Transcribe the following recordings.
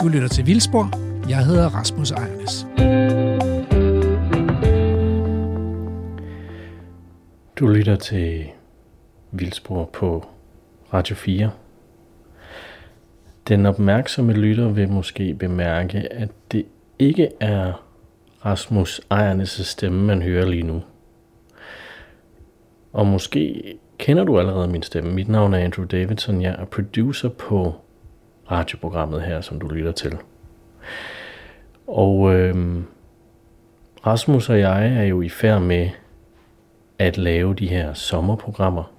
Du lytter til Vildspor. Jeg hedder Rasmus Ejernes. Du lytter til Vildspor på Radio 4. Den opmærksomme lytter vil måske bemærke, at det ikke er Rasmus Ejernes stemme, man hører lige nu. Og måske kender du allerede min stemme. Mit navn er Andrew Davidson. Jeg er producer på radioprogrammet her, som du lytter til. Og øh, Rasmus og jeg er jo i færd med at lave de her sommerprogrammer.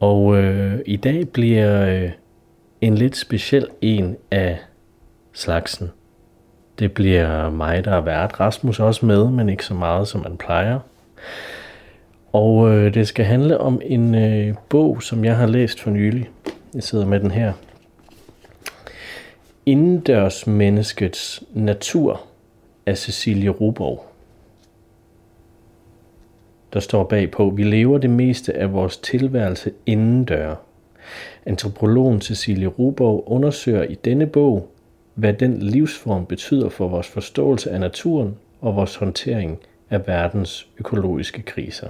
Og øh, i dag bliver øh, en lidt speciel en af slagsen. Det bliver mig, der er vært. Rasmus også med, men ikke så meget, som man plejer. Og øh, det skal handle om en øh, bog, som jeg har læst for nylig. Jeg sidder med den her. Indendørs menneskets natur af Cecilie Ruborg. Der står bagpå, vi lever det meste af vores tilværelse indendør. Antropologen Cecilie Ruborg undersøger i denne bog, hvad den livsform betyder for vores forståelse af naturen og vores håndtering af verdens økologiske kriser.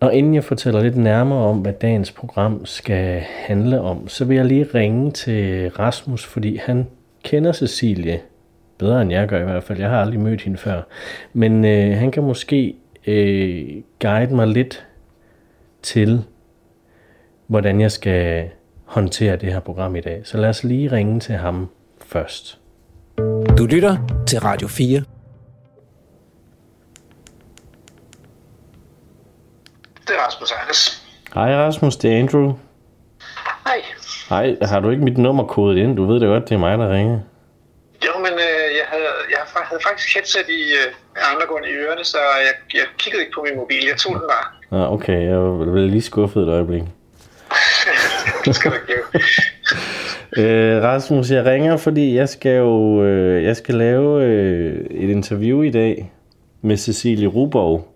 Og inden jeg fortæller lidt nærmere om, hvad dagens program skal handle om, så vil jeg lige ringe til Rasmus, fordi han kender Cecilie bedre end jeg gør i hvert fald. Jeg har aldrig mødt hende før. Men øh, han kan måske øh, guide mig lidt til, hvordan jeg skal håndtere det her program i dag. Så lad os lige ringe til ham først. Du lytter til Radio 4. Det er Rasmus Ejernes. Hej Rasmus, det er Andrew. Hej. Hej, har du ikke mit nummer kodet ind? Du ved det godt, det er mig, der ringer. Jo, men øh, jeg, havde, jeg havde faktisk headset i øh, undergrund i ørerne, så jeg, jeg kiggede ikke på min mobil. Jeg tog den bare. Ah, okay, jeg blev lige skuffet et øjeblik. det skal du ikke Øh, Rasmus, jeg ringer, fordi jeg skal jo øh, jeg skal lave øh, et interview i dag med Cecilie Ruborg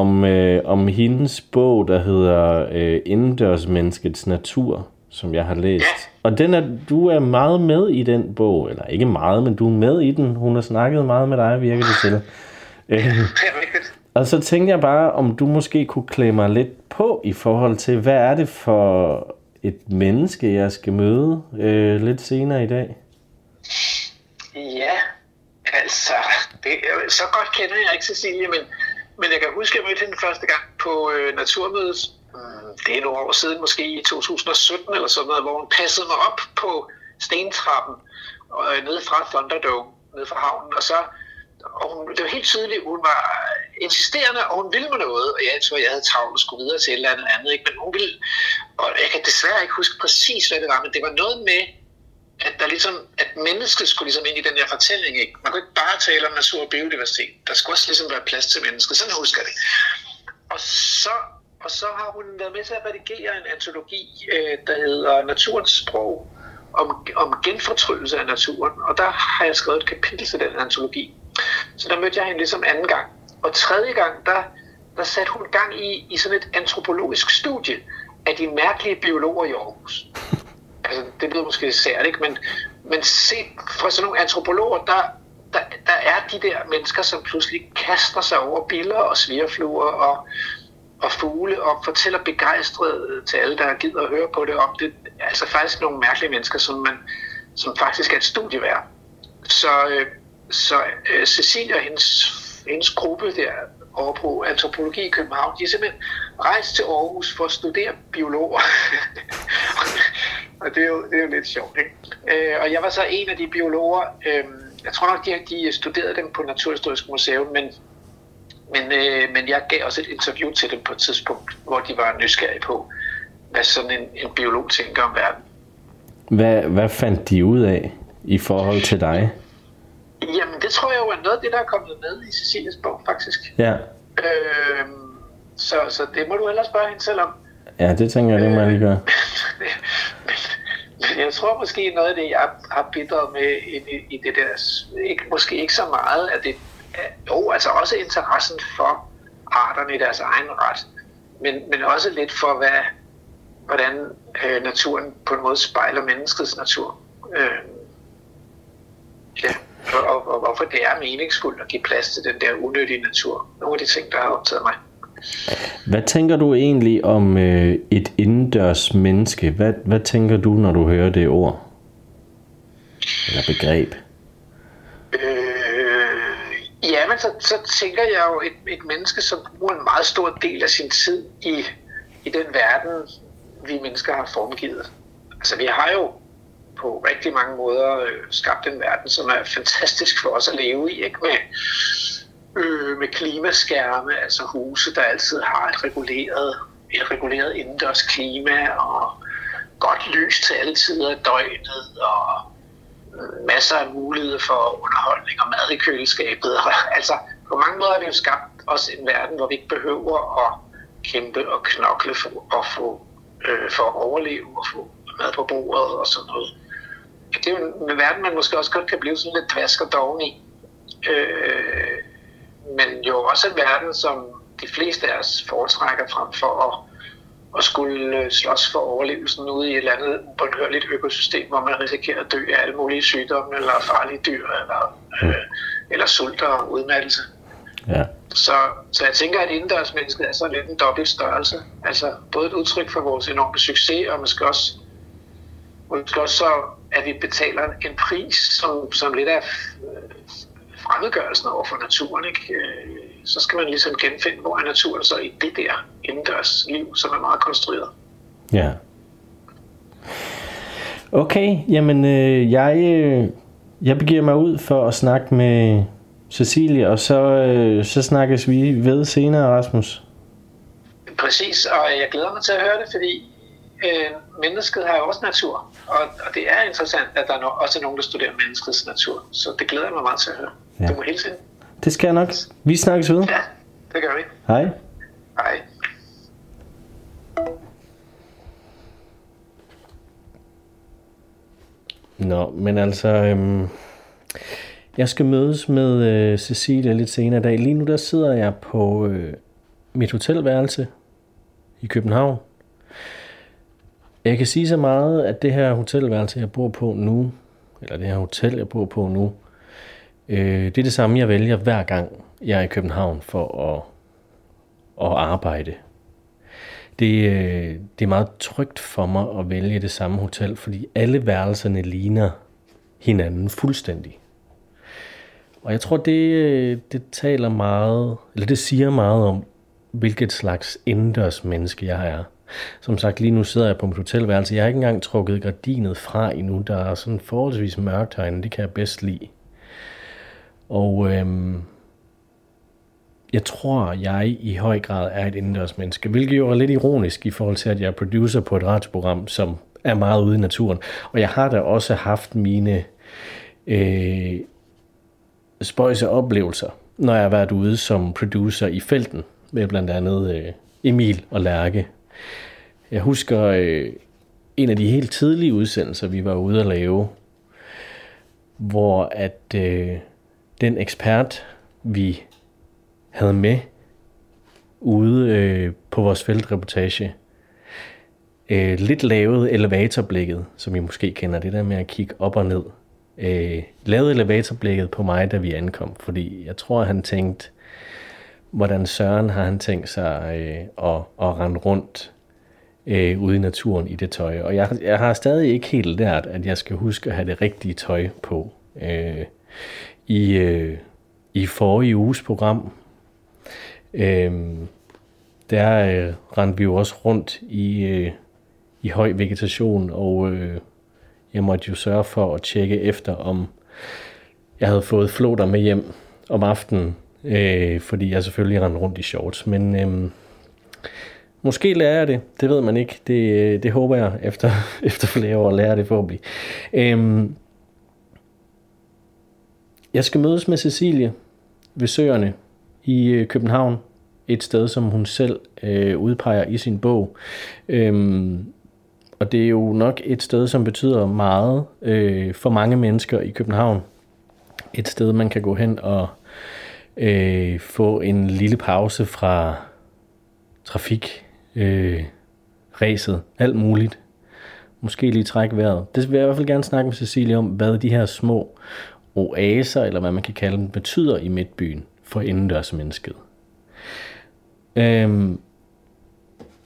om, øh, om hendes bog, der hedder øh, Indendørsmenneskets natur, som jeg har læst. Ja. Og den er, du er meget med i den bog, eller ikke meget, men du er med i den. Hun har snakket meget med dig, virker det til. Øh, og så tænkte jeg bare, om du måske kunne klæde mig lidt på i forhold til, hvad er det for et menneske, jeg skal møde øh, lidt senere i dag? Ja, altså, det, så godt kender jeg ikke Cecilie, men, men jeg kan huske, at jeg mødte hende første gang på øh, Naturmødet. Mm, det er nogle år siden, måske i 2017 eller sådan noget, hvor hun passede mig op på stentrappen øh, nede fra Thunderdome, nede fra havnen. Og så, og hun, det var helt tydeligt, hun var insisterende, og hun ville mig noget. Og jeg tror, jeg havde travlt og skulle videre til et eller andet andet. Ikke? Men hun ville, og jeg kan desværre ikke huske præcis, hvad det var, men det var noget med, at der ligesom, at mennesket skulle ligesom ind i den her fortælling, ikke? Man kunne ikke bare tale om natur og biodiversitet. Der skulle også ligesom være plads til mennesket. Sådan husker jeg det. Og så, og så har hun været med til at redigere en antologi, øh, der hedder Naturens sprog, om, om genfortryllelse af naturen. Og der har jeg skrevet et kapitel til den antologi. Så der mødte jeg hende ligesom anden gang. Og tredje gang, der, der satte hun gang i, i sådan et antropologisk studie af de mærkelige biologer i Aarhus altså, det lyder måske sært, ikke? Men, men set fra sådan nogle antropologer, der, der, der er de der mennesker, som pludselig kaster sig over biller og svirfluer og, og fugle og fortæller begejstret til alle, der gider at høre på det om det. Altså faktisk nogle mærkelige mennesker, som, man, som faktisk er et studie værd. Så, øh, så øh, Cecilia og hendes, hendes gruppe der over på antropologi i København, de er simpelthen rejst til Aarhus for at studere biologer. og det er, jo, det er jo lidt sjovt. Ikke? Øh, og jeg var så en af de biologer, øh, jeg tror nok, de, de studerede dem på Naturhistorisk Museum, men, men, øh, men jeg gav også et interview til dem på et tidspunkt, hvor de var nysgerrige på, hvad sådan en, en biolog tænker om verden. Hvad, hvad fandt de ud af i forhold til dig? Jamen, det tror jeg jo er noget af det, der er kommet med i Cecilias bog, faktisk. Ja, Øh, så, så det må du ellers spørge hende selv om. ja det tænker jeg, det må jeg lige gøre. men, men jeg tror måske noget af det, jeg har bidraget med i, i, det der, ikke, måske ikke så meget, at det, jo, altså også interessen for arterne i deres egen ret, men, men også lidt for, hvad, hvordan øh, naturen på en måde spejler menneskets natur. Øh, ja, og, og, og hvorfor det er meningsfuldt at give plads til den der unødige natur. Nogle af de ting, der har optaget mig. Hvad tænker du egentlig om øh, et indendørs menneske? Hvad, hvad tænker du, når du hører det ord? Eller begreb? Øh, ja, men så, så tænker jeg jo et, et menneske, som bruger en meget stor del af sin tid i, i den verden, vi mennesker har formgivet. Altså vi har jo på rigtig mange måder øh, skabt en verden, som er fantastisk for os at leve i, ikke? Med, øh, med klimaskærme, altså huse, der altid har et reguleret, et reguleret indendørs klima, og godt lys til alle tider af døgnet, og øh, masser af muligheder for underholdning og mad i køleskabet. altså, på mange måder har vi jo skabt os en verden, hvor vi ikke behøver at kæmpe og knokle for at få øh, for at overleve og få mad på bordet og sådan noget. Det er jo en verden, man måske også godt kan blive sådan lidt dvask og doven i. Øh, men jo også en verden, som de fleste af os foretrækker frem for at, at skulle øh, slås for overlevelsen ude i et eller andet ubundhørligt økosystem, hvor man risikerer at dø af alle mulige sygdomme, eller farlige dyr, eller, øh, eller sult og udmattelse. Ja. Så, så jeg tænker, at indendørsmennesket er så lidt en dobbelt størrelse. Altså både et udtryk for vores enorme succes, og måske også, måske også så, at vi betaler en pris, som, som lidt af fremmedgørelsen over for naturen. Ikke? Øh, så skal man ligesom genfinde, hvor er naturen så i det der indendørs liv, som er meget konstrueret. Ja. Okay, jamen øh, jeg, øh, jeg begiver mig ud for at snakke med Cecilie, og så, øh, så snakkes vi ved senere, Rasmus. Præcis, og jeg glæder mig til at høre det, fordi øh, mennesket har jo også natur, og, og det er interessant, at der er no- også er nogen, der studerer menneskets natur, så det glæder jeg mig meget til at høre. Ja. Du må hilse. Det skal jeg nok. Vi snakkes ved. Ja, det gør vi. Hej. Hej. Nå, men altså, øhm, jeg skal mødes med øh, Cecilie lidt senere i dag. Lige nu der sidder jeg på øh, mit hotelværelse i København. Jeg kan sige så meget, at det her hotelværelse, jeg bor på nu, eller det her hotel, jeg bor på nu, øh, det er det samme, jeg vælger hver gang, jeg er i København for at, at arbejde. Det, øh, det er meget trygt for mig at vælge det samme hotel, fordi alle værelserne ligner hinanden fuldstændig. Og jeg tror, det, øh, det taler meget, eller det siger meget om, hvilket slags indendørs menneske jeg er. Som sagt, lige nu sidder jeg på mit hotelværelse. Jeg har ikke engang trukket gardinet fra endnu. Der er sådan forholdsvis mørkt herinde. Det kan jeg bedst lide. Og øhm, jeg tror, jeg i høj grad er et indendørs menneske. Hvilket jo er lidt ironisk i forhold til, at jeg er producer på et radioprogram, som er meget ude i naturen. Og jeg har da også haft mine øh, spøjse oplevelser, når jeg har været ude som producer i felten, med blandt andet øh, Emil og Lærke. Jeg husker øh, en af de helt tidlige udsendelser, vi var ude at lave, hvor at øh, den ekspert, vi havde med ude øh, på vores feltreportage, øh, lidt lavet elevatorblikket, som I måske kender, det der med at kigge op og ned. Øh, lavede elevatorblikket på mig, da vi ankom, fordi jeg tror, han tænkte, hvordan Søren har han tænkt sig øh, at, at rende rundt øh, ude i naturen i det tøj. Og jeg, jeg har stadig ikke helt lært, at jeg skal huske at have det rigtige tøj på. Øh, i øh, i forrige uges program, øh, der øh, rendte vi jo også rundt i, øh, i høj vegetation, og øh, jeg måtte jo sørge for at tjekke efter, om jeg havde fået floter med hjem om aftenen, øh, fordi jeg selvfølgelig rendte rundt i shorts. Men øh, måske lærer jeg det, det ved man ikke. Det, øh, det håber jeg efter, efter flere år lærer det forhåbentlig. Øh, jeg skal mødes med Cecilie ved Søerne i øh, København. Et sted, som hun selv øh, udpeger i sin bog. Øhm, og det er jo nok et sted, som betyder meget øh, for mange mennesker i København. Et sted, man kan gå hen og øh, få en lille pause fra trafik, øh, ræset, alt muligt. Måske lige trække vejret. Det vil jeg i hvert fald gerne snakke med Cecilie om, hvad de her små oaser, eller hvad man kan kalde dem, betyder i midtbyen for indendørsmennesket. Øhm,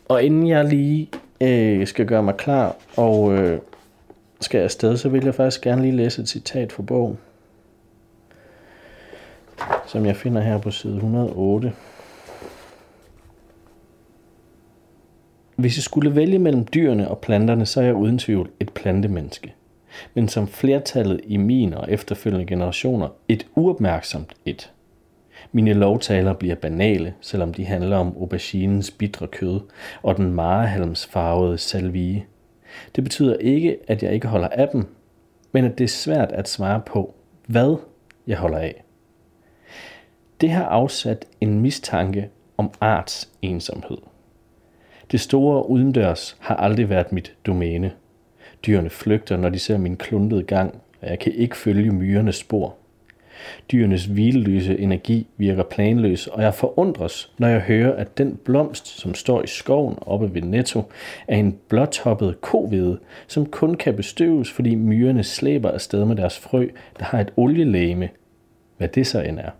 og inden jeg lige øh, skal gøre mig klar og øh, skal afsted, så vil jeg faktisk gerne lige læse et citat fra bogen, som jeg finder her på side 108. Hvis jeg skulle vælge mellem dyrene og planterne, så er jeg uden tvivl et plantemenneske. Men som flertallet i min og efterfølgende generationer, et uopmærksomt et. Mine lovtaler bliver banale, selvom de handler om auberginens bitre kød og den marehalmsfarvede salvie. Det betyder ikke, at jeg ikke holder af dem, men at det er svært at svare på, hvad jeg holder af. Det har afsat en mistanke om arts ensomhed. Det store udendørs har aldrig været mit domæne. Dyrene flygter, når de ser min kluntede gang, og jeg kan ikke følge myrenes spor. Dyrenes hvileløse energi virker planløs, og jeg forundres, når jeg hører, at den blomst, som står i skoven oppe ved Netto, er en blåtoppet kovide, som kun kan bestøves, fordi myrerne slæber afsted med deres frø, der har et olielæme, hvad det så end er.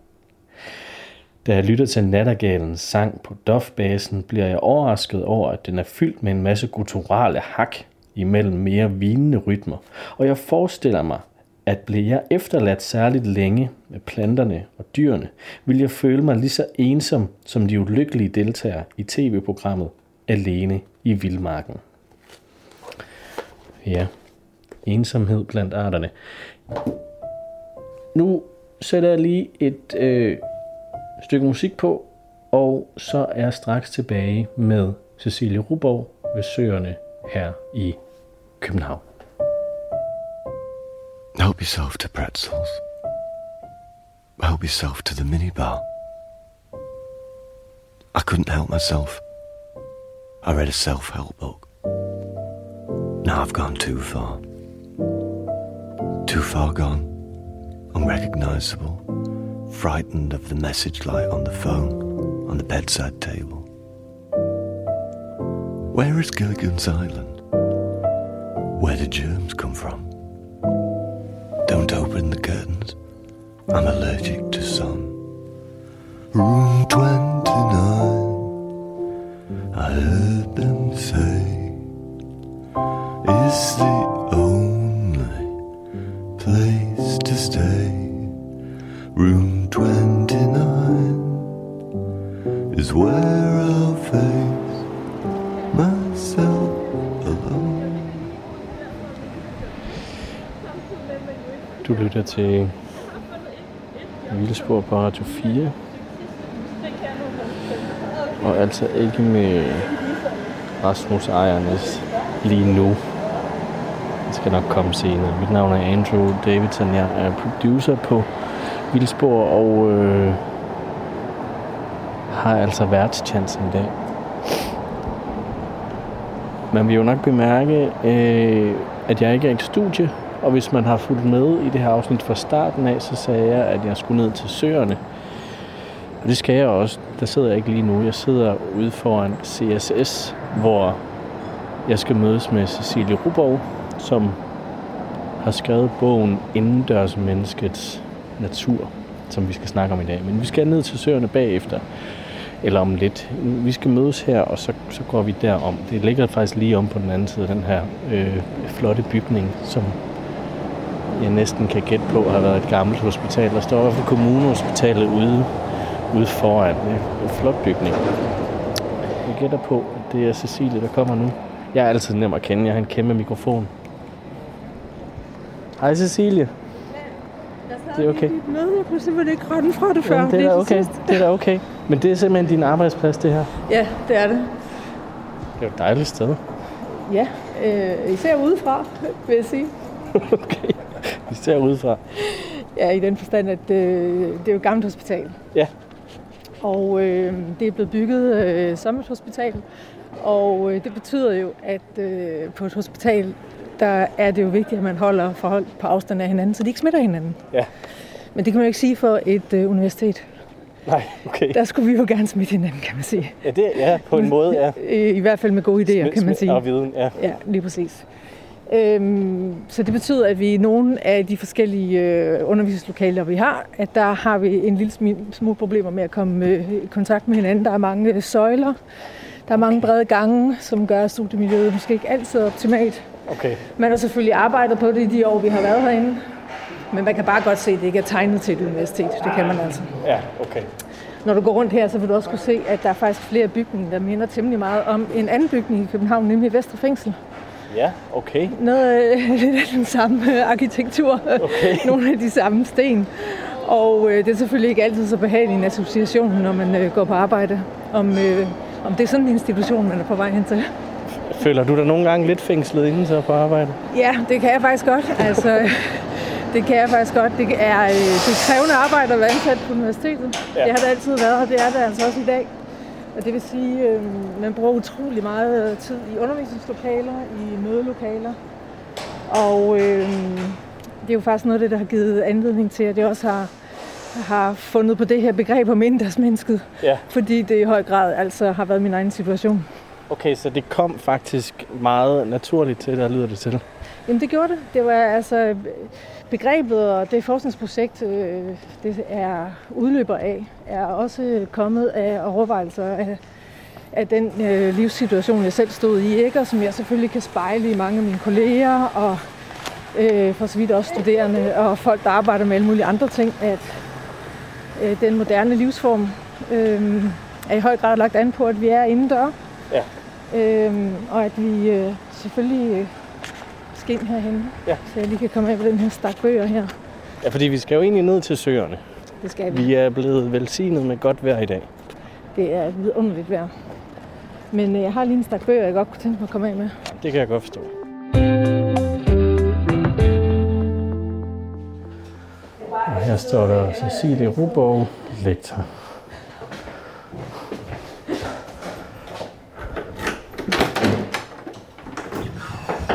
Da jeg lytter til nattergalens sang på Dofbasen, bliver jeg overrasket over, at den er fyldt med en masse gutturale hak imellem mere vinende rytmer, og jeg forestiller mig, at blev jeg efterladt særligt længe med planterne og dyrene, vil jeg føle mig lige så ensom som de ulykkelige deltagere i tv-programmet Alene i Vildmarken. Ja, ensomhed blandt arterne. Nu sætter jeg lige et øh, stykke musik på, og så er jeg straks tilbage med Cecilie Ruborg ved Søerne her i København. Help yourself to pretzels. Help yourself to the minibar. I couldn't help myself. I read a self help book. Now I've gone too far. Too far gone. Unrecognizable. Frightened of the message light on the phone, on the bedside table. Where is Gilligan's Island? Where did germs come from? Don't open the curtains. I'm allergic to sun. Room 29, I heard them say, is the only place to stay. Room 29 is where I'll face myself alone. Du lytter til Vildspor på Radio 4. Og altså ikke med Rasmus Ejernes lige nu. Det skal nok komme senere. Mit navn er Andrew Davidson. Jeg er producer på Vildspor og øh, har altså værtschancen i dag. Man vil jo nok bemærke, øh, at jeg ikke er i et studie, og hvis man har fulgt med i det her afsnit fra starten af, så sagde jeg, at jeg skulle ned til Søerne. Og det skal jeg også. Der sidder jeg ikke lige nu. Jeg sidder ude foran CSS, hvor jeg skal mødes med Cecilie Ruborg, som har skrevet bogen Indendørs Menneskets Natur, som vi skal snakke om i dag. Men vi skal ned til Søerne bagefter, eller om lidt. Vi skal mødes her, og så, så går vi derom. Det ligger faktisk lige om på den anden side af den her øh, flotte bygning, som jeg næsten kan gætte på har været et gammelt hospital. Der står i hvert fald kommunehospitalet ude, ude foran. Det er en flot bygning. Jeg gætter på, at det er Cecilie, der kommer nu. Jeg er altid nem at kende. Jeg har en kæmpe mikrofon. Hej Cecilie. Det er okay. Møde, jeg kunne simpelthen ikke rende fra det før. Jamen, det er da okay. Det er da okay. Men det er simpelthen din arbejdsplads, det her. Ja, det er det. Det er jo et dejligt sted. Ja, øh, især udefra, vil jeg sige. okay. Vi ser udefra. Ja, i den forstand, at øh, det er jo et gammelt hospital. Ja. Og øh, det er blevet bygget øh, som et hospital. Og øh, det betyder jo, at øh, på et hospital, der er det jo vigtigt, at man holder forhold på afstand af hinanden, så de ikke smitter hinanden. Ja. Men det kan man jo ikke sige for et øh, universitet. Nej, okay. Der skulle vi jo gerne smitte hinanden, kan man sige. Ja, det ja, på en måde, ja. I, I hvert fald med gode idéer, kan man sige. Og viden, ja. Ja, lige præcis. Øhm, så det betyder, at vi i nogle af de forskellige øh, undervisningslokaler, vi har, at der har vi en lille smule problemer med at komme øh, i kontakt med hinanden. Der er mange øh, søjler, der er mange brede gange, som gør at studiemiljøet måske ikke altid er optimalt. Okay. Man har selvfølgelig arbejdet på det i de år, vi har været herinde. Men man kan bare godt se, at det ikke er tegnet til et universitet. Det kan man altså. Ja, okay. Når du går rundt her, så vil du også kunne se, at der er faktisk flere bygninger, der minder temmelig meget om en anden bygning i København, nemlig Vestre Fængsel. Ja, okay. Noget øh, lidt af den samme øh, arkitektur, Okay. nogle af de samme sten. Og øh, det er selvfølgelig ikke altid så behagelig en association, når man øh, går på arbejde, om, øh, om det er sådan en institution, man er på vej hen til. Føler du dig nogle gange lidt fængslet inden så på arbejde? Ja, det kan jeg faktisk godt. Altså, det kan jeg faktisk godt. Det er, øh, det er krævende arbejde at være ansat på universitetet. Ja. Det har det altid været, og det er det altså også i dag. Og det vil sige, at øh, man bruger utrolig meget tid i undervisningslokaler, i mødelokaler. Og øh, det er jo faktisk noget af det, der har givet anledning til, at jeg også har, har fundet på det her begreb om inddagsmennesket. Ja. Fordi det i høj grad altså har været min egen situation. Okay, så det kom faktisk meget naturligt til, der lyder det til. Jamen det gjorde det. Det var altså begrebet og det forskningsprojekt, øh, det er udløber af, er også kommet af overvejelser af, af den øh, livssituation, jeg selv stod i, ikke? og som jeg selvfølgelig kan spejle i mange af mine kolleger, og øh, for så vidt også studerende og folk, der arbejder med alle mulige andre ting, at øh, den moderne livsform øh, er i høj grad lagt an på, at vi er indendør. Ja. Øhm, og at vi øh, selvfølgelig skal ind herhen, Ja. så jeg lige kan komme af med den her stak bøger her. Ja, fordi vi skal jo egentlig ned til søerne. Det skal vi. Vi er blevet velsignet med godt vejr i dag. Det er et vidunderligt vejr. Men øh, jeg har lige en stak bøger, jeg godt kunne tænke mig at komme af med. Det kan jeg godt forstå. Og her står der Cecilie Rubov, lektor.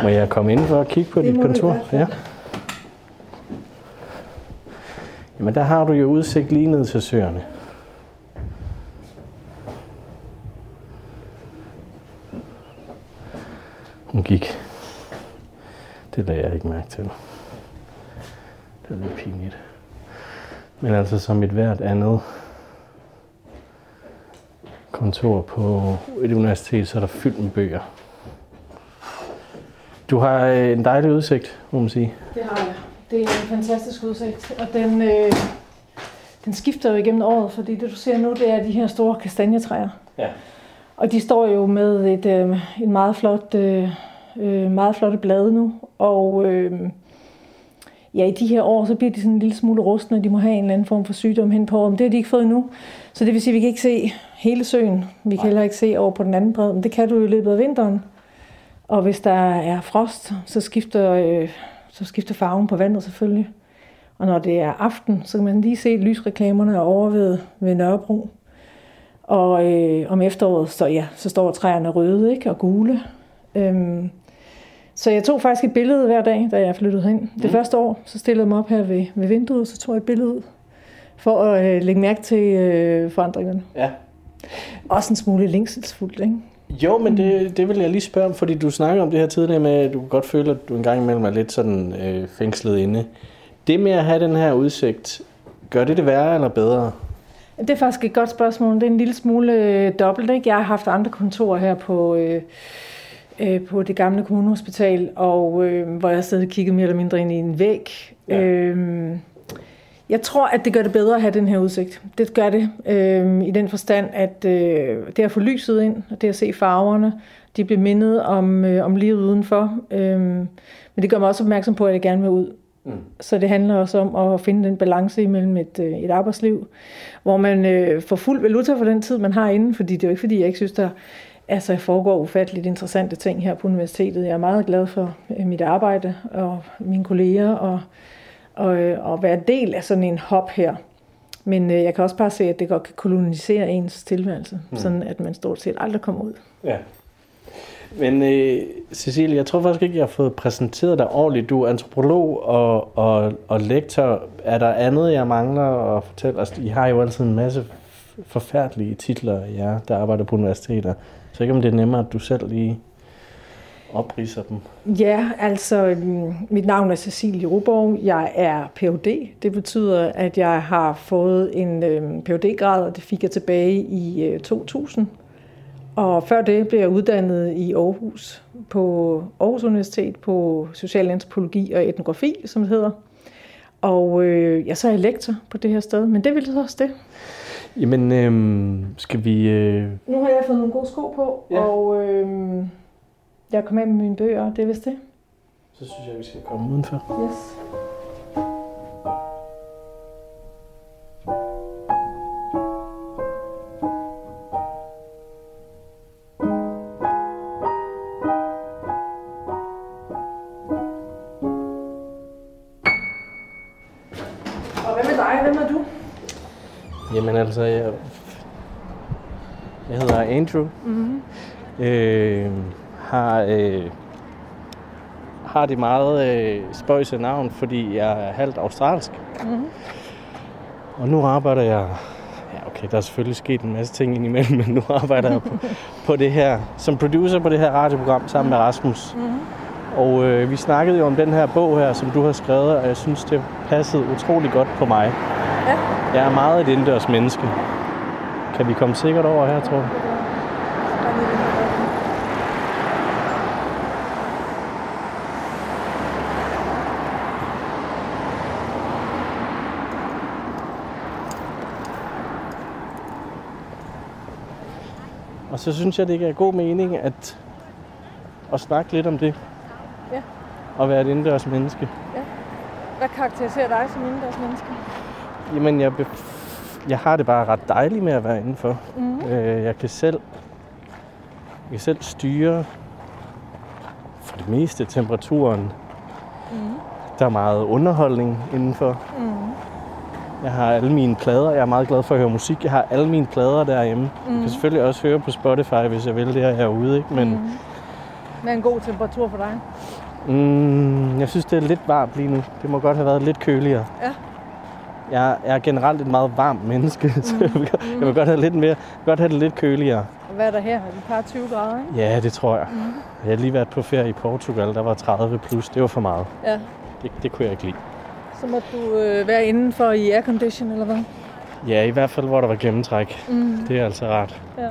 Må jeg komme ind for at kigge på Det dit kontor? Ja. Jamen der har du jo udsigt lige ned til søerne. Hun gik. Det lagde jeg ikke mærke til. Det er lidt pinligt. Men altså som et hvert andet kontor på et universitet, så er der fyldt med bøger. Du har øh, en dejlig udsigt, må man sige. Det har jeg. Det er en fantastisk udsigt, og den, øh, den skifter jo igennem året, fordi det du ser nu, det er de her store kastanjetræer. Ja. Og de står jo med et, øh, en meget flot, øh, øh, meget flotte blade nu, og øh, ja, i de her år, så bliver de sådan en lille smule rustne, de må have en eller anden form for sygdom hen på, men det har de ikke fået endnu. Så det vil sige, at vi kan ikke se hele søen. Vi kan heller ikke se over på den anden bred, men det kan du jo i løbet af vinteren. Og hvis der er frost, så skifter, øh, så skifter farven på vandet selvfølgelig. Og når det er aften, så kan man lige se lysreklamerne over ved, ved Nørrebro. Og øh, om efteråret, så, ja, så står træerne røde ikke? og gule. Øhm, så jeg tog faktisk et billede hver dag, da jeg flyttede hen. Det første år, så stillede jeg mig op her ved, ved vinduet, og så tog jeg et billede ud, for at øh, lægge mærke til øh, forandringerne. Ja. Også en smule længselsfuldt, ikke? Jo, men det, det vil jeg lige spørge om, fordi du snakker om det her tidligere med, at du godt føle, at du en gang imellem er lidt sådan øh, fængslet inde. Det med at have den her udsigt, gør det det værre eller bedre? Det er faktisk et godt spørgsmål. Det er en lille smule øh, dobbelt. Ikke? Jeg har haft andre kontorer her på, øh, øh, på det gamle kommunehospital, og øh, hvor jeg siddet og kigget mere eller mindre ind i en væg. Ja. Øh, jeg tror, at det gør det bedre at have den her udsigt. Det gør det øh, i den forstand, at øh, det at få lyset ind, og det at se farverne, de bliver mindet om, øh, om livet udenfor. Øh, men det gør mig også opmærksom på, at jeg gerne vil ud. Mm. Så det handler også om at finde den balance imellem et, øh, et arbejdsliv, hvor man øh, får fuld valuta for den tid, man har inde, fordi det er jo ikke, fordi jeg ikke synes, der altså, foregår ufatteligt interessante ting her på universitetet. Jeg er meget glad for øh, mit arbejde og mine kolleger, og, og, øh, og være del af sådan en hop her. Men øh, jeg kan også bare se, at det godt kan kolonisere ens tilværelse, mm. sådan at man stort set aldrig kommer ud. Ja. Men øh, Cecilie, jeg tror faktisk ikke, jeg har fået præsenteret dig ordentligt. Du er antropolog og, og, og lektor. Er der andet, jeg mangler at fortælle? Altså, I har jo altid en masse forfærdelige titler, ja, der arbejder på universiteter. Så ikke om det er nemmere, at du selv lige opriser dem. Ja, altså øhm, mit navn er Cecilie Ruborg. Jeg er Ph.D. Det betyder, at jeg har fået en øhm, Ph.D.-grad, og det fik jeg tilbage i øh, 2000. Og før det blev jeg uddannet i Aarhus på Aarhus Universitet på social antropologi og etnografi, som det hedder. Og øh, jeg så er jeg lektor på det her sted, men det vil så også det. Jamen, øh, skal vi... Øh... Nu har jeg fået nogle gode sko på, ja. og øh, jeg kommer af med mine bøger, det er vist det. Så synes jeg, vi skal komme udenfor. Yes. Og hvad med dig? Hvem er du? Jamen altså, jeg, jeg hedder Andrew. Mm-hmm. Øh, har, øh, har det meget øh, spøjse navn, fordi jeg er halvt australsk. Mm-hmm. Og nu arbejder jeg... Ja, okay, der er selvfølgelig sket en masse ting indimellem, men nu arbejder jeg på, på det her, som producer på det her radioprogram sammen med Rasmus. Mm-hmm. Og øh, vi snakkede jo om den her bog her, som du har skrevet, og jeg synes, det passede utrolig godt på mig. Ja. Jeg er meget et indendørs menneske. Kan vi komme sikkert over her, tror jeg? Så synes jeg, det giver god mening at, at snakke lidt om det. Ja. Og være et indendørs menneske. Hvad karakteriserer dig som indendørs menneske? Jamen, jeg, jeg har det bare ret dejligt med at være indenfor. Mm. Øh, jeg kan selv jeg kan selv styre for det meste temperaturen. Mm. Der er meget underholdning indenfor. Mm. Jeg har alle mine plader. Jeg er meget glad for at høre musik. Jeg har alle mine plader derhjemme. Mm. Jeg kan selvfølgelig også høre på Spotify, hvis jeg vil det her herude. Ikke? Men mm. Hvad er en god temperatur for dig? Mm, jeg synes, det er lidt varmt lige nu. Det må godt have været lidt køligere. Ja. Jeg, jeg er generelt et meget varmt menneske, så jeg vil, godt- jeg vil godt have, lidt mere, godt have det lidt køligere. Og hvad er der her? Er et par 20 grader, ikke? Ja, det tror jeg. Jeg har lige været på ferie i Portugal, der var 30 plus. Det var for meget. Ja. Det, det kunne jeg ikke lide. Så må du øh, være indenfor i aircondition, eller hvad? Ja, i hvert fald, hvor der var gennemtræk. Mm. Det er altså rart. Ja.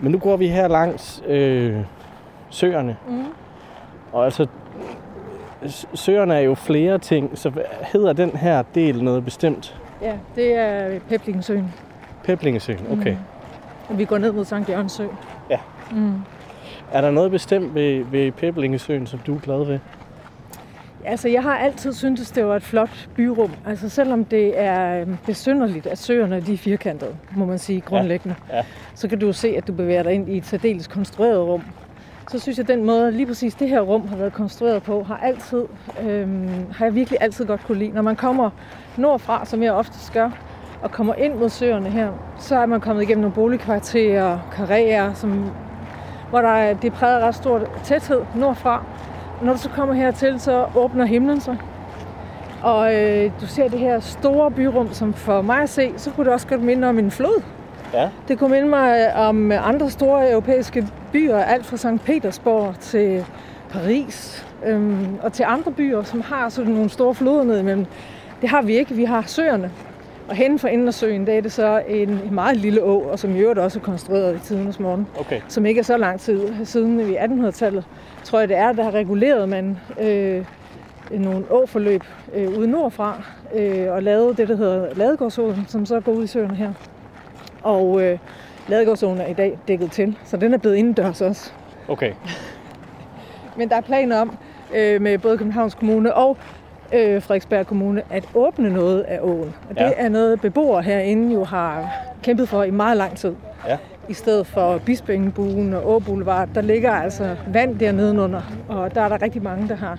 Men nu går vi her langs øh, søerne. Mm. Og altså, søerne er jo flere ting, så hedder den her del noget bestemt? Ja, det er Peblingsøen. Peblingesøen, okay. Og vi går ned mod Sankt Jørgens Sø. Ja. Mm. Er der noget bestemt ved, ved Peblingesøen, som du er glad ved? Altså, jeg har altid syntes, det var et flot byrum. Altså, selvom det er øhm, besynderligt, at søerne de er firkantede, må man sige grundlæggende, ja. så kan du jo se, at du bevæger dig ind i et særdeles konstrueret rum. Så synes jeg, at den måde, lige præcis det her rum har været konstrueret på, har, altid, øhm, har jeg virkelig altid godt kunne lide. Når man kommer nordfra, som jeg oftest gør, og kommer ind mod søerne her, så er man kommet igennem nogle boligkvarterer, karrierer, som, hvor der er, det præger ret stor tæthed nordfra. Når du så kommer hertil, så åbner himlen sig. Og øh, du ser det her store byrum, som for mig at se, så kunne det også godt minde om en flod. Ja. Det kunne minde mig om andre store europæiske byer, alt fra St. Petersborg til Paris øhm, og til andre byer, som har sådan nogle store floder ned imellem. Det har vi ikke. Vi har søerne. Og hen for enden af søen, der er det så en, en meget lille å, og som i øvrigt også er konstrueret i tidens morgen Okay. som ikke er så lang tid siden i 1800-tallet, tror jeg det er, der har reguleret man øh, nogle åforløb øh, ude nordfra, øh, og lavet det, der hedder Ladegårdsåen, som så går ud i søerne her. Og øh, Ladegårdsåen er i dag dækket til, så den er blevet indendørs også. Okay. Men der er planer om, øh, med både Københavns Kommune og øh, Frederiksberg Kommune, at åbne noget af åen. Og det Ja. er noget, beboere herinde jo har kæmpet for i meget lang tid. Ja. I stedet for Bispingebuen og Åboulevard, der ligger altså vand dernede under, og der er der rigtig mange, der har,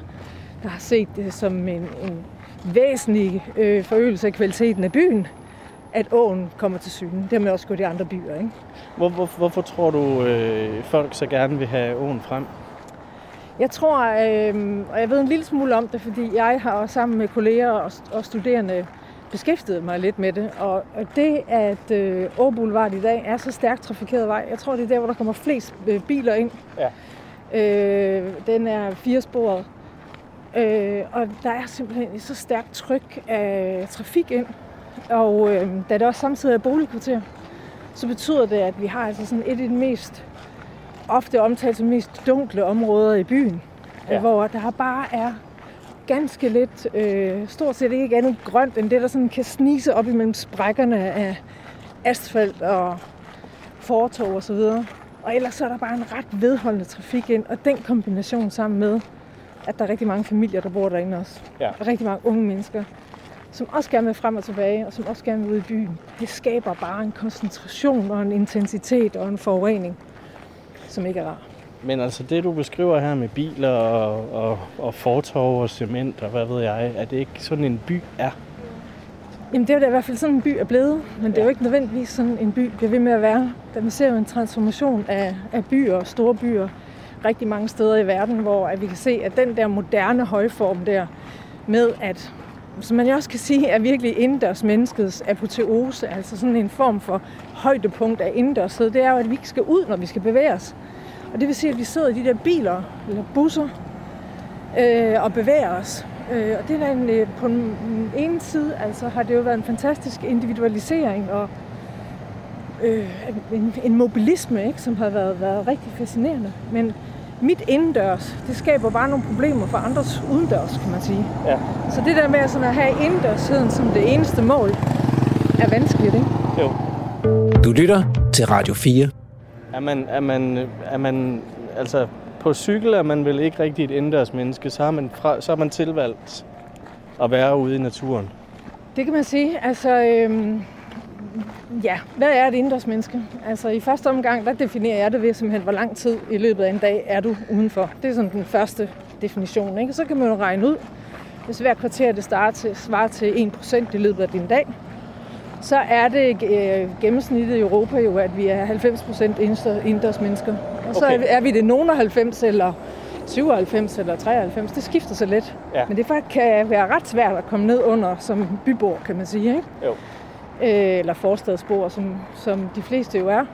der har set det som en, en væsentlig øh, forøgelse af kvaliteten af byen. at åen kommer til syne. Det har man også gjort i andre byer. Ikke? Hvor, hvor, hvorfor tror du, øh, folk så gerne vil have åen frem? Jeg tror, øh, og jeg ved en lille smule om det, fordi jeg har sammen med kolleger og, og studerende beskæftiget mig lidt med det. Og det, at øh, Åboulevard i dag er så stærkt trafikeret vej, jeg tror, det er der, hvor der kommer flest øh, biler ind. Ja. Øh, den er firesporet. Øh, og der er simpelthen et så stærkt tryk af trafik ind. Og øh, da det også samtidig er boligkvarter, så betyder det, at vi har altså sådan et af de mest ofte omtalt som mest dunkle områder i byen. Ja. Hvor der bare er ganske lidt, øh, stort set ikke andet grønt, end det, der sådan kan snise op imellem sprækkerne af asfalt og fortov og så videre. Og ellers så er der bare en ret vedholdende trafik ind, og den kombination sammen med, at der er rigtig mange familier, der bor derinde også. Ja. Og rigtig mange unge mennesker, som også gerne vil frem og tilbage, og som også gerne vil ud i byen. Det skaber bare en koncentration og en intensitet og en forurening, som ikke er rar. Men altså det, du beskriver her med biler og, og, og fortov og cement og hvad ved jeg, er det ikke sådan en by er? Jamen det er jo i hvert fald sådan en by er blevet, men det er jo ikke nødvendigvis sådan en by bliver ved med at være. Da vi ser jo en transformation af, af byer og store byer rigtig mange steder i verden, hvor at vi kan se, at den der moderne højform der med at som man jo også kan sige, er virkelig indendørsmenneskets apoteose, altså sådan en form for højdepunkt af indendørshed, det er jo, at vi ikke skal ud, når vi skal bevæge os. Og det vil sige, at vi sidder i de der biler eller busser øh, og bevæger os. Øh, og det er en, øh, på den ene side altså, har det jo været en fantastisk individualisering og øh, en, en mobilisme, ikke, som har været, været rigtig fascinerende. Men mit indendørs, det skaber bare nogle problemer for andres udendørs, kan man sige. Ja. Så det der med sådan at have indendørsheden som det eneste mål, er vanskeligt, ikke? Jo. Du lytter til Radio 4. Er man, er man, er man, altså på cykel er man vel ikke rigtig et indendørs menneske, så har man, fra, så har man tilvalgt at være ude i naturen. Det kan man sige. Altså, øhm, ja, hvad er et indendørs menneske? Altså, i første omgang, der definerer jeg det ved simpelthen, hvor lang tid i løbet af en dag er du udenfor. Det er sådan den første definition, ikke? Så kan man jo regne ud, hvis hver kvarter det starter til, svarer til 1% i løbet af din dag, så er det øh, gennemsnittet i Europa jo, at vi er 90% indendørs mennesker. Og så Okay. er, vi, det nogen af 90 eller 97 eller 93. Det skifter så lidt. Ja. Men det faktisk kan være ret svært at komme ned under som bybor, kan man sige. Ikke? Jo. Øh, eller forstadsbor, som, som de fleste jo er.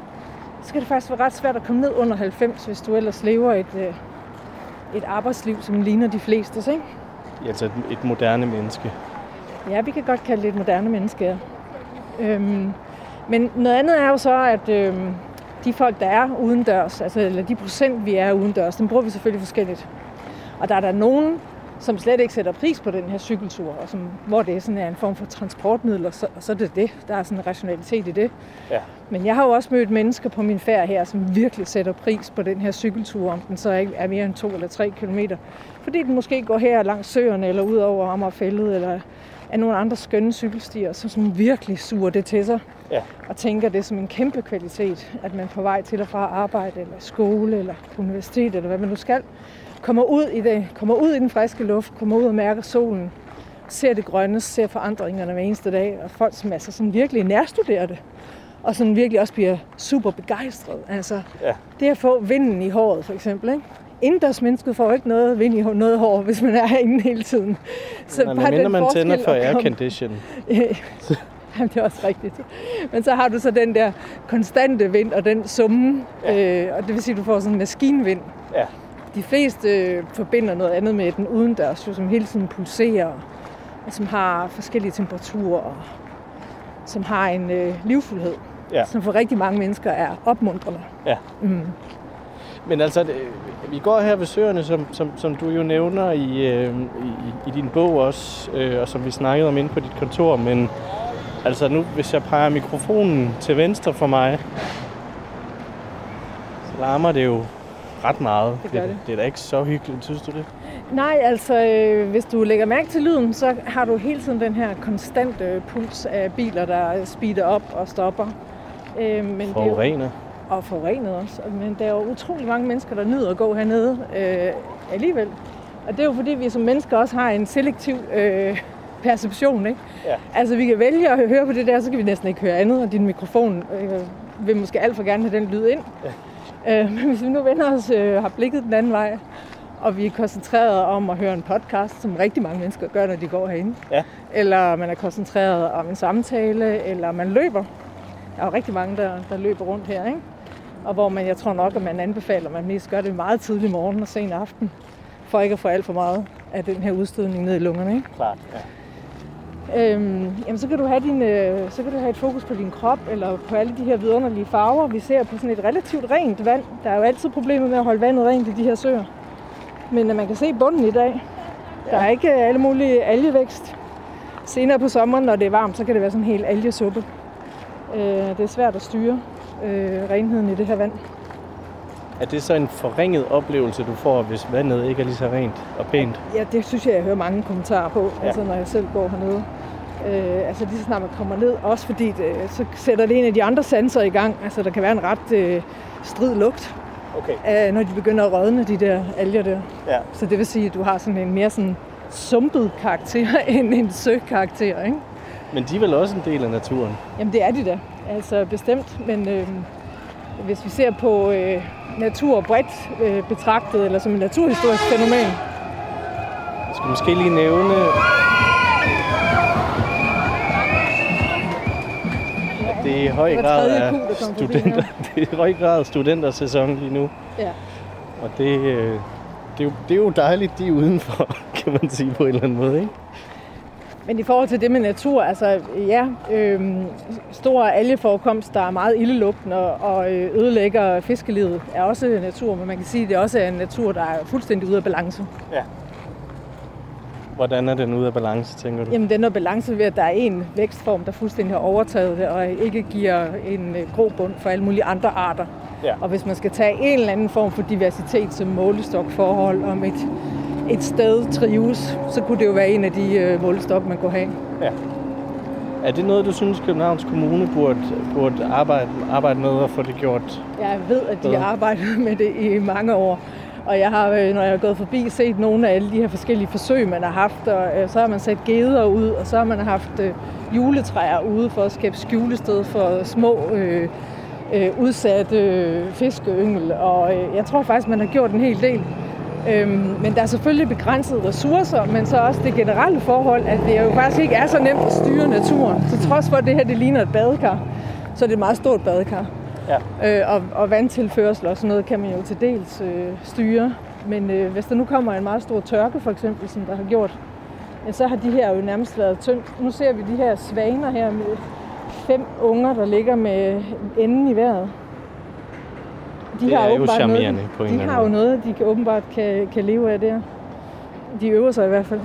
Så kan det faktisk være ret svært at komme ned under 90, hvis du ellers lever et, øh, et arbejdsliv, som ligner de fleste. Ikke? Altså et, et moderne menneske. Ja, vi kan godt kalde det et moderne menneske. ja. Øhm, men noget andet er jo så, at øhm, de folk, der er udendørs, altså eller de procent, vi er udendørs, dem bruger vi selvfølgelig forskelligt. Og der er der nogen, som slet ikke sætter pris på den her cykeltur, og som, hvor det sådan er en form for transportmiddel, og så, og så er det det. Der er sådan en rationalitet i det. Ja. Men jeg har jo også mødt mennesker på min færd her, som virkelig sætter pris på den her cykeltur, om den så ikke er mere end to eller tre kilometer. Fordi den måske går her langs søerne, eller ud over Amagerfældet, eller af nogle andre skønne cykelstier, som, som virkelig suger det til sig. Ja. Og tænker det som en kæmpe kvalitet, at man på vej til og fra arbejde, eller skole, eller universitet, eller hvad man nu skal, kommer ud i det, kommer ud i den friske luft, kommer ud og mærker solen, ser det grønne, ser forandringerne hver eneste dag, og folk, som altså sådan virkelig nærstuderer det, og sådan virkelig også bliver super begejstret. Altså, Ja. det at få vinden i håret, for eksempel, ikke? Indendørs mennesket får ikke noget vind i noget hår, hvis man er herinde hele tiden. Så Men mindre den man tænder for aircondition. Jamen, det er også rigtigt. Men så har du så den der konstante vind og den summen, ja. øh, og det vil sige, at du får sådan en maskinvind. Ja. De fleste øh, forbinder noget andet med den udendørs, jo, som hele tiden pulserer, og som har forskellige temperaturer, og som har en øh, livfuldhed, Ja. som for rigtig mange mennesker er opmuntrende. Ja. Mm. Men altså, vi går her ved søerne, som, som, som du jo nævner i, øh, i, i din bog også, øh, og som vi snakkede om inde på dit kontor, men altså nu, hvis jeg peger mikrofonen til venstre for mig, så larmer det jo ret meget. Det gør det, det. det er da ikke så hyggeligt, synes du det? Nej, altså øh, hvis du lægger mærke til lyden, så har du hele tiden den her konstante puls af biler, der speeder op og stopper. Øh, men det er jo- Forurener. og forurenet også. Men der er jo utrolig mange mennesker, der nyder at gå hernede øh, alligevel. Og det er jo fordi, vi som mennesker også har en selektiv øh, perception, ikke? Ja. Altså, vi kan vælge at høre på det der, så kan vi næsten ikke høre andet, og din mikrofon øh, vil måske alt for gerne have den lyd ind. Ja. Øh, men hvis vi nu vender os, øh, har blikket den anden vej, og vi er koncentreret om at høre en podcast, som rigtig mange mennesker gør, når de går herinde. Ja. Eller man er koncentreret om en samtale, eller man løber. Der er jo rigtig mange, der, der løber rundt her, ikke? Og hvor man, jeg tror nok, at man anbefaler, at man mest gør det meget tidlig morgen og sen aften, for ikke at få alt for meget af den her udstødning ned i lungerne, ikke? Klart, ja. Øhm, jamen så kan, du have din, øh, så kan du have et fokus på din krop, eller på alle de her vidunderlige farver. Vi ser på sådan et relativt rent vand. Der er jo altid problemet med at holde vandet rent i de her søer. Men øh, man kan se bunden i dag. Der er ikke øh, alle mulige algevækst. Senere på sommeren, når det er varmt, så kan det være sådan en helt algesuppe. Øh, det er svært at styre øh, renheden i det her vand. Er det så en forringet oplevelse, du får, hvis vandet ikke er lige så rent og pænt? Ja, det synes jeg, jeg hører mange kommentarer på, ja. altså når jeg selv går hernede. Øh, altså lige så snart man kommer ned, også fordi det, så sætter det en af de andre sanser i gang. Altså der kan være en ret øh, strid lugt, Okay. øh, når de begynder at rådne, de der alger der. Ja. Så det vil sige, at du har sådan en mere sådan sumpet karakter end en søkarakter, ikke? Men de er vel også en del af naturen? Jamen det er de da, altså bestemt. Men øh, hvis vi ser på øh, natur bredt øh, betragtet, eller som et naturhistorisk fænomen, Jeg skal måske lige nævne, det er i høj grad er studenter, det er i høj grad studentersæson lige nu. ja. Og det, øh, det, er jo, det er jo dejligt, de er udenfor, kan man sige på en eller anden måde, ikke? Men i forhold til det med natur, altså ja, øh, store algeforekomst, der er meget ildelugtende og øh, ødelægger fiskelivet, er også natur, men man kan sige, at det også er en natur, der er fuldstændig ude af balance. Ja. Hvordan er den ude af balance, tænker du? Jamen den er balance ved, at der er en vækstform, der fuldstændig har overtaget det, og ikke giver en øh, grobund for alle mulige andre arter. Ja. Og hvis man skal tage en eller anden form for diversitet som målestokforhold, om et, et sted trives, så kunne det jo være en af de øh, målestok, man kunne have. Ja. Er det noget, du synes, Københavns Kommune burde, burde arbejde, arbejde med at få det gjort? Jeg ved, at de Bedre. har arbejdet med det i mange år. Og jeg har, øh, når jeg har gået forbi, set nogle af alle de her forskellige forsøg, man har haft. Og øh, så har man sat geder ud, og så har man haft øh, juletræer ude for at skabe skjulested for små øh, øh, udsatte øh, fiskeyngel. Og øh, jeg tror faktisk, man har gjort en hel del. Øhm, men der er selvfølgelig begrænsede ressourcer, men så også det generelle forhold, at det jo faktisk ikke er så nemt at styre naturen. Så trods for, at det her det ligner et badekar, så er det et meget stort badekar. Ja. Øh, og, og vandtilførsel og sådan noget kan man jo til dels øh, styre. Men øh, hvis der nu kommer en meget stor tørke for eksempel, som der har gjort, ja, så har de her jo nærmest været tømt. Nu ser vi de her svaner her med fem unger, der ligger med enden i vejret. De Det er jo åbenbart charmerende noget, på en de har jo noget, de kan, åbenbart kan, kan leve af der. De øver sig i hvert fald.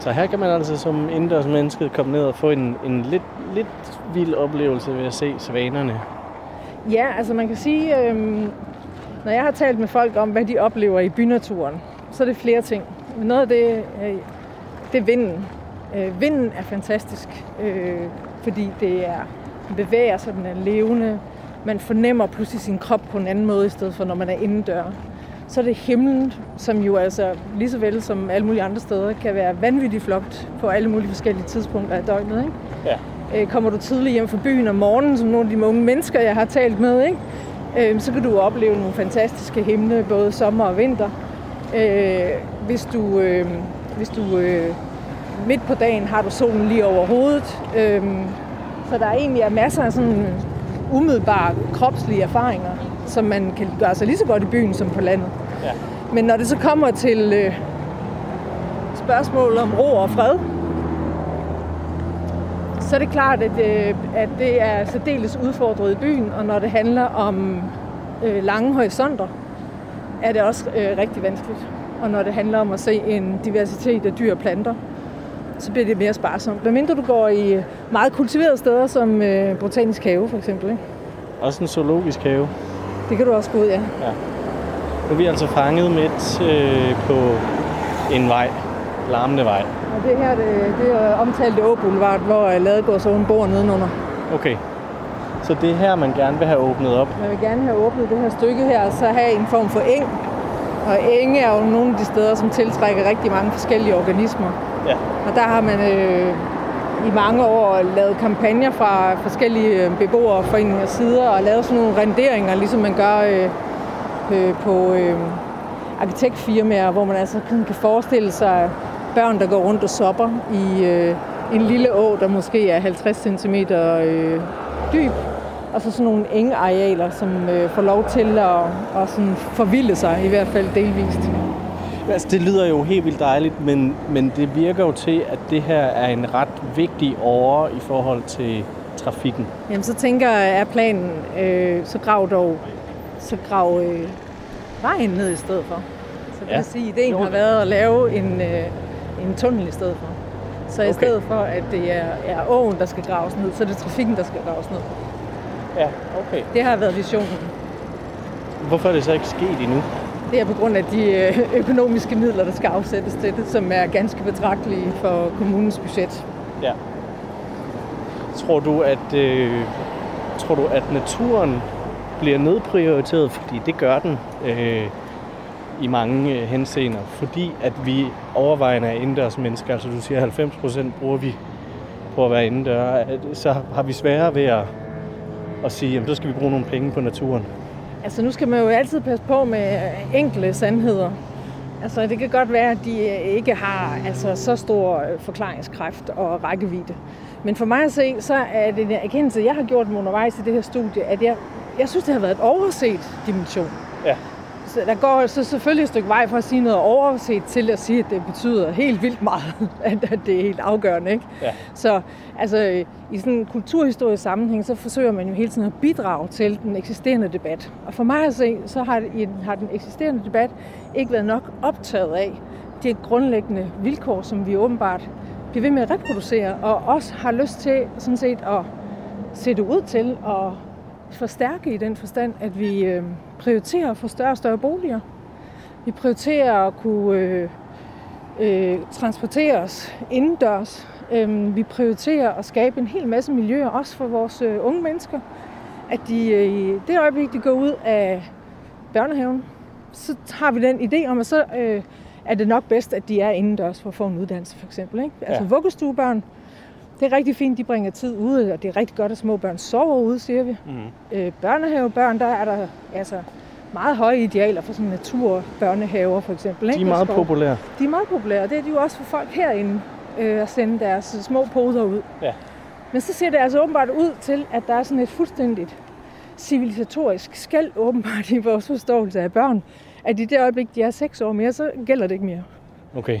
Så her kan man altså som indendørs menneske komme ned og få en, en lidt, lidt vild oplevelse ved at se svanerne. Ja, altså man kan sige, øhm, når jeg har talt med folk om, hvad de oplever i bynaturen, så er det flere ting. Men noget af det, øh, det er vinden. Øh, vinden er fantastisk, øh, fordi det er, den bevæger sig, den er levende. Man fornemmer pludselig sin krop på en anden måde, i stedet for når man er indendør. Så er det himlen, som jo altså lige så vel som alle mulige andre steder, kan være vanvittigt flot på alle mulige forskellige tidspunkter af døgnet. Ikke? Ja. Øh, kommer du tidligt hjem fra byen om morgenen, som nogle af de unge mennesker, jeg har talt med, ikke? Øh, så kan du opleve nogle fantastiske himle, både sommer og vinter. Øh, hvis du, øh, hvis du øh, midt på dagen har du solen lige over hovedet. Øh, så der er egentlig er masser af sådan umiddelbare kropslige erfaringer, som man kan gøre sig lige så godt i byen som på landet. Ja. Men når det så kommer til øh, spørgsmål om ro og fred, så er det klart, at, øh, at det er særdeles udfordret i byen, og når det handler om øh, lange horisonter, er det også øh, rigtig vanskeligt. Og når det handler om at se en diversitet af dyr og planter, så bliver det mere sparsomt. Hvad mindre du går i meget kultiverede steder, som øh, Botanisk Have for eksempel. Ikke? Også en zoologisk have. Det kan du også gå ud, ja. Nu er vi altså fanget midt øh, på en vej. Larmende vej. Og det her, det, det er omtalt Å Boulevard, hvor øh, Ladegårdsåen bor nedenunder. Okay. Så det er her, man gerne vil have åbnet op. Man vil gerne have åbnet det her stykke her, og så have en form for eng, Og enge er jo nogle af de steder, som tiltrækker rigtig mange forskellige organismer. Ja. Og der har man øh, i mange år lavet kampagner fra forskellige øh, beboerforeningers sider og lavet sådan nogle renderinger, ligesom man gør øh, øh, på øh, arkitektfirmaer, hvor man altså kan forestille sig børn, der går rundt og sopper i øh, en lille å, der måske er 50 cm øh, dyb, og så sådan nogle engarealer, som øh, får lov til at, at sådan forvilde sig, i hvert fald delvist. Altså, det lyder jo helt vildt dejligt, men, men det virker jo til, at det her er en ret vigtig åre i forhold til trafikken. Jamen, så tænker jeg, er planen, øh, så grav dog, så grav øh, vejen ned i stedet for. Så det Ja. vil sige, at ideen Jo. har været at lave en, øh, en tunnel i stedet for. Så i Okay. stedet for, at det er, er åen, der skal graves ned, så er det trafikken, der skal graves ned. Ja, okay. Det har været visionen. Hvorfor er det så ikke sket endnu? Det er på grund af de øh, økonomiske midler, der skal afsættes til det, som er ganske betragtelige for kommunens budget. Ja. Tror du, at, øh, tror du, at naturen bliver nedprioriteret? Fordi det gør den øh, i mange øh, henseender. Fordi at vi overvejende er indendørs mennesker. Altså du siger, 90 procent bruger vi på at være indendør. Så har vi sværere ved at, at sige, jamen så skal vi bruge nogle penge på naturen. Altså nu skal man jo altid passe på med øh, enkle sandheder. Altså det kan godt være, at de øh, ikke har altså, så stor forklaringskraft og rækkevidde. Men for mig at se, så er det en erkendelse, jeg har gjort mig undervejs i det her studie, at jeg, jeg synes, det har været et overset dimension. Ja. Så der går så selvfølgelig et stykke vej fra at sige noget overset til at sige, at det betyder helt vildt meget, at, at det er helt afgørende. Ikke? Ja. Så altså, i sådan en kulturhistorisk sammenhæng, så forsøger man jo hele tiden at bidrage til den eksisterende debat. Og for mig at se, så har, har den eksisterende debat ikke været nok optaget af de grundlæggende vilkår, som vi åbenbart bliver ved med at reproducere, og også har lyst til sådan set at se det ud til at forstærke i den forstand, at vi øh, prioriterer at få større og større boliger. Vi prioriterer at kunne øh, øh, transportere os indendørs. Øh, vi prioriterer at skabe en hel masse miljøer, også for vores øh, unge mennesker. At de øh, i det øjeblik, de går ud af børnehaven, så har vi den idé om, at så øh, er det nok bedst, at de er indendørs for at få en uddannelse, for eksempel. Ikke? Altså Ja. vuggestuebørn, det er rigtig fint, de bringer tid ude, og det er rigtig godt, at små børn sover ude, siger vi. Mm. Øh, børnehavebørn, der er der altså meget høje idealer for sådan naturbørnehaver, for eksempel. De ikke? er meget populære. De er meget populære, og det er de jo også for folk herinde, øh, at sende deres små poder ud. Ja. Men så ser det altså åbenbart ud til, at der er sådan et fuldstændigt civilisatorisk skæld åbenbart i vores forståelse af børn, at i det øjeblik, de er seks år mere, så gælder det ikke mere. Okay.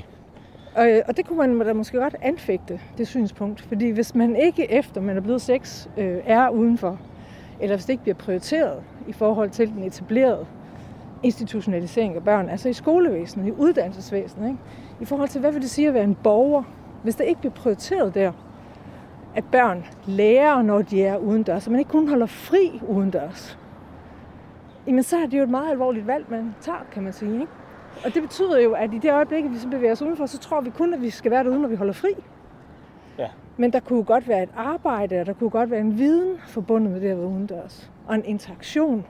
Og, og det kunne man da måske godt anfægte, det synspunkt. Fordi hvis man ikke efter man er blevet seks, øh, er udenfor, eller hvis det ikke bliver prioriteret i forhold til den etablerede institutionalisering af børn, altså i skolevæsenet, i uddannelsesvæsenet, ikke? i forhold til, hvad vil det sige at være en borger, hvis det ikke bliver prioriteret der, at børn lærer, når de er udendørs, så man ikke kun holder fri udendørs, jamen så er det jo et meget alvorligt valg, man tager, kan man sige. Ikke? Og det betyder jo, at i det øjeblik, at vi så bevæger os udenfor, så tror vi kun, at vi skal være derude, når vi holder fri. Ja. Men der kunne godt være et arbejde, og der kunne godt være en viden forbundet med det at være udendørs. Og en interaktion,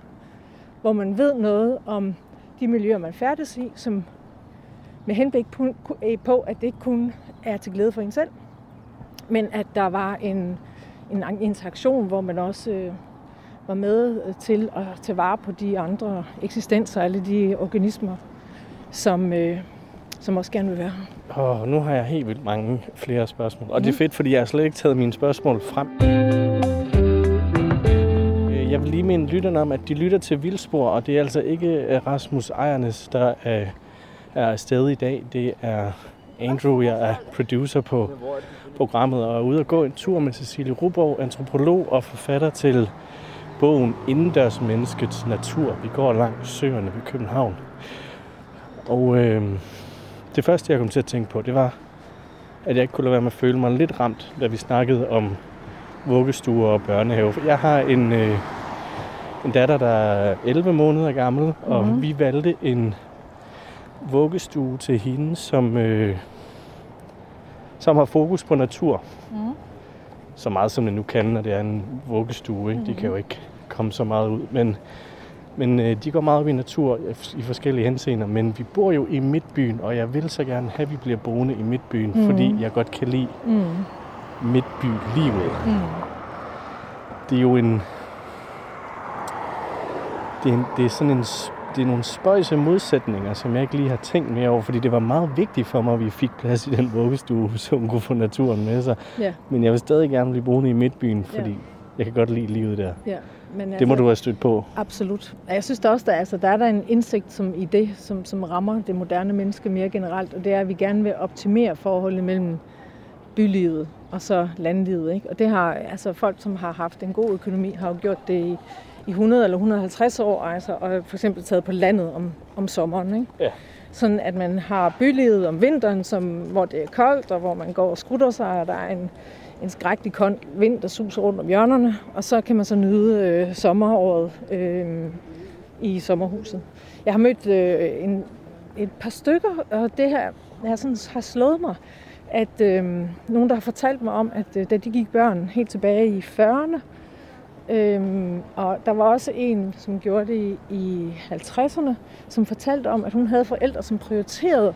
hvor man ved noget om de miljøer, man færdes i, som med henblik på, på, at det ikke kun er til glæde for en selv, men at der var en, en interaktion, hvor man også øh, var med til at tage vare på de andre eksistenser, alle de organismer, som, øh, som også gerne vil være her. Og nu har jeg helt vildt mange flere spørgsmål. Og det er Mhm. fedt, fordi jeg har slet ikke taget mine spørgsmål frem. Øh, Jeg vil lige minde lytterne om, at de lytter til Vildspor, og det er altså ikke øh, Rasmus Ejernes, der øh, er afsted i dag. Det er Andrew, jeg er producer på programmet, og er ude og gå en tur med Cecilie Ruborg, antropolog og forfatter til bogen Indendørs Menneskets Natur. Vi går langs søerne ved København. Og øh, det første, jeg kom til at tænke på, det var, at jeg ikke kunne lade være med at føle mig lidt ramt, da vi snakkede om vuggestuer og børnehave. For jeg har en, øh, en datter, der er 11 måneder gammel, mm-hmm. og Mhm. vi valgte en vuggestue til hende, som, øh, som har fokus på natur. Mhm. Så meget som det nu kan, når det er en vuggestue. Ikke? De kan jo ikke komme så meget ud. Men Men øh, de går meget op i natur i forskellige henseender, men vi bor jo i Midtbyen, og jeg vil så gerne have, at vi bliver boende i Midtbyen, mm. fordi jeg godt kan lide Mm. Midtby-livet. Mm. Det er jo en... Det er, en, det er sådan en... Det er nogle spøjse modsætninger, som jeg ikke lige har tænkt mere over, fordi det var meget vigtigt for mig, at vi fik plads i den vuggestue, så hun kunne få naturen med sig. Ja, Men jeg vil stadig gerne blive boende i Midtbyen, Ja. fordi jeg kan godt lide livet der. ja. Men Det må du have stødt på. Absolut. Jeg synes der også, der, altså, der er der en indsigt som i det, som, som rammer det moderne menneske mere generelt, og det er, at vi gerne vil optimere forholdet mellem bylivet og så landlivet. Ikke? Og det har altså folk, som har haft en god økonomi, har jo gjort det i, i 100 eller 150 år, altså, og for eksempel taget på landet om, om sommeren. Ikke? Ja. Sådan at man har bylivet om vinteren, som, hvor det er koldt, og hvor man går og skrutter sig, og der er en, en skrækkelig kold vind, der suser rundt om hjørnerne, og så kan man så nyde øh, sommeråret øh, i sommerhuset. Jeg har mødt øh, en, et par stykker, og det her jeg har, sådan, har slået mig, at øh, nogen, der har fortalt mig om, at øh, da de gik børn helt tilbage i 40'erne, Øhm, og der var også en, som gjorde det i, i 50'erne, som fortalte om, at hun havde forældre, som prioriterede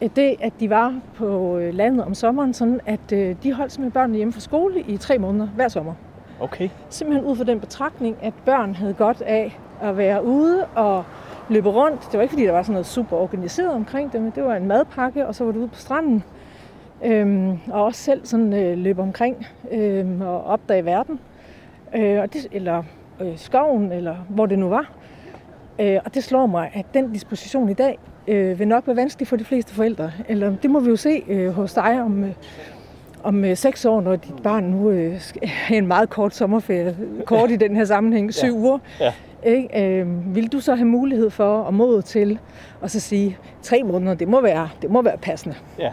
det, at de var på øh, landet om sommeren, sådan at øh, de holdt simpelthen børnene hjemme fra skole i tre måneder hver sommer. Okay. Simpelthen ud fra den betragtning, at børn havde godt af at være ude og løbe rundt. Det var ikke, fordi der var sådan noget super organiseret omkring det, men det var en madpakke, og så var du ude på stranden. Øhm, og også selv sådan øh, løbe omkring øhm, og opdage verden. Øh, og det, eller øh, skoven, eller hvor det nu var. Øh, og det slår mig, at den disposition i dag øh, vil nok være vanskelig for de fleste forældre. Eller det må vi jo se øh, hos dig om, øh, om øh, seks år, når dit barn nu øh, skal have en meget kort sommerferie, kort i den her sammenhæng, syv uger. Ja. Ikke? Øh, vil du så have mulighed for og mod til at så sige, tre måneder, det må være, det må være passende. Ja.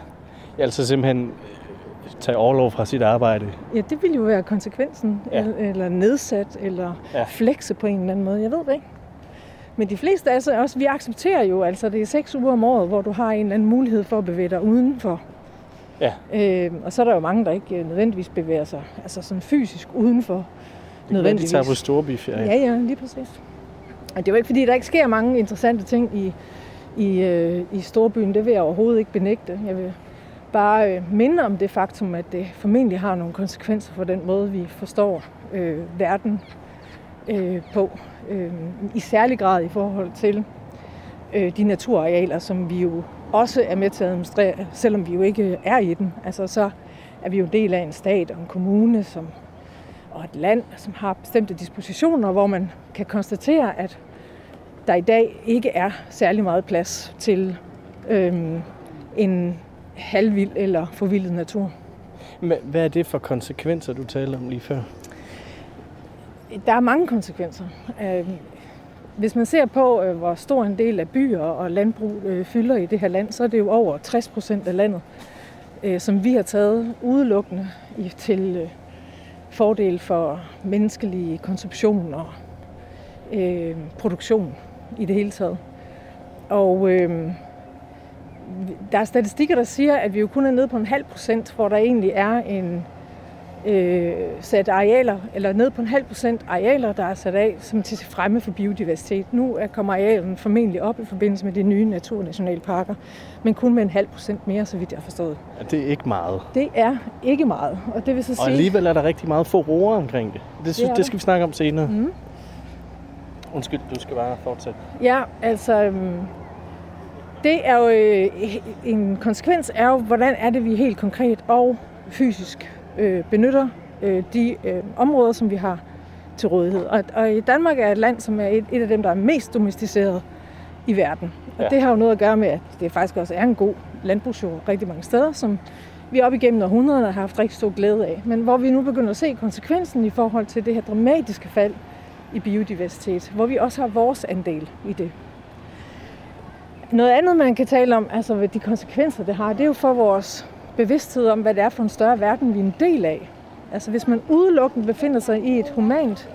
Altså simpelthen tage overlov fra sit arbejde. Ja, det vil jo være konsekvensen, Ja. ja. eller, nedsat, eller Ja. ja. flexe på en eller anden måde. Jeg ved det ikke. Men de fleste af os også, vi accepterer jo, altså det er seks uger om året, hvor du har en eller anden mulighed for at bevæge dig udenfor. Ja. Øh, og så er der jo mange, der ikke øh, nødvendigvis bevæger sig, altså sådan fysisk udenfor. Det være, de Nødvendigvis. tager på storbyferie. Ja, ja, lige præcis. Og det er jo ikke, fordi der ikke sker mange interessante ting i, i, øh, i storbyen. Det vil jeg overhovedet ikke benægte. Jeg vil bare øh, minde om det faktum, at det formentlig har nogle konsekvenser for den måde, vi forstår øh, verden øh, på. Øh, I særlig grad i forhold til øh, de naturarealer, som vi jo også er med til at administrere, selvom vi jo ikke øh, er i den. Altså så er vi jo del af en stat og en kommune, som og et land, som har bestemte dispositioner, hvor man kan konstatere, at der i dag ikke er særlig meget plads til øh, en halvvild eller forvildet natur. Men hvad er det for konsekvenser, du talte om lige før? Der er mange konsekvenser. Øh, hvis man ser på, øh, hvor stor en del af byer og landbrug øh, fylder i det her land, så er det jo over 60 procent af landet, som vi har taget udelukkende til fordel for menneskelig konsumtion og øh, produktion i det hele taget. Og øh, der er statistikker, der siger, at vi jo kun er nede på en halv procent, hvor der egentlig er en øh, sat arealer, eller ned på en halv procent arealer, der er sat af som til fremme for biodiversitet. Nu er- kommer arealen formentlig op i forbindelse med de nye naturnationalparker, men kun med en halv procent mere, så vidt jeg har forstået. Ja, Det er ikke meget. Det er ikke meget, og det vil så Og sige... alligevel er der rigtig meget furore omkring det. Det, synes, Det det, skal vi snakke om senere. Mhm. Undskyld, du skal bare fortsætte. Ja, altså... øhm, Det er jo øh, en konsekvens er jo, hvordan er det, vi helt konkret og fysisk øh, benytter øh, de øh, områder, som vi har til rådighed. Og, og i Danmark er et land, som er et, et af dem, der er mest domesticeret i verden. Og Ja. det har jo noget at gøre med, at det faktisk også er en god landbrugsjord rigtig mange steder, som vi op igennem århundrederne har haft rigtig stor glæde af. Men hvor vi nu begynder at se konsekvensen i forhold til det her dramatiske fald i biodiversitet, hvor vi også har vores andel i det. Noget andet, man kan tale om, altså ved de konsekvenser, det har, det er jo for vores bevidsthed om, hvad det er for en større verden, vi er en del af. Altså hvis man udelukkende befinder sig i et humant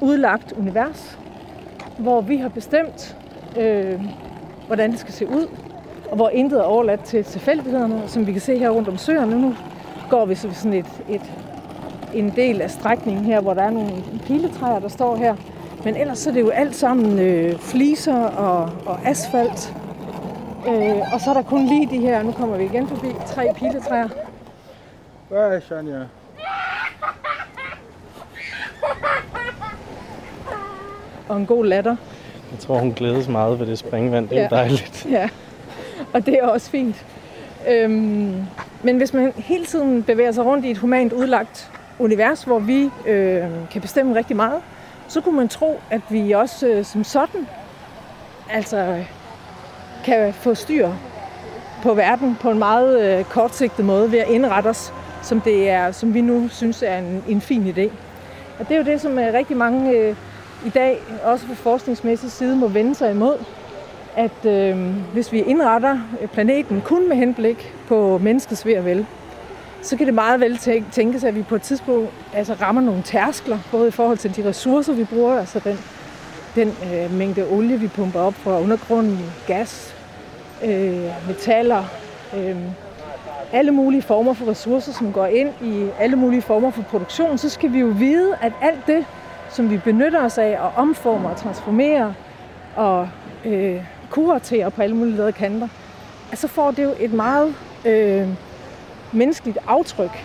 udlagt univers, hvor vi har bestemt, øh, hvordan det skal se ud, og hvor intet er overladt til tilfældighederne, som vi kan se her rundt om søerne. Nu går vi så sådan et, et, en del af strækningen her, hvor der er nogle piletræer, der står her. Men ellers så er det jo alt sammen øh, fliser og, og asfalt. Øh, og så er der kun lige de her, nu kommer vi igen forbi, tre piletræer. Hvad er Shania? Og en god latter. Jeg tror, hun glædes meget ved det springvand. Det er ja. Ja. dejligt. Ja, og det er også fint. Øhm, men hvis man hele tiden bevæger sig rundt i et humant udlagt univers, hvor vi øh, kan bestemme rigtig meget, så kunne man tro, at vi også øh, som sådan altså, kan få styr på verden på en meget øh, kortsigtet måde ved at indrette os, som, det er, som vi nu synes er en, en fin idé. Og det er jo det, som øh, rigtig mange øh, i dag, også på forskningsmæssig side, må vende sig imod at øh, hvis vi indretter øh, planeten kun med henblik på menneskets ved og vel, så kan det meget vel tænkes, at vi på et tidspunkt altså rammer nogle tærskler, både i forhold til de ressourcer, vi bruger, altså den, den øh, mængde olie, vi pumper op fra undergrunden, gas, øh, metaller, øh, alle mulige former for ressourcer, som går ind i alle mulige former for produktion, så skal vi jo vide, at alt det, som vi benytter os af og omformer og transformerer og øh, kuraterer på alle mulige leder kanter, at så får det jo et meget øh, menneskeligt aftryk.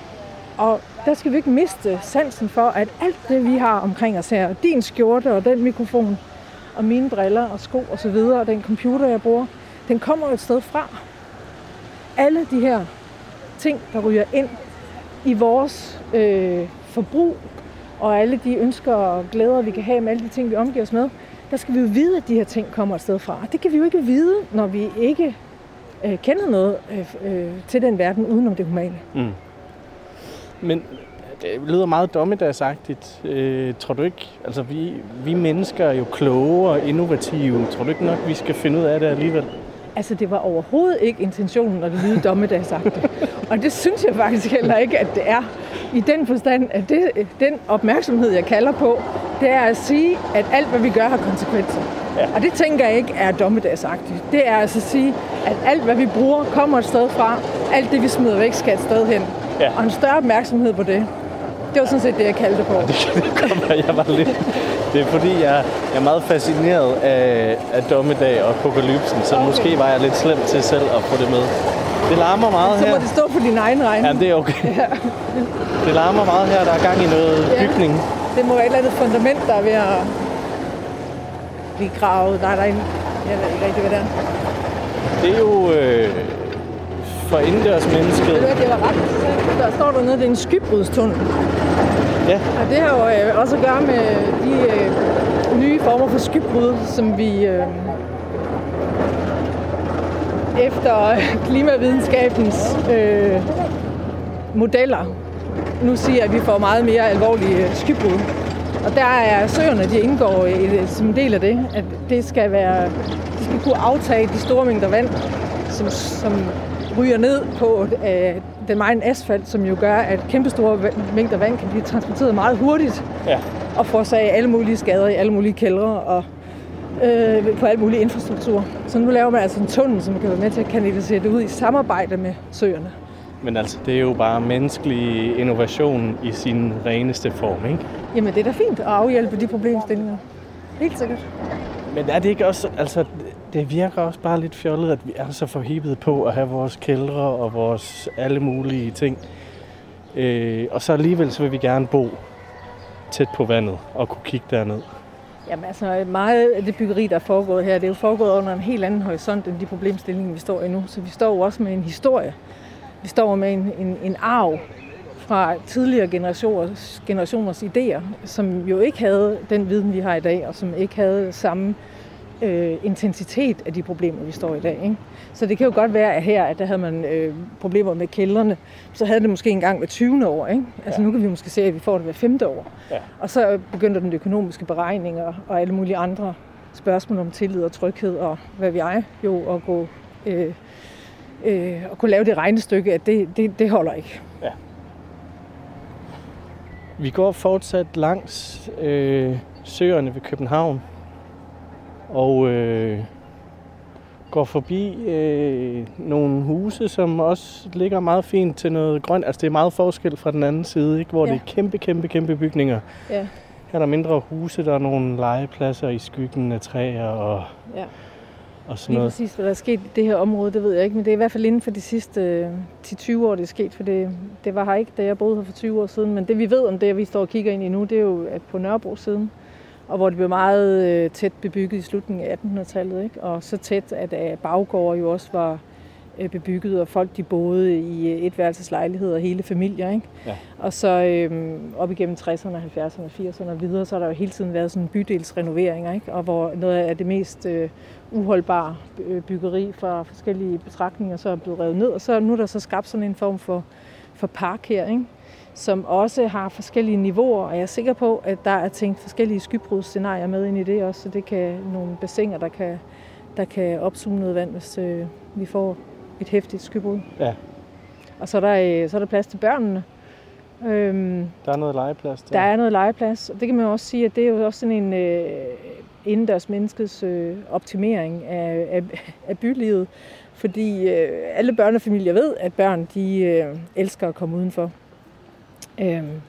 Og der skal vi ikke miste sansen for, at alt det, vi har omkring os her, din skjorte og den mikrofon, og mine briller og sko og så videre, og den computer, jeg bruger, den kommer jo et sted fra. Alle de her ting, der ryger ind i vores øh, forbrug, og alle de ønsker og glæder, vi kan have med alle de ting, vi omgiver os med, der skal vi jo vide, at de her ting kommer et sted fra. Og det kan vi jo ikke vide, når vi ikke øh, kender noget øh, øh, til den verden udenom det humane. Mm. Men øh, det lyder meget dommedagsagtigt. Øh, tror du ikke, altså vi, vi mennesker er jo kloge og innovative. Tror du ikke nok, vi skal finde ud af det alligevel? Altså, det var overhovedet ikke intentionen, at det lyde dommedagsagtigt. og det synes jeg faktisk heller ikke, at det er. I den forstand, at det, den opmærksomhed, jeg kalder på, det er at sige, at alt, hvad vi gør, har konsekvenser. Ja. Og det tænker jeg ikke er dommedagsagtigt. Det er altså at sige, at alt, hvad vi bruger, kommer et sted fra. Alt det, vi smider væk, skal et sted hen. Ja. Og en større opmærksomhed på det. Det var sådan set det, jeg kaldte det på. Det kan godt være, jeg var lidt... Det er fordi, jeg, jeg er meget fascineret af, af dommedag og apokalypsen, så okay. måske var jeg lidt slem til selv at få det med. Det larmer meget Så her. må det stå på din egen regning. Ja, det er okay. Ja. Det larmer meget her. Der er gang i noget Ja. bygning. Det må være et eller andet fundament, der er ved at blive gravet. Nej, der er en... Jeg ved ikke rigtig, hvad det er. Det er jo øh, for indendørsmennesket. Du hvad, det var ret. Der står dernede, det er en skybrudstunnel. Ja. Og det har jo øh, også at gøre med de øh, nye former for skybrud, som vi øh, efter klimavidenskabens øh, modeller nu siger, at vi får meget mere alvorlige øh, skybrud. Og der er søerne, de indgår i som en del af det, at det skal være, de skal kunne aftage de store mængder vand, som, som ryger ned på øh, den meget asfalt, som jo gør, at kæmpestore mængder vand kan blive transporteret meget hurtigt Ja. og forårsage alle mulige skader i alle mulige kældre og øh, på alle mulige infrastruktur. Så nu laver man altså en tunnel, som kan være med til at kanalisere det ud i samarbejde med søerne. Men altså, det er jo bare menneskelig innovation i sin reneste form, ikke? Jamen det er da fint at afhjælpe de problemstillinger. Helt sikkert. Men er det ikke også, altså, det virker også bare lidt fjollet, at vi er så forhibet på at have vores kældre og vores alle mulige ting. Øh, og så alligevel så vil vi gerne bo tæt på vandet og kunne kigge derned. Jamen altså meget af det byggeri, der er foregået her, det er jo foregået under en helt anden horisont end de problemstillinger, vi står i nu. Så vi står jo også med en historie. Vi står med en, en, en arv fra tidligere generationers, generationers idéer, som jo ikke havde den viden, vi har i dag, og som ikke havde samme øh, intensitet af de problemer, vi står i dag. Ikke? Så det kan jo godt være, at her at der havde man øh, problemer med kældrene, så havde det måske engang hver 20. år. Ikke? Altså nu kan vi måske se, at vi får det hver femte år. Ja. Og så begynder den økonomiske beregning og, og alle mulige andre spørgsmål om tillid og tryghed og hvad vi er jo at gå øh, øh, at kunne lave det regnestykke, at det, det, det holder ikke. Vi går fortsat langs øh, søerne ved København og øh, går forbi øh, nogle huse, som også ligger meget fint til noget grønt. Altså det er meget forskel fra den anden side, ikke? hvor Ja. det er kæmpe, kæmpe, kæmpe bygninger. Ja. Her er der mindre huse, der er nogle legepladser i skyggen af træer og, Ja. og sådan Lige noget. præcis, hvad der er sket i det her område, det ved jeg ikke, men det er i hvert fald inden for de sidste øh, 10-20 år, det er sket, for det, det var her ikke, da jeg boede her for 20 år siden, men det vi ved om det, vi står og kigger ind i nu, det er jo at på Nørrebro siden, og hvor det blev meget øh, tæt bebygget i slutningen af 1800-tallet, ikke? og så tæt, at øh, baggårde jo også var øh, bebygget, og folk de boede i øh, etværelseslejligheder, hele familier. Ikke? Ja. Og så øh, op igennem 60'erne, 70'erne, 80'erne og videre, så har der jo hele tiden været sådan bydelsrenoveringer, ikke? og hvor noget af det mest øh, uholdbare øh, byggeri fra forskellige betragtninger så er blevet revet ned, og så nu er der så skabt sådan en form for, for park her, ikke? Som også har forskellige niveauer, og jeg er sikker på, at der er tænkt forskellige skybrudscenarier med ind i det også, så det kan nogle bassiner, der kan, der kan opsuge noget vand, hvis øh, vi får et hæftigt skybrud. Ja. Og så er der, øh, så er der plads til børnene. Øhm, Der er noget legeplads der. der er noget legeplads, og det kan man også sige, at det er jo også sådan en øh, indendørs menneskets øh, optimering af, af, af bylivet. Fordi øh, alle børnefamilier ved, at børn de øh, elsker at komme udenfor. Øhm,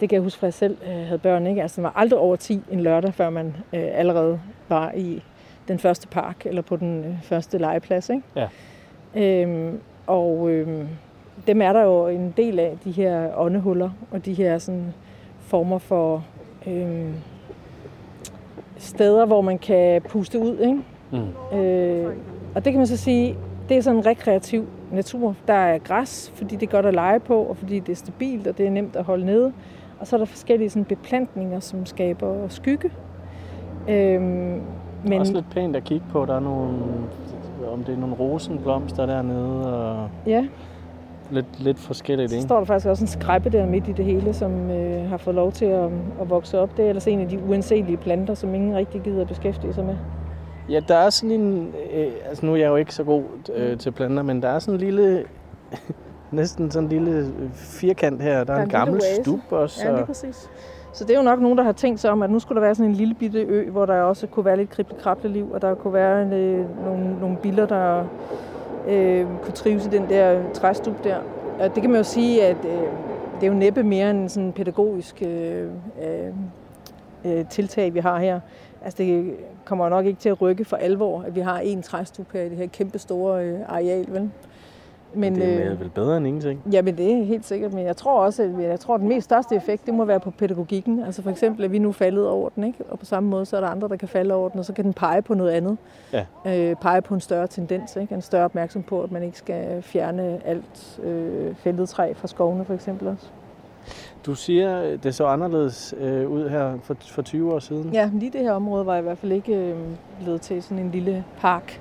det kan jeg huske fra jeg selv øh, havde børn. Ikke? Altså, man var aldrig over 10 en lørdag, før man øh, allerede var i den første park eller på den øh, første legeplads. Ikke? Ja. Øhm, og øhm, dem er der jo en del af, de her åndehuller og de her sådan, former for øhm, steder, hvor man kan puste ud. Ikke? Mm. Øh, og det kan man så sige, det er sådan en rekreativ natur. Der er græs, fordi det er godt at lege på, og fordi det er stabilt, og det er nemt at holde nede. Og så er der forskellige sådan, beplantninger, som skaber skygge. Øhm, Men... Også lidt pænt at kigge på. Der er nogle, om det er nogle rosenblomster dernede, og ja, lidt, lidt forskelligt, så ikke? står der faktisk også en skræppe der midt i det hele, som øh, har fået lov til at, at vokse op. Det er ellers en af de uanselige planter, som ingen rigtig gider at beskæftige sig med. Ja, der er sådan en... Øh, altså nu er jeg jo ikke så god øh, til planter, men der er sådan en lille... næsten sådan en lille firkant her. Der er, Der er en en gammel stup også. Ja, lige præcis. Så det er jo nok nogen, der har tænkt sig om, at nu skulle der være sådan en lille bitte ø, hvor der også kunne være lidt krible liv, og der kunne være en, øh, nogle, nogle biller, der øh, kunne trives i den der træstup der. Og det kan man jo sige, at øh, det er jo næppe mere end sådan en pædagogisk øh, øh, øh, tiltag, vi har her. Altså det kommer nok ikke til at rykke for alvor, at vi har en træstup her i det her kæmpe store øh, areal, vel? Men, det er øh, vel bedre end ingenting. Jamen det er helt sikkert, men jeg tror også, at jeg tror, at den mest største effekt, det må være på pædagogikken. Altså for eksempel, at vi nu faldet over den, ikke? og på samme måde, så er der andre, der kan falde over den, og så kan den pege på noget andet. Ja. Øh, pege på en større tendens, ikke? en større opmærksom på, at man ikke skal fjerne alt øh, fældet træ fra skovene for eksempel også. Du siger, det så anderledes øh, ud her for, for 20 år siden. Ja, lige det her område var i hvert fald ikke øh, blevet til sådan en lille park.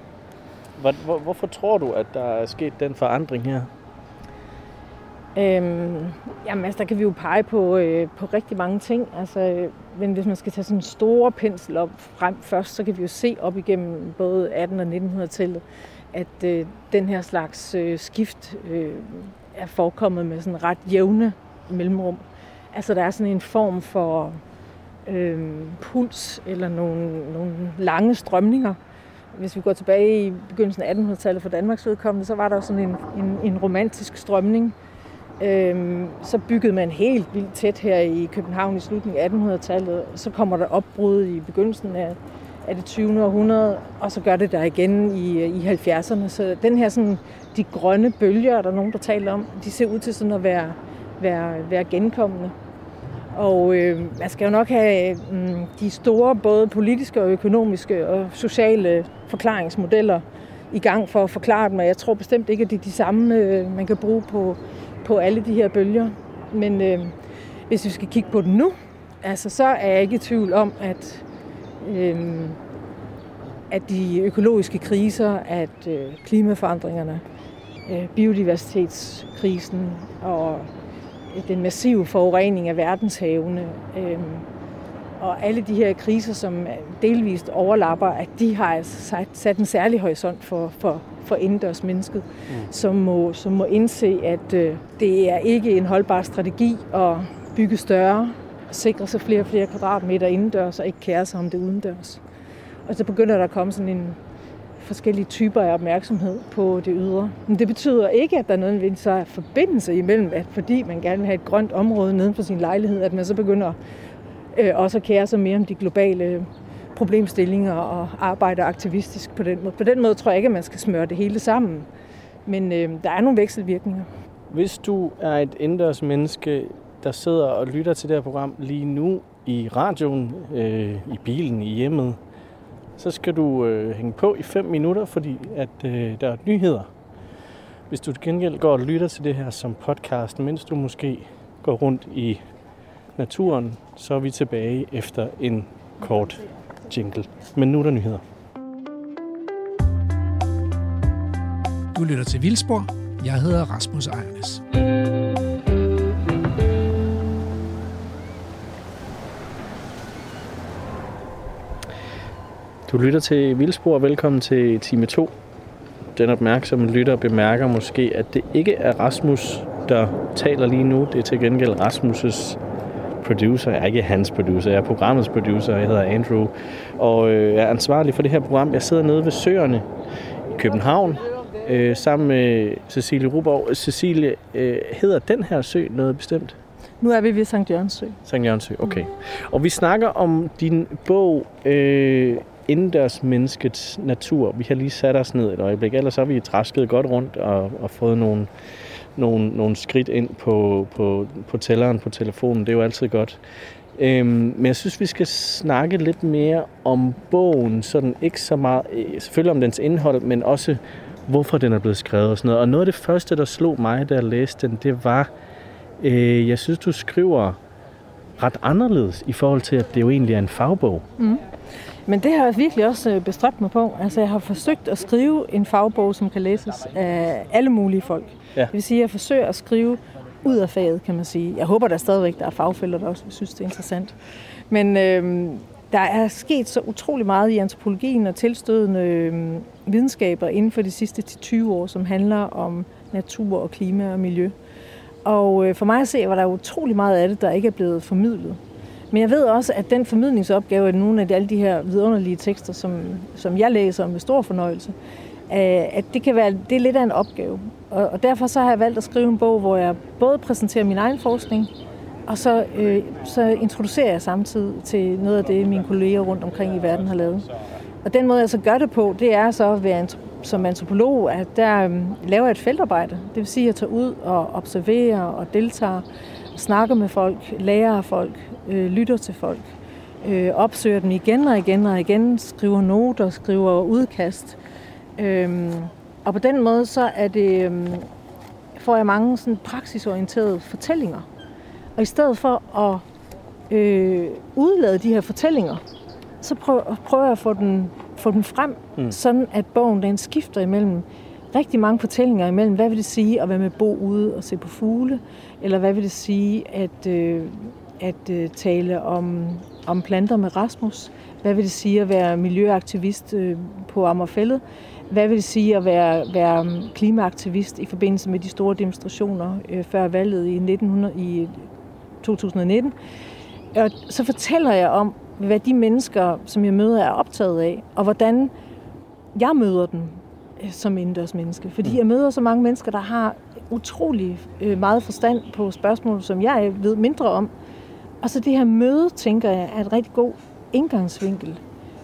Hvor, hvor, hvorfor tror du, at der er sket den forandring her? Øhm, jamen altså, der kan vi jo pege på, øh, på rigtig mange ting. Altså, øh, men hvis man skal tage sådan en store pensel op frem først, så kan vi jo se op igennem både 1800- og 1900-tallet, at øh, den her slags øh, skift øh, er forekommet med sådan ret jævne mellemrum. Altså, der er sådan en form for øh, puls eller nogle, nogle lange strømninger. Hvis vi går tilbage i begyndelsen af 1800-tallet for Danmarks vedkommende, så var der jo sådan en, en, en romantisk strømning, Øhm, så byggede man helt vildt tæt her i København i slutningen af 1800-tallet. Så kommer der opbrud i begyndelsen af, af det 20. århundrede, og så gør det der igen i, i 70'erne. Så den her sådan, de grønne bølger, der er nogen, der taler om, de ser ud til sådan at være, være, være genkommende. Og øh, man skal jo nok have øh, de store, både politiske og økonomiske og sociale forklaringsmodeller i gang for at forklare dem, og jeg tror bestemt ikke, at det er de samme, øh, man kan bruge på, på alle de her bølger. Men øh, hvis vi skal kigge på den nu, altså, så er jeg ikke i tvivl om, at, øh, at de økologiske kriser, at øh, klimaforandringerne, øh, biodiversitetskrisen og den massive forurening af verdenshavene, øh, og alle de her kriser, som delvist overlapper, at de har altså sat, en særlig horisont for, for, for indendørs mennesket, mm. som, må, som må indse, at øh, det er ikke en holdbar strategi at bygge større, sikre sig flere og flere kvadratmeter indendørs, og ikke kære sig om det udendørs. Og så begynder der at komme sådan en forskellige typer af opmærksomhed på det ydre. Men det betyder ikke, at der nødvendigvis er forbindelse imellem, at fordi man gerne vil have et grønt område neden for sin lejlighed, at man så begynder øh, også at kære sig mere om de globale problemstillinger og arbejde aktivistisk på den måde. På den måde tror jeg ikke, at man skal smøre det hele sammen. Men øh, der er nogle vekselvirkninger. Hvis du er et indendørs menneske, der sidder og lytter til det her program lige nu i radioen, øh, i bilen, i hjemmet, så skal du øh, hænge på i 5 minutter, fordi at øh, der er nyheder. Hvis du til gengæld går og lytter til det her som podcast, mens du måske går rundt i naturen, så er vi tilbage efter en kort jingle. Men nu er der nyheder. Du lytter til Vildspor. Jeg hedder Rasmus Ejernes. Du lytter til Vildspor. Velkommen til time 2. Den opmærksomme lytter bemærker måske, at det ikke er Rasmus, der taler lige nu. Det er til gengæld Rasmus' producer. Jeg er ikke hans producer, jeg er programmets producer. Jeg hedder Andrew, og øh, jeg er ansvarlig for det her program. Jeg sidder nede ved Søerne i København, øh, sammen med Cecilie Ruborg. Cecilie, øh, hedder den her sø noget bestemt? Nu er vi ved Sankt Jørgens Sø. Sankt Jørgens Sø, okay. Og vi snakker om din bog, øh, Indendørs Menneskets Natur. Vi har lige sat os ned et øjeblik, ellers har vi træsket godt rundt og, og fået nogle, nogle, nogle skridt ind på, på, på tælleren på telefonen. Det er jo altid godt. Øhm, men jeg synes, vi skal snakke lidt mere om bogen, sådan ikke så meget, øh, selvfølgelig om dens indhold, men også hvorfor den er blevet skrevet og sådan noget. Og noget af det første, der slog mig, da jeg læste den, det var, øh, jeg synes, du skriver ret anderledes i forhold til, at det jo egentlig er en fagbog. Mm. Men det har jeg virkelig også øh, bestræbt mig på. Altså, jeg har forsøgt at skrive en fagbog, som kan læses af alle mulige folk. Ja. Det vil sige, at jeg forsøger at skrive ud af faget, kan man sige. Jeg håber, der stadigvæk der er fagfælder, der også synes, det er interessant. Men øhm, der er sket så utrolig meget i antropologien og tilstødende øhm, videnskaber inden for de sidste 20 år, som handler om natur og klima og miljø. Og øh, for mig at se, var der utrolig meget af det, der ikke er blevet formidlet. Men jeg ved også, at den formidlingsopgave af nogle af de, alle de her vidunderlige tekster, som, som jeg læser med stor fornøjelse, øh, at det kan være det er lidt af en opgave. Og, og derfor så har jeg valgt at skrive en bog, hvor jeg både præsenterer min egen forskning, og så, øh, så introducerer jeg samtidig til noget af det, mine kolleger rundt omkring i verden har lavet. Og den måde, jeg så gør det på, det er så ved som antropolog, at der øh, laver jeg et feltarbejde. Det vil sige, at jeg tager ud og observerer og deltager, snakker med folk, lærer af folk, øh, lytter til folk, øh, opsøger dem igen og igen og igen, skriver noter, skriver udkast. Øhm, og på den måde så er det, øhm, får jeg mange sådan praksisorienterede fortællinger. Og i stedet for at øh, udlade de her fortællinger, så prøver, prøver jeg at få den, få den frem, mm. sådan at bogen den skifter imellem rigtig mange fortællinger imellem, hvad vil det sige at være med bo ude og se på fugle, eller hvad vil det sige at, øh, at øh, tale om, om planter med Rasmus, hvad vil det sige at være miljøaktivist øh, på Ammerfællet, hvad vil det sige at være, være klimaaktivist i forbindelse med de store demonstrationer øh, før valget i, 1900, i 2019. Og så fortæller jeg om, hvad de mennesker, som jeg møder, er optaget af, og hvordan jeg møder dem som indendørs menneske. Fordi jeg møder så mange mennesker, der har utrolig øh, meget forstand på spørgsmål, som jeg ved mindre om. Og så det her møde, tænker jeg, er et rigtig god indgangsvinkel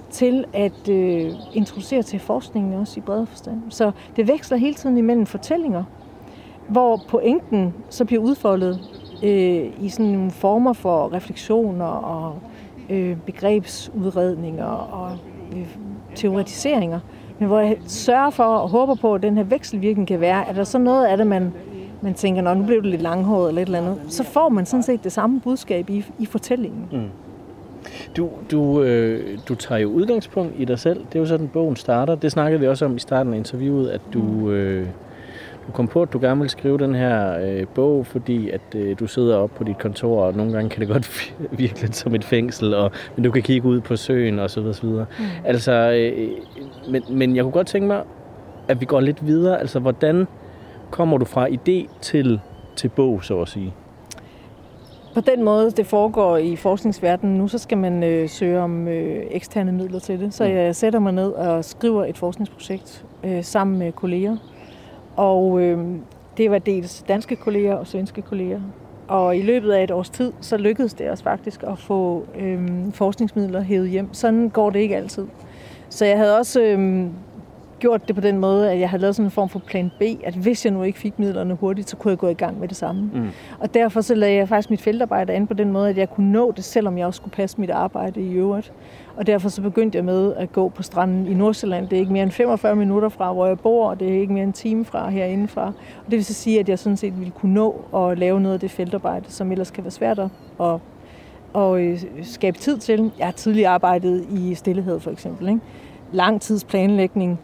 til at øh, introducere til forskningen også i bredere forstand. Så det veksler hele tiden imellem fortællinger, hvor pointen så bliver udfoldet øh, i sådan nogle former for refleksioner og øh, begrebsudredninger og øh, teoretiseringer, men hvor jeg sørger for og håber på, at den her vekselvirkning kan være, at der så noget af det, man, man tænker, Nå, nu blev det lidt langhåret eller et eller andet, så får man sådan set det samme budskab i, i fortællingen. Mm. Du, du, øh, du tager jo udgangspunkt i dig selv. Det er jo sådan, bogen starter. Det snakkede vi også om i starten af interviewet, at du, øh, du kom på, at du gerne ville skrive den her øh, bog, fordi at øh, du sidder op på dit kontor, og nogle gange kan det godt virke lidt som et fængsel, og, men du kan kigge ud på søen og så videre. Så videre. Mm. Altså, øh, men, men jeg kunne godt tænke mig, at vi går lidt videre. Altså, hvordan kommer du fra idé til, til bog, så at sige? På den måde, det foregår i forskningsverdenen nu, så skal man øh, søge om øh, eksterne midler til det. Så jeg sætter mig ned og skriver et forskningsprojekt øh, sammen med kolleger. Og øh, det var dels danske kolleger og svenske kolleger. Og i løbet af et års tid, så lykkedes det os faktisk at få øh, forskningsmidler hævet hjem. Sådan går det ikke altid. Så jeg havde også øh, gjort det på den måde, at jeg havde lavet sådan en form for plan B, at hvis jeg nu ikke fik midlerne hurtigt, så kunne jeg gå i gang med det samme. Mm. Og derfor så lagde jeg faktisk mit feltarbejde an på den måde, at jeg kunne nå det, selvom jeg også skulle passe mit arbejde i øvrigt. Og derfor så begyndte jeg med at gå på stranden i Nordsjælland. Det er ikke mere end 45 minutter fra, hvor jeg bor, og det er ikke mere end en time fra herindefra. Og det vil så sige, at jeg sådan set ville kunne nå at lave noget af det feltarbejde, som ellers kan være svært at, at, at skabe tid til. Jeg har tidligere arbejdet i Stillehed for eksempel. Ikke? Lang tids planlægning,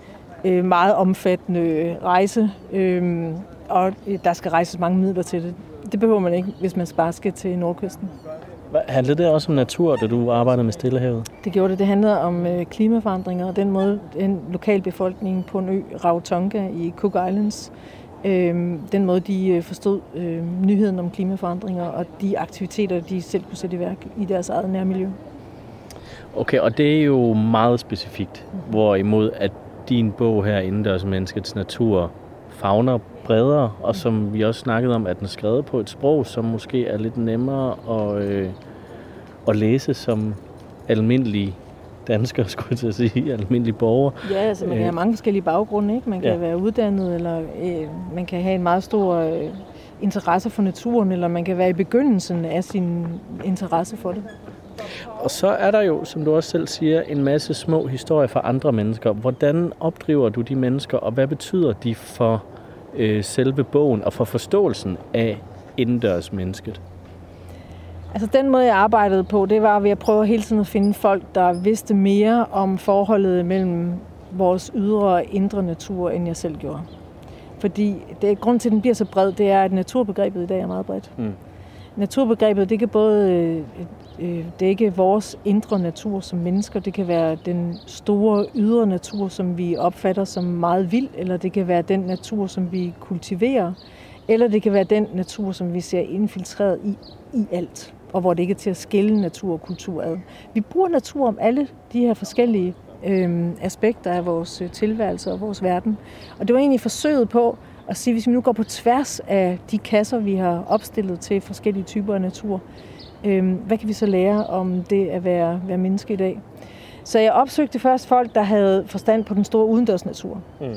øh, meget omfattende rejse, øh, og der skal rejses mange midler til det. Det behøver man ikke, hvis man bare skal til Nordkysten. Handlede det også om natur, da du arbejdede med Stillehavet? Det gjorde det. Det handlede om øh, klimaforandringer og den måde, den lokalbefolkning på en ø, Rarotonga i Cook Islands, øh, den måde, de øh, forstod øh, nyheden om klimaforandringer og de aktiviteter, de selv kunne sætte i værk i deres eget nærmiljø. Okay, og det er jo meget specifikt, hvorimod at din bog her, Indendørs Menneskets Natur, fagner bredere, og som vi også snakkede om, at den er skrevet på et sprog, som måske er lidt nemmere at, øh, at læse som almindelige danskere, skulle jeg til at sige, almindelige borgere. Ja, altså man kan have mange forskellige baggrunde, ikke? Man kan ja. være uddannet, eller øh, man kan have en meget stor øh, interesse for naturen, eller man kan være i begyndelsen af sin interesse for det. Og så er der jo, som du også selv siger, en masse små historier fra andre mennesker. Hvordan opdriver du de mennesker, og hvad betyder de for øh, selve bogen og for forståelsen af indendørsmennesket? Altså den måde, jeg arbejdede på, det var ved at prøve hele tiden at finde folk, der vidste mere om forholdet mellem vores ydre og indre natur, end jeg selv gjorde. Fordi det, grund til, at den bliver så bred, det er, at naturbegrebet i dag er meget bredt. Mm. Naturbegrebet, det kan både øh, dække vores indre natur som mennesker, det kan være den store ydre natur, som vi opfatter som meget vild, eller det kan være den natur, som vi kultiverer, eller det kan være den natur, som vi ser infiltreret i, i alt, og hvor det ikke er til at skille natur og kultur ad. Vi bruger natur om alle de her forskellige øh, aspekter af vores øh, tilværelse og vores verden. Og det var egentlig forsøget på at sige, hvis vi nu går på tværs af de kasser, vi har opstillet til forskellige typer af natur, øh, hvad kan vi så lære om det at være, være menneske i dag? Så jeg opsøgte først folk, der havde forstand på den store udendørsnatur. Mm.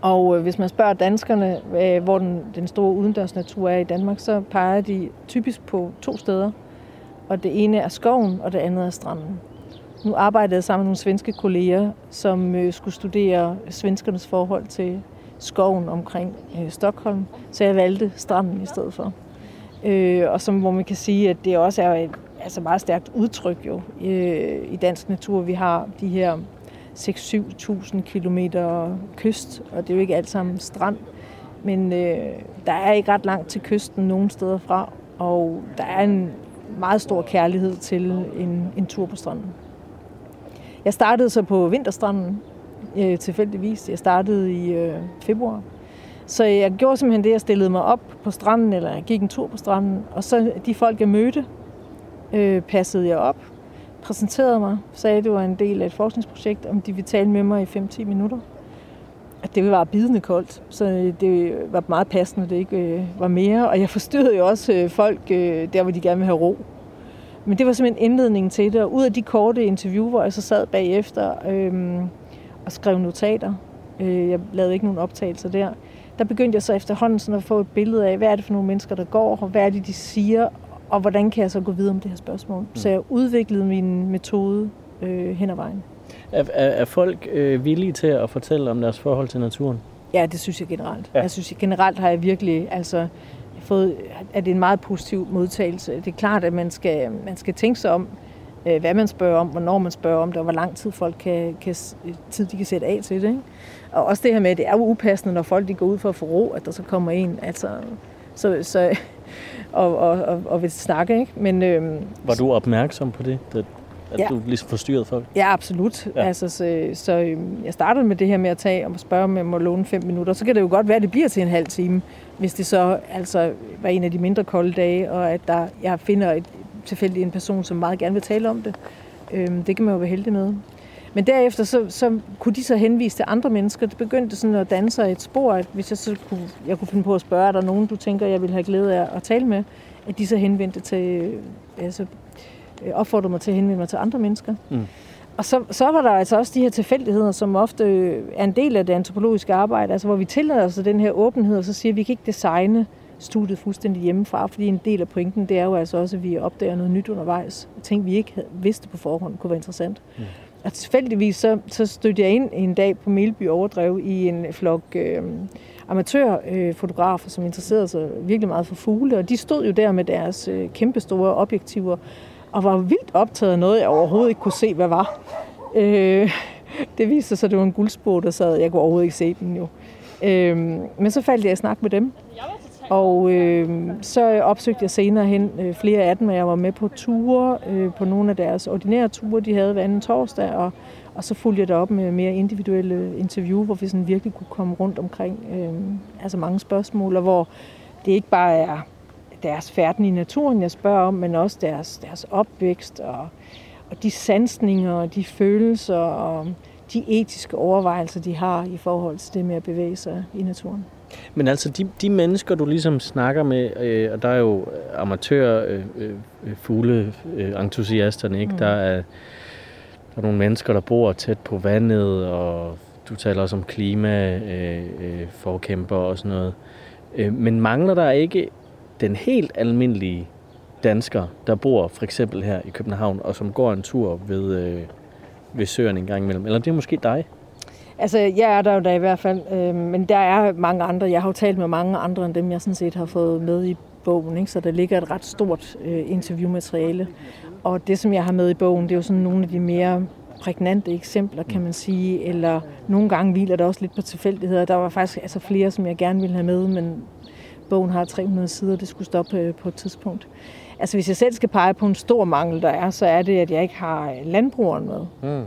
Og øh, hvis man spørger danskerne, øh, hvor den, den store udendørsnatur er i Danmark, så peger de typisk på to steder. Og det ene er skoven, og det andet er stranden. Nu arbejdede jeg sammen med nogle svenske kolleger, som øh, skulle studere svenskernes forhold til skoven omkring øh, Stockholm, så jeg valgte stranden i stedet for. Øh, og som, hvor man kan sige, at det også er et altså meget stærkt udtryk jo øh, i dansk natur. Vi har de her 6-7.000 km kyst, og det er jo ikke alt sammen strand. Men øh, der er ikke ret langt til kysten nogen steder fra, og der er en meget stor kærlighed til en, en tur på stranden. Jeg startede så på Vinterstranden øh, tilfældigvis. Jeg startede i øh, februar. Så jeg gjorde simpelthen det, jeg stillede mig op på stranden, eller jeg gik en tur på stranden, og så de folk, jeg mødte, øh, passede jeg op, præsenterede mig, sagde, at det var en del af et forskningsprojekt, om de ville tale med mig i 5-10 minutter. At det var bidende koldt, så det var meget passende, at det ikke øh, var mere. Og jeg forstyrrede jo også øh, folk øh, der, hvor de gerne vil have ro. Men det var simpelthen indledningen til det, og ud af de korte interview, hvor jeg så sad bagefter øh, og skrev notater, øh, jeg lavede ikke nogen optagelser der, der begyndte jeg så efterhånden sådan at få et billede af, hvad er det for nogle mennesker, der går, og hvad er det, de siger, og hvordan kan jeg så gå videre om det her spørgsmål. Mm. Så jeg udviklede min metode øh, hen ad vejen. Er, er, er folk øh, villige til at fortælle om deres forhold til naturen? Ja, det synes jeg generelt. Ja. Jeg synes generelt har jeg virkelig altså, fået, at det er en meget positiv modtagelse. Det er klart, at man skal, man skal tænke sig om, hvad man spørger om, hvornår man spørger om det, og hvor lang tid folk kan, kan, tid de kan sætte af til det. Ikke? Og også det her med, at det er jo upassende, når folk de går ud for at få ro, at der så kommer en, altså, så, så, og, og, og, og vil snakke. Ikke? Men, øhm, Var du opmærksom på det? det at ja. du ligesom forstyrrede folk? Ja, absolut. Ja. Altså, så, så øhm, jeg startede med det her med at tage og spørge, om jeg må låne fem minutter. Så kan det jo godt være, at det bliver til en halv time, hvis det så altså var en af de mindre kolde dage, og at der, jeg finder et, tilfældigt en person, som meget gerne vil tale om det. Øhm, det kan man jo være heldig med. Men derefter så, så kunne de så henvise til andre mennesker. Det begyndte sådan at danne sig et spor, at hvis jeg så kunne, jeg kunne finde på at spørge, er der nogen, du tænker, jeg vil have glæde af at tale med? at de så henvendte til, altså øh, opfordrede mig til at henvende mig til andre mennesker. Mm. Og så, så var der altså også de her tilfældigheder, som ofte er en del af det antropologiske arbejde, altså hvor vi tillader os den her åbenhed, og så siger, at vi kan ikke designe studiet fuldstændig hjemmefra, fordi en del af pointen, det er jo altså også, at vi opdager noget nyt undervejs. Ting, vi ikke havde, vidste på forhånd, kunne være interessant. Mm. Og tilfældigvis så, så stødte jeg ind en dag på Melby Overdrev i en flok øh, amatørfotografer, øh, som interesserede sig virkelig meget for fugle, og de stod jo der med deres øh, kæmpestore objektiver, og var vildt optaget af noget, jeg overhovedet ikke kunne se, hvad var. Øh, det viste sig, at det var en guldspor, der sad. Jeg kunne overhovedet ikke se den jo. Øh, men så faldt jeg i snak med dem. Og øh, så opsøgte jeg senere hen øh, flere af dem, og jeg var med på ture, øh, på nogle af deres ordinære ture, de havde hver anden torsdag, og, og så fulgte jeg det op med mere individuelle interview, hvor vi sådan virkelig kunne komme rundt omkring øh, altså mange spørgsmål, og hvor det ikke bare er deres færden i naturen, jeg spørger om, men også deres, deres opvækst og, og de sansninger og de følelser og de etiske overvejelser, de har i forhold til det med at bevæge sig i naturen. Men altså, de, de mennesker, du ligesom snakker med, øh, og der er jo amatør øh, øh, fugle øh, entusiasterne, ikke? Mm. Der, er, der er nogle mennesker, der bor tæt på vandet, og du taler også om klima, øh, øh, forkæmper og sådan noget. Øh, men mangler der ikke den helt almindelige dansker, der bor for eksempel her i København, og som går en tur ved, øh, ved søerne en gang imellem? Eller det er måske dig? Altså, jeg er der jo da i hvert fald, øh, men der er mange andre. Jeg har jo talt med mange andre end dem, jeg sådan set har fået med i bogen, ikke? så der ligger et ret stort øh, interviewmateriale. Og det, som jeg har med i bogen, det er jo sådan nogle af de mere prægnante eksempler, kan man sige, eller nogle gange hviler der også lidt på tilfældigheder. Der var faktisk altså flere, som jeg gerne ville have med, men bogen har 300 sider, det skulle stoppe øh, på et tidspunkt. Altså hvis jeg selv skal pege på en stor mangel, der er, så er det, at jeg ikke har landbrugeren med. Mm.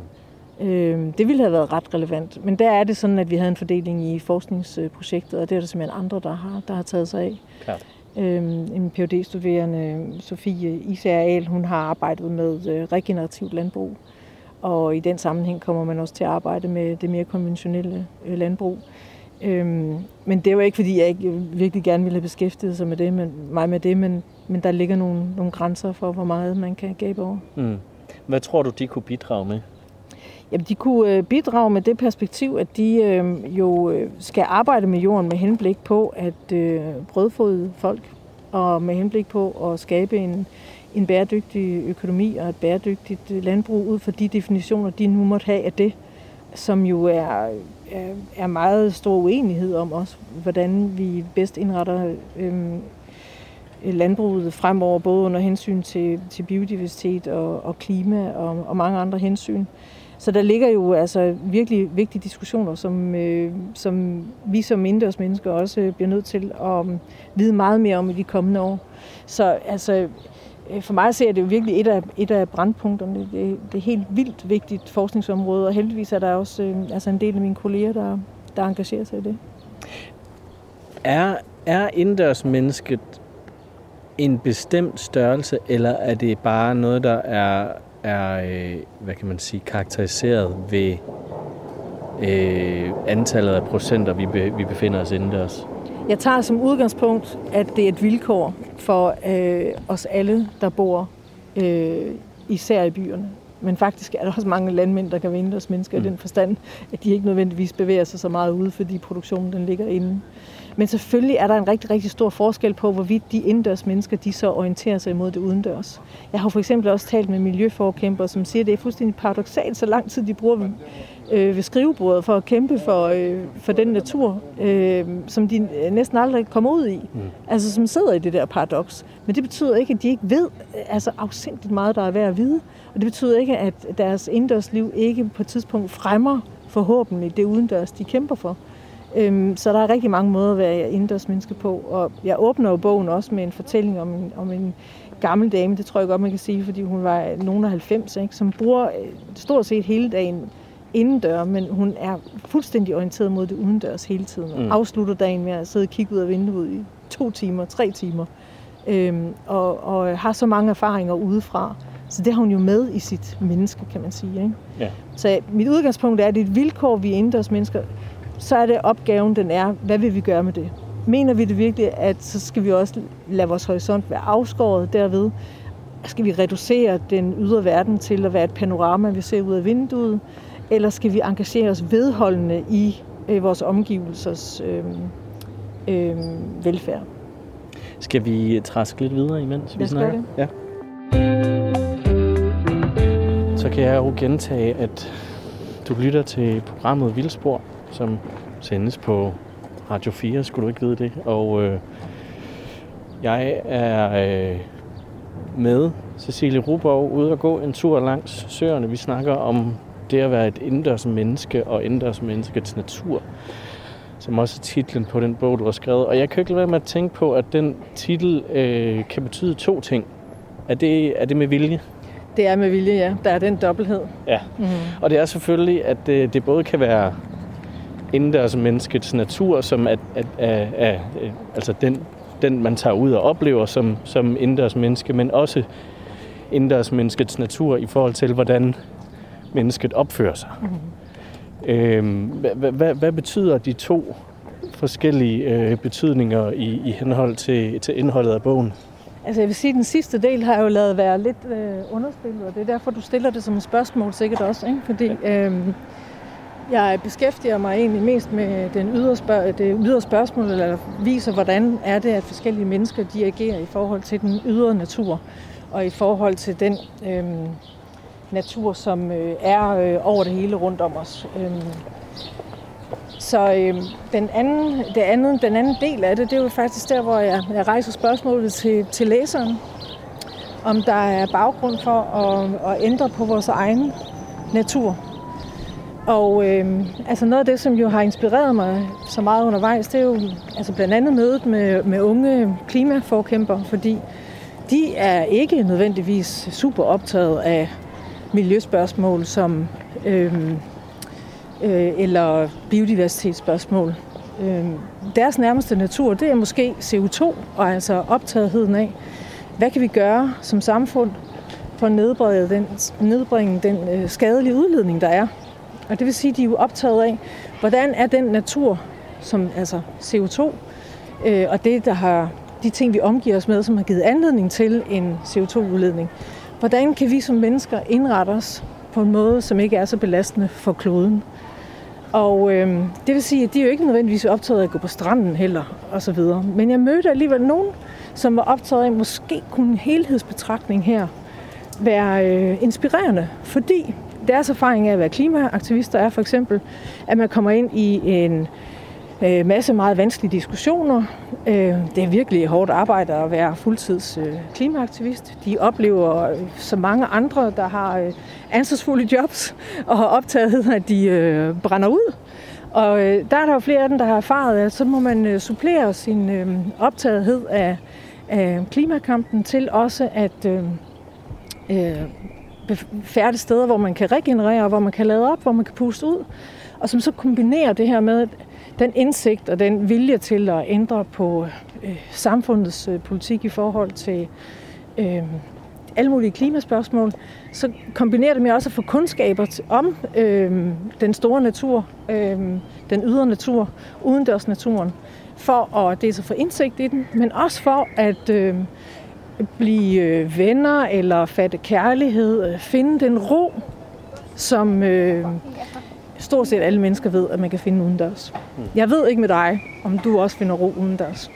Øh, det ville have været ret relevant. Men der er det sådan, at vi havde en fordeling i forskningsprojektet, og det er der simpelthen andre, der har, der har taget sig af. Klart. Øh, en phd studerende Sofie Isager hun har arbejdet med øh, regenerativt landbrug. Og i den sammenhæng kommer man også til at arbejde med det mere konventionelle øh, landbrug. Øhm, men det var ikke, fordi jeg ikke virkelig gerne ville have beskæftiget sig med det, men, mig med det, men, men der ligger nogle, nogle grænser for, hvor meget man kan gabe over. Mm. Hvad tror du, de kunne bidrage med? Jamen, de kunne øh, bidrage med det perspektiv, at de øh, jo øh, skal arbejde med jorden med henblik på at øh, brødfode folk, og med henblik på at skabe en, en bæredygtig økonomi og et bæredygtigt øh, landbrug ud fra de definitioner, de nu måtte have af det, som jo er, er, er meget stor uenighed om også, hvordan vi bedst indretter øh, landbruget fremover, både under hensyn til, til biodiversitet og, og klima og, og mange andre hensyn. Så der ligger jo altså virkelig vigtige diskussioner, som, øh, som vi som indendørs mennesker også bliver nødt til at vide meget mere om i de kommende år. Så altså, øh, for mig ser det jo virkelig et af, et af brandpunkterne. Det, det er helt vildt vigtigt forskningsområde, og heldigvis er der også øh, altså en del af mine kolleger, der, der engagerer sig i det. Er, er indendørs mennesket en bestemt størrelse, eller er det bare noget, der er er, øh, hvad kan man sige, karakteriseret ved øh, antallet af procenter, vi, be, vi befinder os indendørs? Jeg tager som udgangspunkt, at det er et vilkår for øh, os alle, der bor øh, især i byerne. Men faktisk er der også mange landmænd, der kan være indendørs mennesker mm. i den forstand, at de ikke nødvendigvis bevæger sig så meget ude, fordi produktionen den ligger inde. Men selvfølgelig er der en rigtig, rigtig stor forskel på, hvorvidt de indendørs mennesker, de så orienterer sig imod det udendørs. Jeg har for eksempel også talt med miljøforkæmper, som siger, at det er fuldstændig paradoxalt, så lang tid de bruger ved, øh, ved skrivebordet for at kæmpe for, øh, for den natur, øh, som de næsten aldrig kommer ud i. Mm. Altså som sidder i det der paradoks. Men det betyder ikke, at de ikke ved altså afsindigt meget, der er værd at vide. Og det betyder ikke, at deres indendørsliv ikke på et tidspunkt fremmer forhåbentlig det udendørs, de kæmper for. Øhm, så der er rigtig mange måder at være indendørs menneske på. Og jeg åbner jo bogen også med en fortælling om en, om en gammel dame, det tror jeg godt, man kan sige, fordi hun var nogen af 90, ikke, som bruger øh, stort set hele dagen indendør, men hun er fuldstændig orienteret mod det udendørs hele tiden. Og mm. afslutter dagen med at sidde og kigge ud af vinduet i to timer, tre timer. Øhm, og, og har så mange erfaringer udefra. Så det har hun jo med i sit menneske, kan man sige. Ikke? Ja. Så mit udgangspunkt er, at det er et vilkår, vi indendørs mennesker så er det opgaven, den er, hvad vil vi gøre med det? mener vi det virkelig, at så skal vi også lade vores horisont være afskåret derved? Skal vi reducere den ydre verden til at være et panorama, vi ser ud af vinduet? Eller skal vi engagere os vedholdende i øh, vores omgivelsers øh, øh, velfærd? Skal vi træske lidt videre imens vi Lad gøre snakker? Ja. Så kan jeg jo gentage, at du lytter til programmet Vildspor, som sendes på Radio 4, skulle du ikke vide det. Og øh, jeg er øh, med Cecilie Ruborg ude og gå en tur langs søerne. Vi snakker om det at være et indendørs menneske og indendørs menneskets natur som også er titlen på den bog, du har skrevet. Og jeg kan ikke lade være med at tænke på, at den titel øh, kan betyde to ting. Er det, er det med vilje? Det er med vilje, ja. Der er den dobbelthed. Ja. Mm. Og det er selvfølgelig, at det, det både kan være indendørs menneskets natur, som at, at, at, at, at altså den, den, man tager ud og oplever som, som indendørs menneske, men også indendørs menneskets natur i forhold til, hvordan mennesket opfører sig. Mm. Øhm, hvad, hvad, hvad betyder de to forskellige øh, betydninger i, i henhold til, til indholdet af bogen? Altså jeg vil sige, at den sidste del har jo lavet være lidt øh, underspillet, og det er derfor, du stiller det som et spørgsmål sikkert også. Ikke? Fordi øh, jeg beskæftiger mig egentlig mest med den ydre spørg- det ydre spørgsmål, eller viser, hvordan er det, at forskellige mennesker de agerer i forhold til den ydre natur, og i forhold til den øh, natur, som øh, er øh, over det hele rundt om os. Øh, så øh, den, anden, det andet, den anden del af det, det er jo faktisk der, hvor jeg, jeg rejser spørgsmålet til, til læseren. Om der er baggrund for at, at ændre på vores egen natur. Og øh, altså noget af det, som jo har inspireret mig så meget undervejs, det er jo altså blandt andet mødet med, med unge klimaforkæmper, fordi de er ikke nødvendigvis super optaget af miljøspørgsmål som øh, øh, eller biodiversitetsspørgsmål. Øh, deres nærmeste natur, det er måske CO2, og altså optagetheden af, hvad kan vi gøre som samfund for at nedbringe den, nedbringe den øh, skadelige udledning, der er. Og det vil sige, at de er jo optaget af, hvordan er den natur, som altså CO2, øh, og det, der har de ting, vi omgiver os med, som har givet anledning til en CO2-udledning. Hvordan kan vi som mennesker indrette os på en måde, som ikke er så belastende for kloden? Og øh, det vil sige, at de er jo ikke nødvendigvis optaget af at gå på stranden heller, og så videre. Men jeg mødte alligevel nogen, som var optaget af, at måske kunne en helhedsbetragtning her være øh, inspirerende, fordi deres erfaring af at være klimaaktivister er for eksempel, at man kommer ind i en øh, masse meget vanskelige diskussioner. Øh, det er virkelig hårdt arbejde at være fuldtids øh, klimaaktivist. De oplever, øh, så mange andre, der har øh, ansvarsfulde jobs og har optaget, at de øh, brænder ud. Og øh, der er der jo flere af dem, der har erfaret, at så må man øh, supplere sin øh, optagethed af, af klimakampen til også at øh, øh, færdige steder, hvor man kan regenerere, hvor man kan lade op, hvor man kan puste ud. Og som så kombinerer det her med den indsigt og den vilje til at ændre på øh, samfundets øh, politik i forhold til øh, alle mulige klimaspørgsmål, så kombinerer det med også at få kundskaber om øh, den store natur, øh, den ydre natur, udendørsnaturen, for at dels at få indsigt i den, men også for at øh, blive øh, venner eller fatte kærlighed, øh, finde den ro, som øh, stort set alle mennesker ved, at man kan finde udendørs. Jeg ved ikke med dig, om du også finder ro udendørs.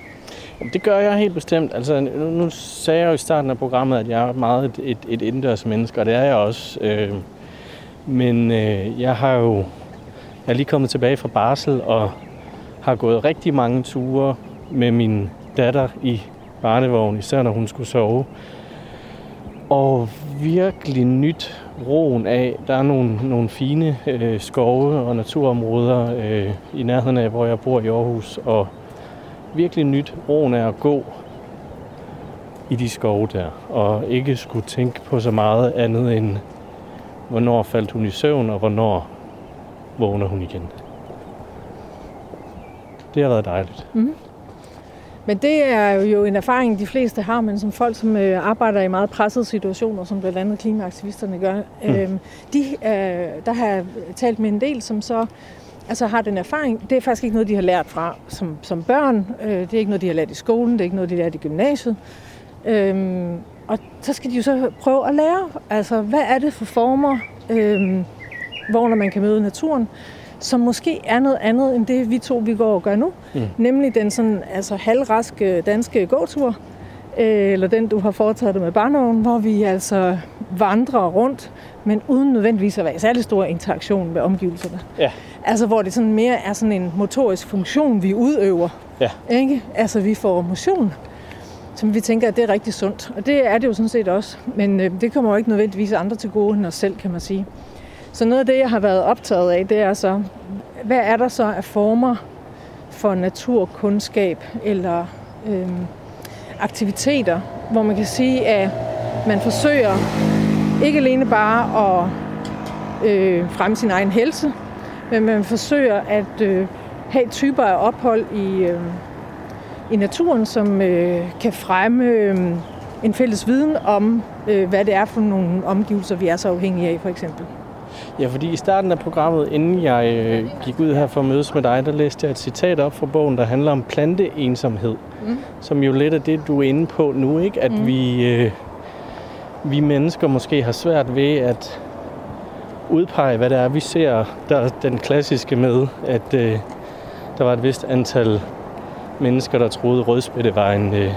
Det gør jeg helt bestemt. Altså, nu, nu sagde jeg jo i starten af programmet, at jeg er meget et, et, et indendørs menneske, og det er jeg også. Øh, men øh, jeg har jo jeg er lige kommet tilbage fra barsel og har gået rigtig mange ture med min datter i barnevogn, især når hun skulle sove. Og virkelig nyt roen af. Der er nogle, nogle fine øh, skove og naturområder øh, i nærheden af, hvor jeg bor i Aarhus. Og virkelig nyt roen af at gå i de skove der. Og ikke skulle tænke på så meget andet end, hvornår faldt hun i søvn, og hvornår vågner hun igen. Det har været dejligt. Mm. Men det er jo en erfaring, de fleste har, men som folk, som øh, arbejder i meget pressede situationer, som blandt andet klimaaktivisterne gør, mm. øh, de, øh, der har jeg talt med en del, som så altså har den erfaring. Det er faktisk ikke noget, de har lært fra som, som børn. Øh, det er ikke noget, de har lært i skolen. Det er ikke noget, de har lært i gymnasiet. Øhm, og så skal de jo så prøve at lære, altså hvad er det for former, øhm, hvor når man kan møde naturen, som måske er noget andet end det, vi to vi går og gør nu. Mm. Nemlig den sådan, altså halvraske danske gåtur, øh, eller den, du har foretaget med barnevognen, hvor vi altså vandrer rundt, men uden nødvendigvis at være i særlig stor interaktion med omgivelserne. Ja. Altså hvor det sådan mere er sådan en motorisk funktion, vi udøver. Ja. Ikke? Altså vi får motion, som vi tænker, at det er rigtig sundt. Og det er det jo sådan set også. Men øh, det kommer jo ikke nødvendigvis andre til gode end os selv, kan man sige. Så noget af det, jeg har været optaget af, det er så, hvad er der så af former for naturkundskab eller øh, aktiviteter, hvor man kan sige, at man forsøger ikke alene bare at øh, fremme sin egen helse, men man forsøger at øh, have typer af ophold i, øh, i naturen, som øh, kan fremme øh, en fælles viden om, øh, hvad det er for nogle omgivelser, vi er så afhængige af, for eksempel. Ja, fordi i starten af programmet, inden jeg øh, gik ud her for at mødes med dig, der læste jeg et citat op fra bogen, der handler om planteensomhed. Mm. Som jo lidt er det, du er inde på nu, ikke? At mm. vi, øh, vi mennesker måske har svært ved at udpege, hvad det er, vi ser. Der er den klassiske med, at øh, der var et vist antal mennesker, der troede, at rødspætte var en, øh,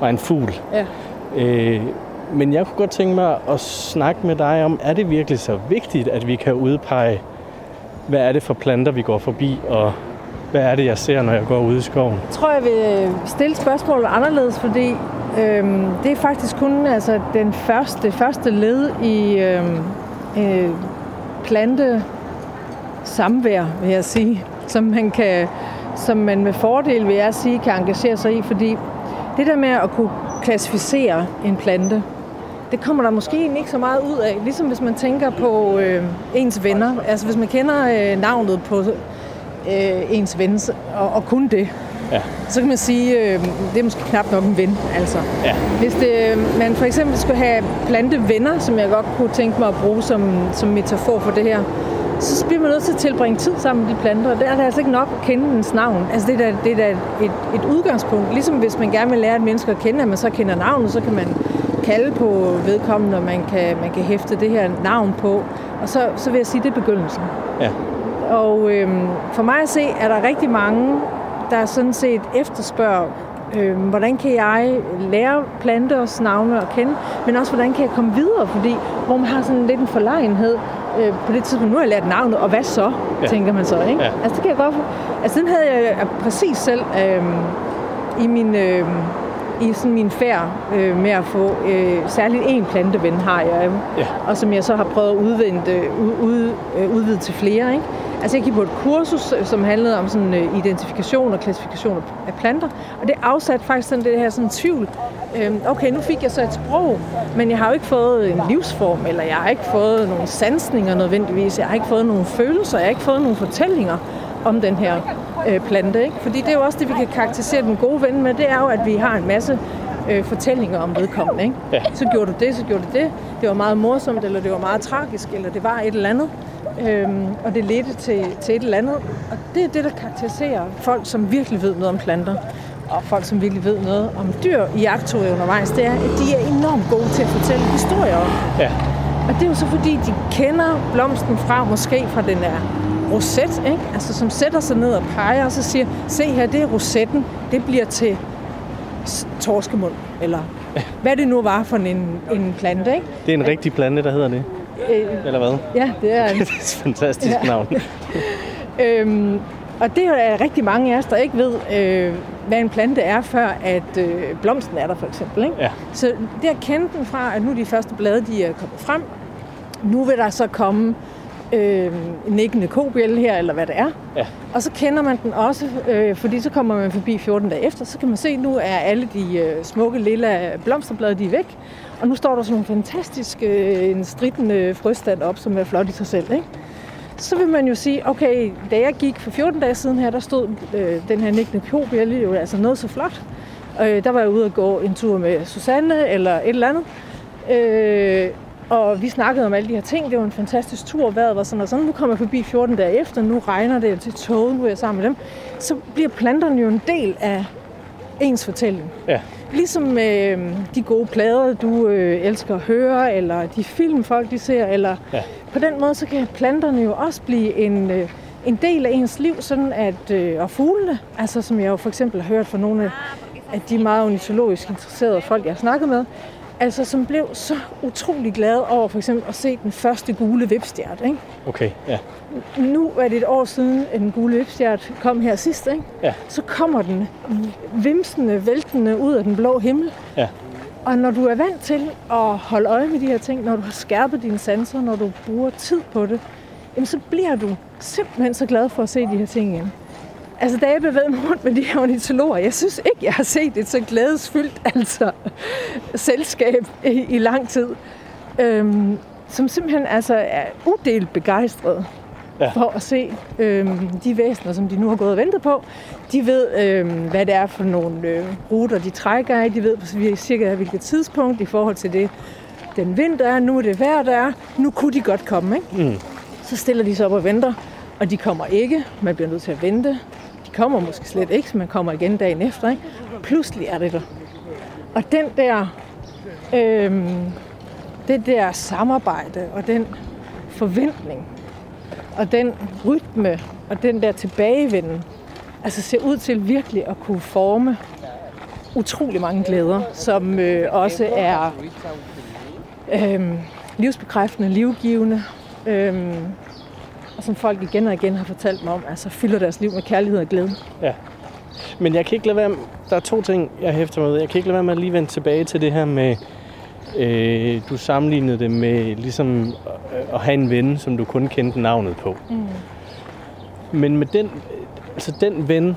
var en fugl. Ja. Øh, men jeg kunne godt tænke mig at snakke med dig om, er det virkelig så vigtigt, at vi kan udpege, hvad er det for planter, vi går forbi, og hvad er det, jeg ser, når jeg går ud i skoven? Jeg tror, jeg vil stille spørgsmålet anderledes, fordi øhm, det er faktisk kun altså, den første, første led i øhm, øh, plante samvær, vil jeg sige, som man, kan, som man med fordel, vil jeg sige, kan engagere sig i, fordi det der med at kunne klassificere en plante, det kommer der måske ikke så meget ud af. Ligesom hvis man tænker på øh, ens venner. Altså hvis man kender øh, navnet på øh, ens ven, og, og kun det, Ja. så kan man sige, øh, det er måske knap nok en ven. Altså. Ja. Hvis det, man for eksempel skulle have plantevenner, som jeg godt kunne tænke mig at bruge som, som metafor for det her, så bliver man nødt til at tilbringe tid sammen med de planter. Og der er det altså ikke nok at kende dens navn. Altså det er da, det er da et, et udgangspunkt. Ligesom hvis man gerne vil lære et menneske at kende, at man så kender navnet, så kan man kalde på vedkommende, og man kan, man kan hæfte det her navn på. Og så, så vil jeg sige, det er begyndelsen. Ja. Og øhm, for mig at se, er der rigtig mange, der sådan set efterspørger, øhm, hvordan kan jeg lære planters navne at kende, men også hvordan kan jeg komme videre, fordi hvor man har sådan lidt en forlegenhed øh, på det tidspunkt, nu har jeg lært navnet, og hvad så, Ja. tænker man så, ikke? Ja. Altså det kan jeg godt, altså den havde jeg præcis selv øhm, i min, øh, i sådan min færd øh, med at få øh, særligt en planteven har jeg, øh, Ja. og som jeg så har prøvet at udvide, ud, ud, øh, udvide til flere. Ikke? Altså jeg gik på et kursus, øh, som handlede om sådan øh, identifikation og klassifikation af- planter, og det afsatte faktisk sådan det her sådan tvivl. Øhm, okay, nu fik jeg så et sprog, men jeg har jo ikke fået en livsform, eller jeg har ikke fået nogle sansninger nødvendigvis, jeg har ikke fået nogle følelser, jeg har ikke fået nogle fortællinger om den her øh, plante. Ikke? Fordi det er jo også det, vi kan karakterisere den gode ven med, det er jo, at vi har en masse øh, fortællinger om vedkommende. Ikke? Ja. Så gjorde du det, så gjorde du det. Det var meget morsomt, eller det var meget tragisk, eller det var et eller andet. Øhm, og det ledte til, til et eller andet. Og det er det, der karakteriserer folk, som virkelig ved noget om planter. Og folk, som virkelig ved noget om dyr i jagtturer undervejs, det er, at de er enormt gode til at fortælle historier om. Ja. Og det er jo så fordi, de kender blomsten fra, måske fra den er roset, ikke? Altså, som sætter sig ned og peger, og så siger, se her, det er rosetten, det bliver til torskemund, eller hvad det nu var for en, en plante, ikke? Det er en rigtig plante, der hedder det. Øh, Eller hvad? ja, det er en. det er et fantastisk Ja. navn. Øhm, og det er rigtig mange af os, der ikke ved, øh, hvad en plante er, før at øh, blomsten er der for eksempel. Ikke? Ja. Så det at kende den fra, at nu de første blade de er kommet frem, nu vil der så komme øh, en nikkende kobjælle her, eller hvad det er. Ja. Og så kender man den også, øh, fordi så kommer man forbi 14 dage efter, så kan man se, at nu er alle de øh, smukke lille blomsterblade, de er væk. Og nu står der sådan nogle fantastiske, øh, en stridende frøstand op, som er flot i sig selv. Ikke? så vil man jo sige, okay, da jeg gik for 14 dage siden her, der stod øh, den her nikkende kobjælle jo altså noget så flot. Øh, der var jeg ude og gå en tur med Susanne eller et eller andet. Øh, Og vi snakkede om alle de her ting. Det var en fantastisk tur. Vejret var sådan og sådan. Nu kommer jeg forbi 14 dage efter. Nu regner det til toget. Nu er jeg sammen med dem. Så bliver planterne jo en del af ens fortælling. Ja. Ligesom øh, de gode plader, du øh, elsker at høre, eller de film, folk de ser, eller Ja. på den måde, så kan planterne jo også blive en, øh, en del af ens liv, sådan at, øh, og fuglene, altså som jeg jo for eksempel har hørt fra nogle af, de meget ornitologisk interesserede folk, jeg har snakket med, altså som blev så utrolig glade over for eksempel at se den første gule vipstjert, ikke? Okay, ja. Nu er det et år siden, at den gule vipstjert kom her sidst, ikke? Ja. Så kommer den vimsende, væltende ud af den blå himmel. Ja. Og når du er vant til at holde øje med de her ting, når du har skærpet dine sanser, når du bruger tid på det, jamen så bliver du simpelthen så glad for at se de her ting igen. Altså, da jeg bevægede mig rundt med de her ornitologer, jeg synes ikke, jeg har set et så glædesfyldt altså, selskab i, i lang tid, øhm, som simpelthen altså, er udelt begejstret Ja. for at se øhm, de væsener, som de nu har gået og ventet på. De ved, øhm, hvad det er for nogle øh, ruter, de trækker af. De ved cirka hvilket tidspunkt i forhold til det, den vind der er. Nu er det vejr, der er. Nu kunne de godt komme, ikke? Mm. Så stiller de sig op og venter, og de kommer ikke. Man bliver nødt til at vente. Kommer måske slet ikke, så man kommer igen dagen efter. Ikke? Pludselig er det der. Og den der, øhm, det der samarbejde og den forventning og den rytme og den der tilbagevenden, altså ser ud til virkelig at kunne forme utrolig mange glæder, som øh, også er øh, livsbekræftende, livgivende, øh, og som folk igen og igen har fortalt mig om, altså fylder deres liv med kærlighed og glæde. Men jeg kan ikke lade være med, der er to ting, jeg hæfter mig ved. Jeg kan ikke lade være med at lige vende tilbage til det her med, øh, du sammenlignede det med ligesom at have en ven, som du kun kendte navnet på. Mm. Men med den, altså den ven,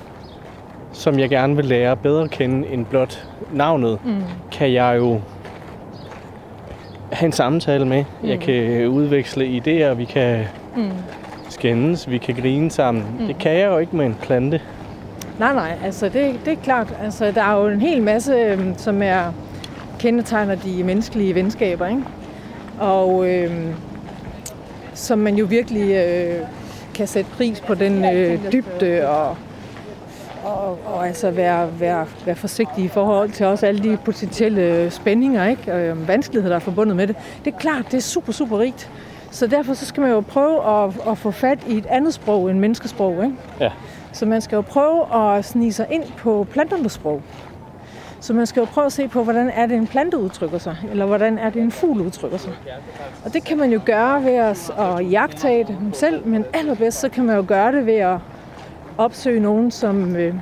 som jeg gerne vil lære bedre at kende end blot navnet, mm. kan jeg jo have en samtale med. Mm. Jeg kan udveksle idéer, vi kan mm. Skændes, vi kan grine sammen. Mm. Det kan jeg jo ikke med en plante. Nej, nej, altså det, det er klart. Altså, der er jo en hel masse, øhm, som er kendetegner de menneskelige venskaber, ikke? Og øhm, som man jo virkelig øh, kan sætte pris på den øh, dybde og, og, og altså være, være, være forsigtig i forhold til også alle de potentielle spændinger, ikke? Og øhm, vanskeligheder, der er forbundet med det. Det er klart, det er super, super rigt. Så derfor så skal man jo prøve at, at få fat i et andet sprog end menneskesprog, ikke? Ja. Så man skal jo prøve at snige sig ind på planternes sprog. Så man skal jo prøve at se på, hvordan er det en plante udtrykker sig, eller hvordan er det en fugl udtrykker sig. Og det kan man jo gøre ved at, at jagtage det selv, men allerbedst så kan man jo gøre det ved at opsøge nogen, som, øh,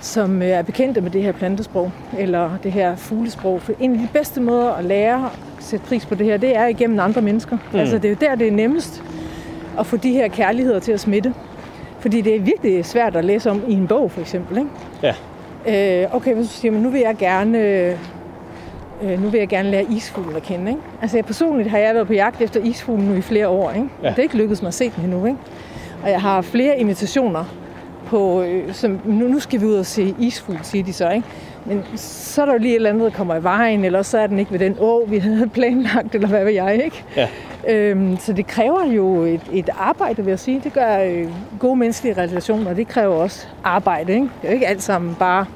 som øh, er bekendte med det her plantesprog, eller det her fuglesprog. For en af de bedste måder at lære sætte pris på det her, det er igennem andre mennesker. Mm. Altså det er jo der, det er nemmest at få de her kærligheder til at smitte. Fordi det er virkelig svært at læse om i en bog, for eksempel. Ikke? Ja. Øh, okay, hvis du siger, men nu vil jeg gerne, øh, nu vil jeg gerne lære isfuglen at kende. Ikke? Altså jeg personligt har jeg været på jagt efter isfuglen nu i flere år. Ikke? Ja. Det er ikke lykkedes mig at se den endnu. Ikke? Og jeg har flere invitationer på, øh, som, nu, nu skal vi ud og se isfugl, siger de så. Ikke? Men så er der jo lige et eller andet, der kommer i vejen, eller så er den ikke ved den å, vi havde planlagt, eller hvad ved jeg. Ikke? Ja. Øhm, så det kræver jo et, et arbejde, vil jeg sige. Det gør øh, gode menneskelige relationer, det kræver også arbejde. Ikke? Det er jo ikke alt sammen bare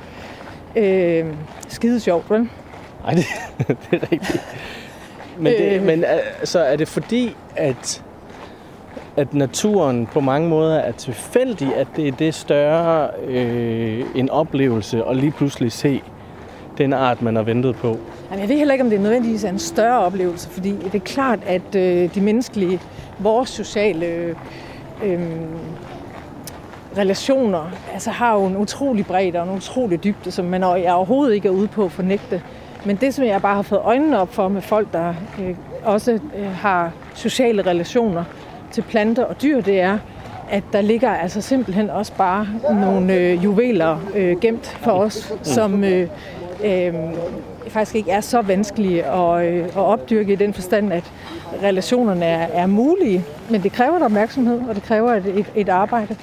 øh, skide sjovt, vel? Nej, det, det er rigtigt. Men, det, Øh. men altså, er det fordi, at, at naturen på mange måder er tilfældig, at det er det større øh, en oplevelse at lige pludselig se den art, man har ventet på? Jamen, jeg ved heller ikke, om det nødvendigvis er en større oplevelse, fordi det er klart, at øh, de menneskelige, vores sociale øh, øhm, relationer, altså har jo en utrolig bredde og en utrolig dybde, som man jeg overhovedet ikke er ude på at fornægte. Men det, som jeg bare har fået øjnene op for med folk, der øh, også øh, har sociale relationer til planter og dyr, det er, at der ligger altså simpelthen også bare nogle øh, juveler øh, gemt for os, som øh, øh, faktisk ikke er så vanskelige at, øh, at opdyrke i den forstand, at relationerne er, er mulige, men det kræver et opmærksomhed, og det kræver et, et, et arbejde.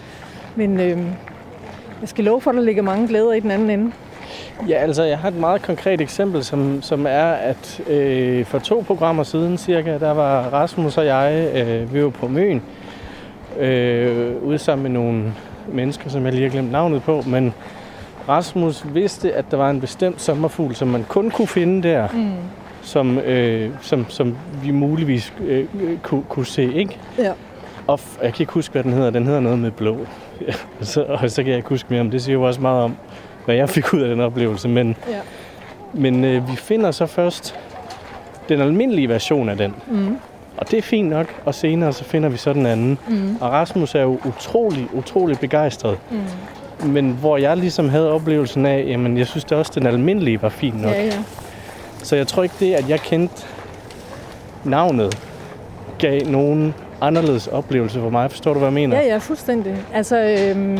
Men øh, jeg skal love for, at der ligger mange glæder i den anden ende. Ja, altså jeg har et meget konkret eksempel, som, som er, at øh, for to programmer siden cirka, der var Rasmus og jeg, øh, vi var på Møn, øh, ude sammen med nogle mennesker, som jeg lige har glemt navnet på, men Rasmus vidste, at der var en bestemt sommerfugl, som man kun kunne finde der, mm. som, øh, som, som vi muligvis øh, kunne, kunne se, ikke? Ja. Og jeg kan ikke huske, hvad den hedder. Den hedder noget med blå. så, og så kan jeg ikke huske mere om det. siger jo også meget om, hvad jeg fik ud af den oplevelse. Men, Ja. men øh, vi finder så først den almindelige version af den. Mm. Og det er fint nok, og senere så finder vi så den anden. Mm. Og Rasmus er jo utrolig, utrolig begejstret. Mm. Men hvor jeg ligesom havde oplevelsen af, jamen jeg synes da også, den almindelige var fin nok. Ja, ja. Så jeg tror ikke det, at jeg kendte navnet, gav nogen anderledes oplevelse for mig. Forstår du, hvad jeg mener? Ja, ja, fuldstændig. Altså, øhm,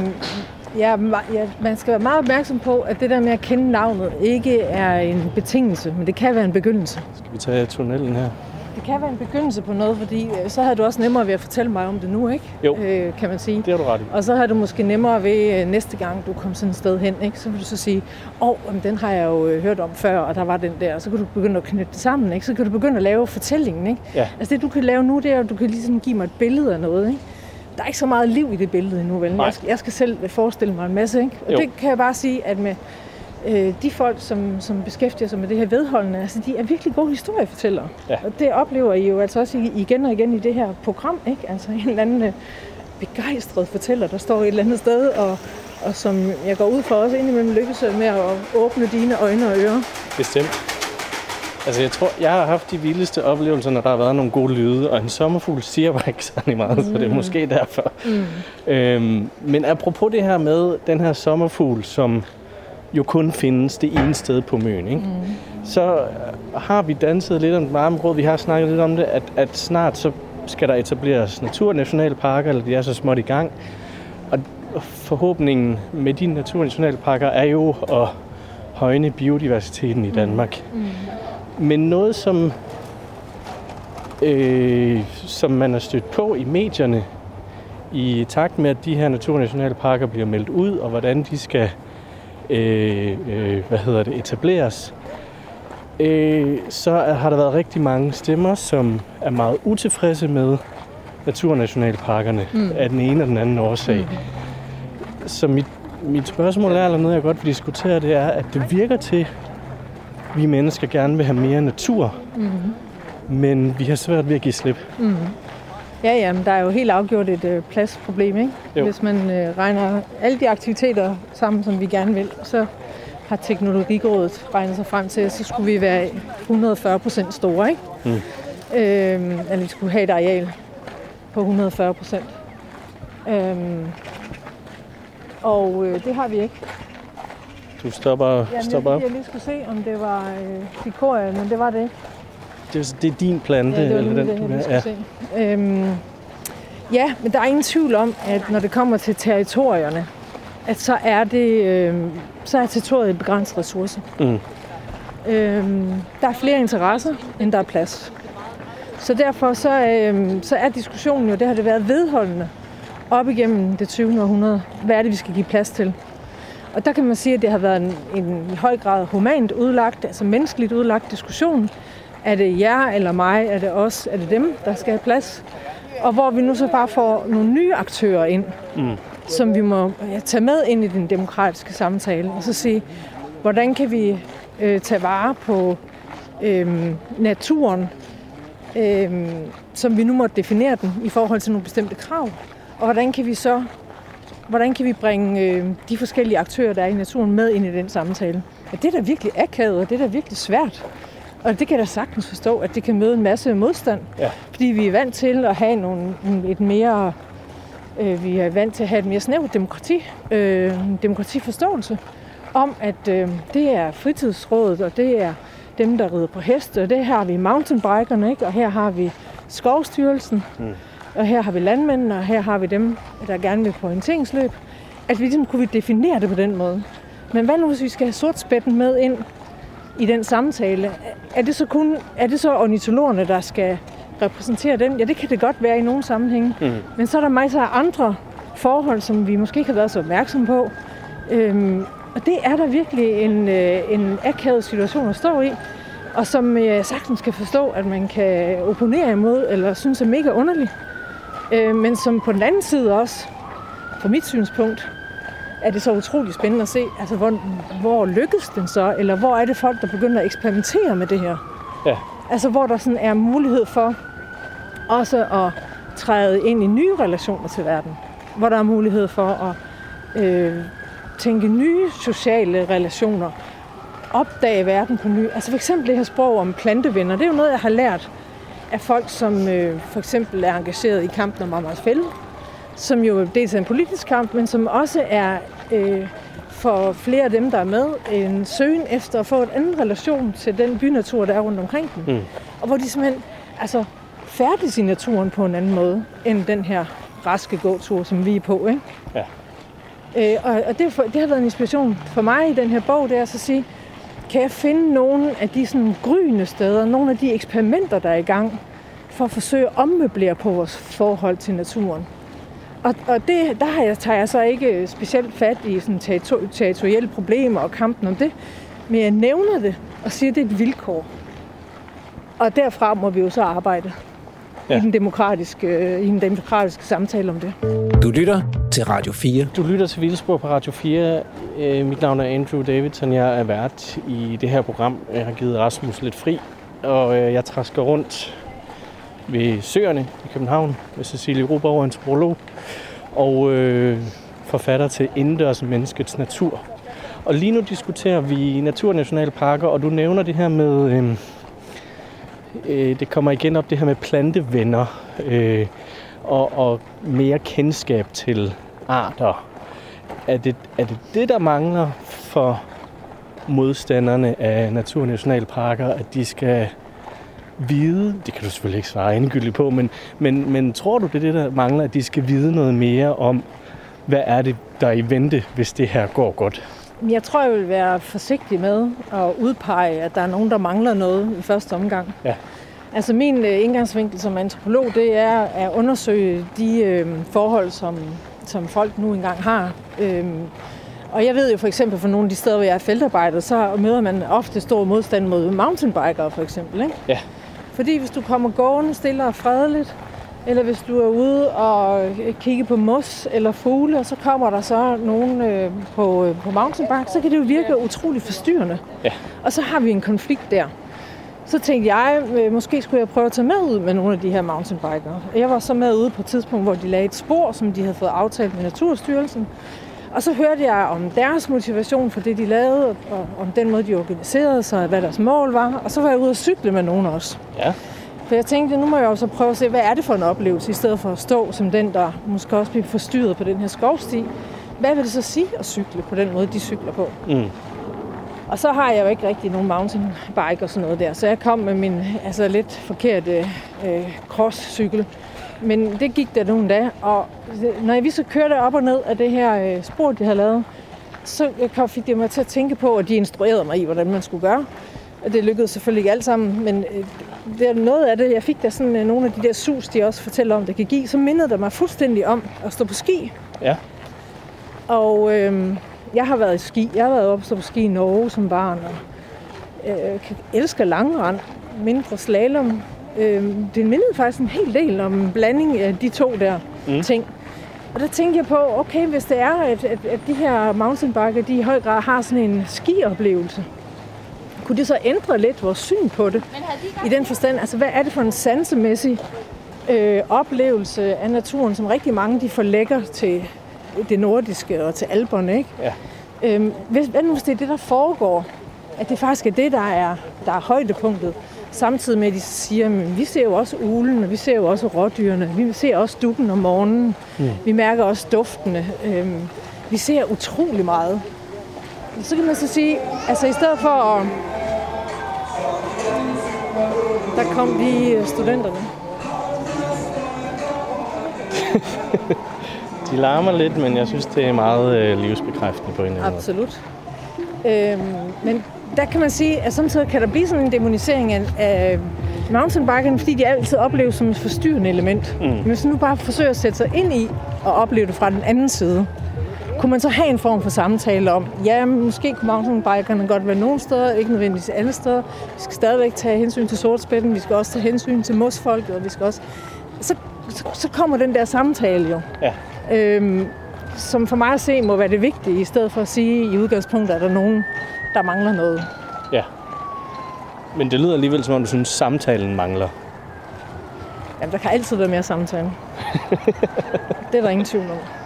ja, ma- ja, man skal være meget opmærksom på, at det der med at kende navnet ikke er en betingelse, men det kan være en begyndelse. Skal vi tage tunnelen her? Det kan være en begyndelse på noget, fordi øh, så havde du også nemmere ved at fortælle mig om det nu, ikke? Jo. Øh, kan man sige. Det har du ret i. Og så har du måske nemmere ved øh, næste gang, du kom sådan et sted hen, ikke? så vil du så sige, åh, oh, den har jeg jo øh, hørt om før, og der var den der, og så kan du begynde at knytte det sammen, ikke? så kan du begynde at lave fortællingen. Ikke? Ja. Altså det, du kan lave nu, det er, at du kan ligesom give mig et billede af noget. Ikke? Der er ikke så meget liv i det billede endnu, vel? Nej. Jeg skal, jeg skal selv forestille mig en masse, ikke? Og Jo. det kan jeg bare sige, at med øh, de folk, som, som beskæftiger sig med det her vedholdende, altså de er virkelig gode historiefortællere. Ja. Og det oplever I jo altså også igen og igen i det her program, ikke? Altså en eller anden øh, begejstret fortæller, der står et eller andet sted, og, og som jeg går ud for også indimellem lykkes med at åbne dine øjne og ører. Bestemt. Altså, jeg tror, jeg har haft de vildeste oplevelser, når der har været nogle gode lyde, og en sommerfugl siger bare ikke særlig meget, mm. så det er måske derfor. Mm. Øhm, men apropos det her med den her sommerfugl, som jo kun findes det ene sted på Møn, ikke? Mm. så øh, har vi danset lidt om det varme grød. Vi har snakket lidt om det, at, at snart så skal der etableres naturnationalparker, eller de er så småt i gang. Og forhåbningen med de naturnationalparker er jo at højne biodiversiteten i Danmark. Mm. Men noget, som, øh, som man er stødt på i medierne, i takt med, at de her naturnationalparker bliver meldt ud, og hvordan de skal øh, øh, hvad hedder det, etableres, øh, så har der været rigtig mange stemmer, som er meget utilfredse med naturnationalparkerne mm. af den ene og den anden årsag. Mm. Så mit, mit spørgsmål er, eller noget jeg godt vil diskutere, det er, at det virker til, vi mennesker gerne vil have mere natur, Mm. men vi har svært ved at give slip. Mm. Ja, ja, men der er jo helt afgjort et øh, pladsproblem, ikke? Jo. Hvis man øh, regner alle de aktiviteter sammen, som vi gerne vil, så har Teknologirådet regnet sig frem til, at så skulle vi være 140 procent store, ikke? Mm. Øhm, eller vi skulle have et areal på 140 procent. Øhm, og øh, det har vi ikke. Du stopper, Jamen, stopper jeg, op. jeg lige skulle se, om det var øh, Fikoria, men det var det ikke. Det er, det er din plante, Ja, det var eller den, det, jeg lige ja. se. Øhm, ja, men der er ingen tvivl om, at når det kommer til territorierne, at så er det øh, så er territoriet et begrænset ressource. Mm. Øhm, der er flere interesser, end der er plads. Så derfor så, øh, så er diskussionen jo, det har det været vedholdende op igennem det 20. århundrede. Hvad er det, vi skal give plads til? Og der kan man sige, at det har været en, en i høj grad humant udlagt, altså menneskeligt udlagt diskussion. Er det jer eller mig? Er det os? Er det dem, der skal have plads? Og hvor vi nu så bare får nogle nye aktører ind, Mm. som vi må ja, tage med ind i den demokratiske samtale. Og så sige, hvordan kan vi øh, tage vare på øh, naturen, øh, som vi nu må definere den i forhold til nogle bestemte krav. Og hvordan kan vi så hvordan kan vi bringe øh, de forskellige aktører, der er i naturen, med ind i den samtale? Og det er da virkelig akavet, og det er da virkelig svært. Og det kan jeg da sagtens forstå, at det kan møde en masse modstand. Ja. Fordi vi er vant til at have nogle, et mere, øh, vi er vant til at have et mere snævert demokrati, øh, demokratiforståelse om, at øh, det er fritidsrådet, og det er dem, der rider på heste, og det her har vi mountainbikerne, ikke? og her har vi Skovstyrelsen, Mm. Og her har vi landmændene, og her har vi dem, der gerne vil på orienteringsløb. At vi ligesom kunne vi definere det på den måde. Men hvad nu, hvis vi skal have sortspætten med ind i den samtale? Er det så kun er det så ornitologerne, der skal repræsentere den? Ja, det kan det godt være i nogle sammenhænge. Mm. Men så er der masser af andre forhold, som vi måske ikke har været så opmærksomme på. Øhm, Og det er der virkelig en, øh, en akavet situation at stå i, og som jeg sagtens kan forstå, at man kan opponere imod, eller synes er mega underlig. Øh, men som på den anden side også, fra mit synspunkt, er det så utrolig spændende at se, altså hvor, hvor lykkes den så, eller hvor er det folk, der begynder at eksperimentere med det her. Ja. Altså hvor der sådan er mulighed for også at træde ind i nye relationer til verden. Hvor der er mulighed for at øh, tænke nye sociale relationer. Opdage verden på ny. Altså for eksempel det her sprog om plantevenner. Det er jo noget, jeg har lært af folk, som øh, for eksempel er engageret i kampen om Amager Fælde. Som jo dels er en politisk kamp, men som også er øh, for flere af dem, der er med, en søgen efter at få en anden relation til den bynatur, der er rundt omkring dem. Mm. Og hvor de simpelthen altså, færdes i naturen på en anden måde, end den her raske gåtur, som vi er på. Ikke? Ja. Øh, og og det, for, det har været en inspiration for mig i den her bog, det er at sige, kan jeg finde nogle af de sådan gryende steder, nogle af de eksperimenter, der er i gang, for at forsøge at ommøblere på vores forhold til naturen. Og, og det, der har jeg, tager jeg så ikke øh, specielt fat i sådan territor- territorielle problemer og kampen om det, men jeg nævner det og siger, at det er et vilkår. Og derfra må vi jo så arbejde ja. I, den demokratiske, øh, i den demokratiske samtale om det. Du lytter til Radio 4. Du lytter til Vildspor på Radio 4. Øh, Mit navn er Andrew Davidson. Jeg er vært i det her program. Jeg har givet Rasmus lidt fri, og øh, jeg træsker rundt ved Søerne i København med Cecilie Ruborg, antropolog og øh, forfatter til Indendørs menneskets natur. Og lige nu diskuterer vi naturnationalparker, og du nævner det her med, øh, øh, det kommer igen op, det her med plantevenner øh, og, og mere kendskab til arter. Er det, er det det, der mangler for modstanderne af naturnationalparker, at de skal vide, det kan du selvfølgelig ikke svare endegyldigt på, men, men, men tror du, det er det, der mangler, at de skal vide noget mere om, hvad er det, der er i vente, hvis det her går godt? Jeg tror, jeg vil være forsigtig med at udpege, at der er nogen, der mangler noget i første omgang. Ja. Altså min øh, indgangsvinkel som antropolog, det er at undersøge de øh, forhold, som, som folk nu engang har. Øhm, og jeg ved jo for eksempel fra nogle af de steder, hvor jeg er feltarbejder, så møder man ofte stor modstand mod mountainbikere for eksempel. Ikke? Ja. Fordi hvis du kommer gående stille og fredeligt, eller hvis du er ude og øh, kigge på mos eller fugle, og så kommer der så nogen øh, på, øh, på mountainbike, så kan det jo virke utrolig forstyrrende. Ja. Og så har vi en konflikt der. Så tænkte jeg, øh, måske skulle jeg prøve at tage med ud med nogle af de her mountainbikere. Jeg var så med ude på et tidspunkt, hvor de lagde et spor, som de havde fået aftalt med Naturstyrelsen. Og så hørte jeg om deres motivation for det, de lavede, og om den måde, de organiserede sig, og hvad deres mål var. Og så var jeg ude og cykle med nogen også. Ja. For jeg tænkte, nu må jeg jo så prøve at se, hvad er det for en oplevelse, i stedet for at stå som den, der måske også bliver forstyrret på den her skovsti. Hvad vil det så sige at cykle på den måde, de cykler på? Mm. Og så har jeg jo ikke rigtig nogen mountainbike og sådan noget der, så jeg kom med min altså, lidt forkerte øh, crosscykel. Men det gik der nogle dage, og når vi så kørte op og ned af det her øh, spor, de havde lavet, så øh, fik det mig til at tænke på, at de instruerede mig i, hvordan man skulle gøre. Og det lykkedes selvfølgelig ikke alt sammen, men øh, det er noget af det, jeg fik der sådan øh, nogle af de der sus, de også fortæller om, det kan give, så mindede det mig fuldstændig om at stå på ski. Ja. Og øh, jeg har været i ski. Jeg har været oppe på ski i Norge som barn, og øh, elsker langrand, mindre slalom. Øh, det mindede faktisk en hel del om en blanding af de to der mm. ting. Og der tænkte jeg på, okay, hvis det er, at, at, at de her mountainbiker, de i høj grad har sådan en skioplevelse, kunne det så ændre lidt vores syn på det? I den forstand, altså hvad er det for en sansemæssig øh, oplevelse af naturen, som rigtig mange de forlægger til det nordiske og til alberne, ikke? Ja. Øhm, hvis, hvad nu hvis det er det, der foregår? At det faktisk er det, der er, der er højdepunktet. Samtidig med, at de siger, at vi ser jo også ulen, og vi ser jo også rådyrene, vi ser også dukken om morgenen, mm. vi mærker også duftene. Øhm, vi ser utrolig meget. Så kan man så sige, altså i stedet for at... Der kom lige studenterne. De larmer lidt, men jeg synes, det er meget øh, livsbekræftende på en eller anden måde. Absolut. Øhm, men der kan man sige, at samtidig kan der blive sådan en demonisering af, af mountainbikerne, fordi de altid opleves som et forstyrrende element. Mm. Men hvis man nu bare forsøger at sætte sig ind i og opleve det fra den anden side, kunne man så have en form for samtale om, ja, måske kunne mountainbikerne godt være nogle steder, ikke nødvendigvis alle steder. Vi skal stadigvæk tage hensyn til sortspætten, vi skal også tage hensyn til mosfolket, og vi skal også... Så, så, så kommer den der samtale jo. Ja. Øhm, som for mig at se må være det vigtige, i stedet for at sige i udgangspunktet, at der er nogen, der mangler noget. Ja. Men det lyder alligevel, som om du synes, samtalen mangler. Jamen, der kan altid være mere samtale. det er der ingen tvivl om.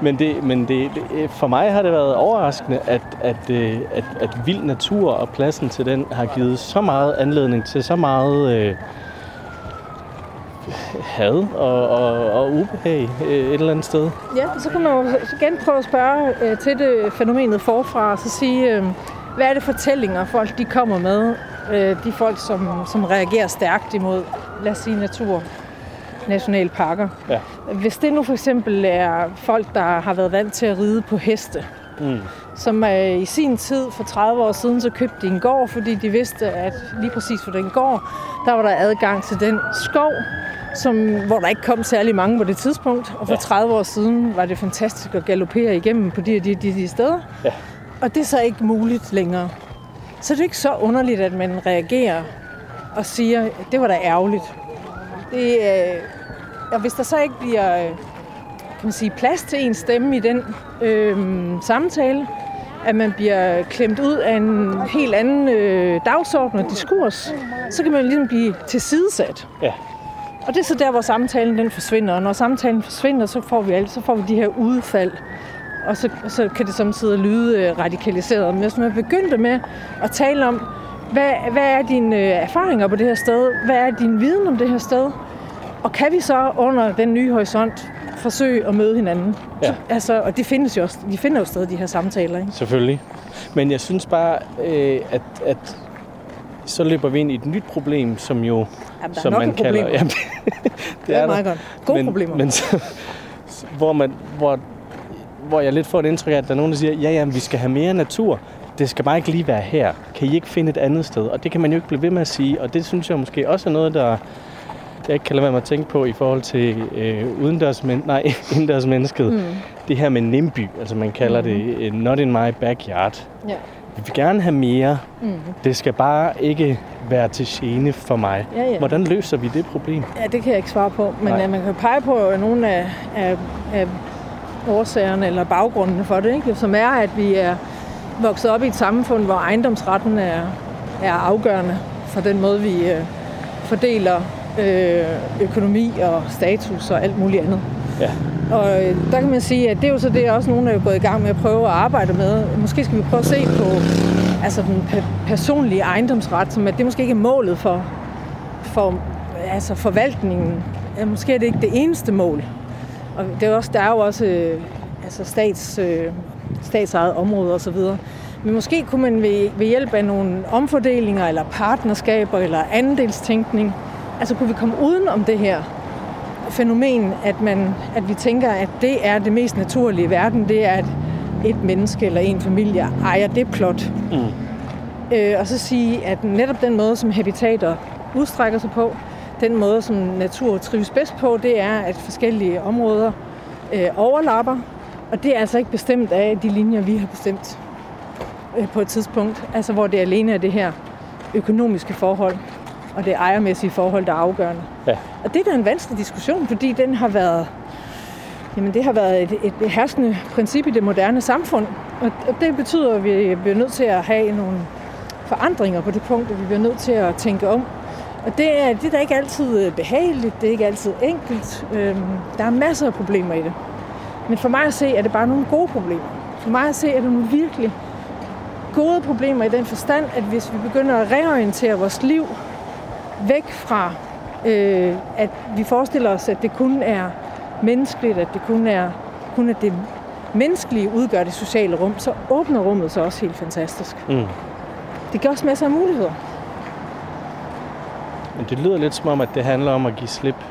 Men, det, men det, det, for mig har det været overraskende, at, at, øh, at, at vild natur og pladsen til den har givet så meget anledning til så meget øh, had og, og, og ubehag øh, et eller andet sted. Ja, så kan man jo igen prøve at spørge øh, til det fænomenet forfra, og så sige, øh, hvad er det fortællinger, folk de kommer med? Øh, de folk, som, som reagerer stærkt imod, lad os sige, natur, nationalparker. Ja. Hvis det nu for eksempel er folk, der har været vant til at ride på heste, Mm. som øh, i sin tid for 30 år siden, så købte de en gård, fordi de vidste, at lige præcis for den gård, der var der adgang til den skov, som, hvor der ikke kom særlig mange på det tidspunkt. Og for Ja. 30 år siden var det fantastisk at galopere igennem på de og de, de, de steder. Ja. Og det er så ikke muligt længere. Så det er ikke så underligt, at man reagerer og siger, det var da ærgerligt. Det, øh, og hvis der så ikke bliver øh, kan man sige, plads til en stemme i den øh, samtale, at man bliver klemt ud af en helt anden øh, dagsorden og diskurs, så kan man ligesom blive tilsidesat. Ja. Og det er så der, hvor samtalen den forsvinder. Og når samtalen forsvinder, så får vi, alt, så får vi de her udfald. Og så, og så kan det samtidig lyde øh, radikaliseret. Men hvis man begyndte med at tale om, hvad, hvad er dine øh, erfaringer på det her sted? Hvad er din viden om det her sted? Og kan vi så under den nye horisont forsøge at møde hinanden? Ja. Så, altså, og det findes jo også, de finder jo stadig de her samtaler. Ikke? Selvfølgelig. Men jeg synes bare, øh, at, at så løber vi ind i et nyt problem, som jo, Jamen, der er som nok man kalder... Jamen, det, Det er, der. meget godt. Gode men, problemer. Men så, hvor, man, hvor, hvor jeg lidt får et indtryk af, at der er nogen, der siger, ja, ja, vi skal have mere natur. Det skal bare ikke lige være her. Kan I ikke finde et andet sted? Og det kan man jo ikke blive ved med at sige. Og det synes jeg måske også er noget, der jeg ikke kan lade være med at tænke på i forhold til øh, udendørs, men, nej, indendørs mennesket. Mm. Det her med NIMBY, altså man kalder mm. det øh, not in my backyard. Ja. Vi vil gerne have mere. Mm. Det skal bare ikke være til gene for mig. Ja, ja. Hvordan løser vi det problem? Ja, det kan jeg ikke svare på. Men Nej. ja, man kan pege på nogle af, af, af årsagerne eller baggrundene for det, ikke? som er, at vi er vokset op i et samfund, hvor ejendomsretten er, er afgørende for den måde, vi øh, fordeler øh, økonomi og status og alt muligt andet. Ja. Og øh, der kan man sige, at det er jo så det, også nogen er gået i gang med at prøve at arbejde med. Måske skal vi prøve at se på altså den pe- personlige ejendomsret, som at det måske ikke er målet for, for altså forvaltningen. Ja, Måske er det ikke det eneste mål. Og det er også, der er jo også øh, altså stats, øh, statsejet områder osv. Men måske kunne man ved, ved hjælp af nogle omfordelinger, eller partnerskaber, eller andelstænkning, altså kunne vi komme uden om det her fænomen, at, man, at vi tænker, at det er det mest naturlige i verden, det er, at et menneske eller en familie ejer det plot. Mm. Øh, og så sige, at netop den måde, som habitater udstrækker sig på, den måde, som natur trives bedst på, det er, at forskellige områder øh, overlapper. Og det er altså ikke bestemt af de linjer, vi har bestemt øh, på et tidspunkt. Altså hvor det alene er det her økonomiske forhold og det ejermæssige forhold, der er afgørende. Ja. Og det er da en vanskelig diskussion, fordi den har været, jamen det har været et, et herskende princip i det moderne samfund. Og det betyder, at vi bliver nødt til at have nogle forandringer på det punkt, at vi bliver nødt til at tænke om. Og det er, det er da ikke altid behageligt, det er ikke altid enkelt. Øhm, der er masser af problemer i det. Men for mig at se, er det bare nogle gode problemer. For mig at se, er det nogle virkelig gode problemer i den forstand, at hvis vi begynder at reorientere vores liv væk fra, øh, at vi forestiller os, at det kun er menneskeligt, at det kun er, kun er det menneskelige udgør det sociale rum, så åbner rummet sig også helt fantastisk. Mm. Det giver også masser af muligheder. Men det lyder lidt som om, at det handler om at give slip.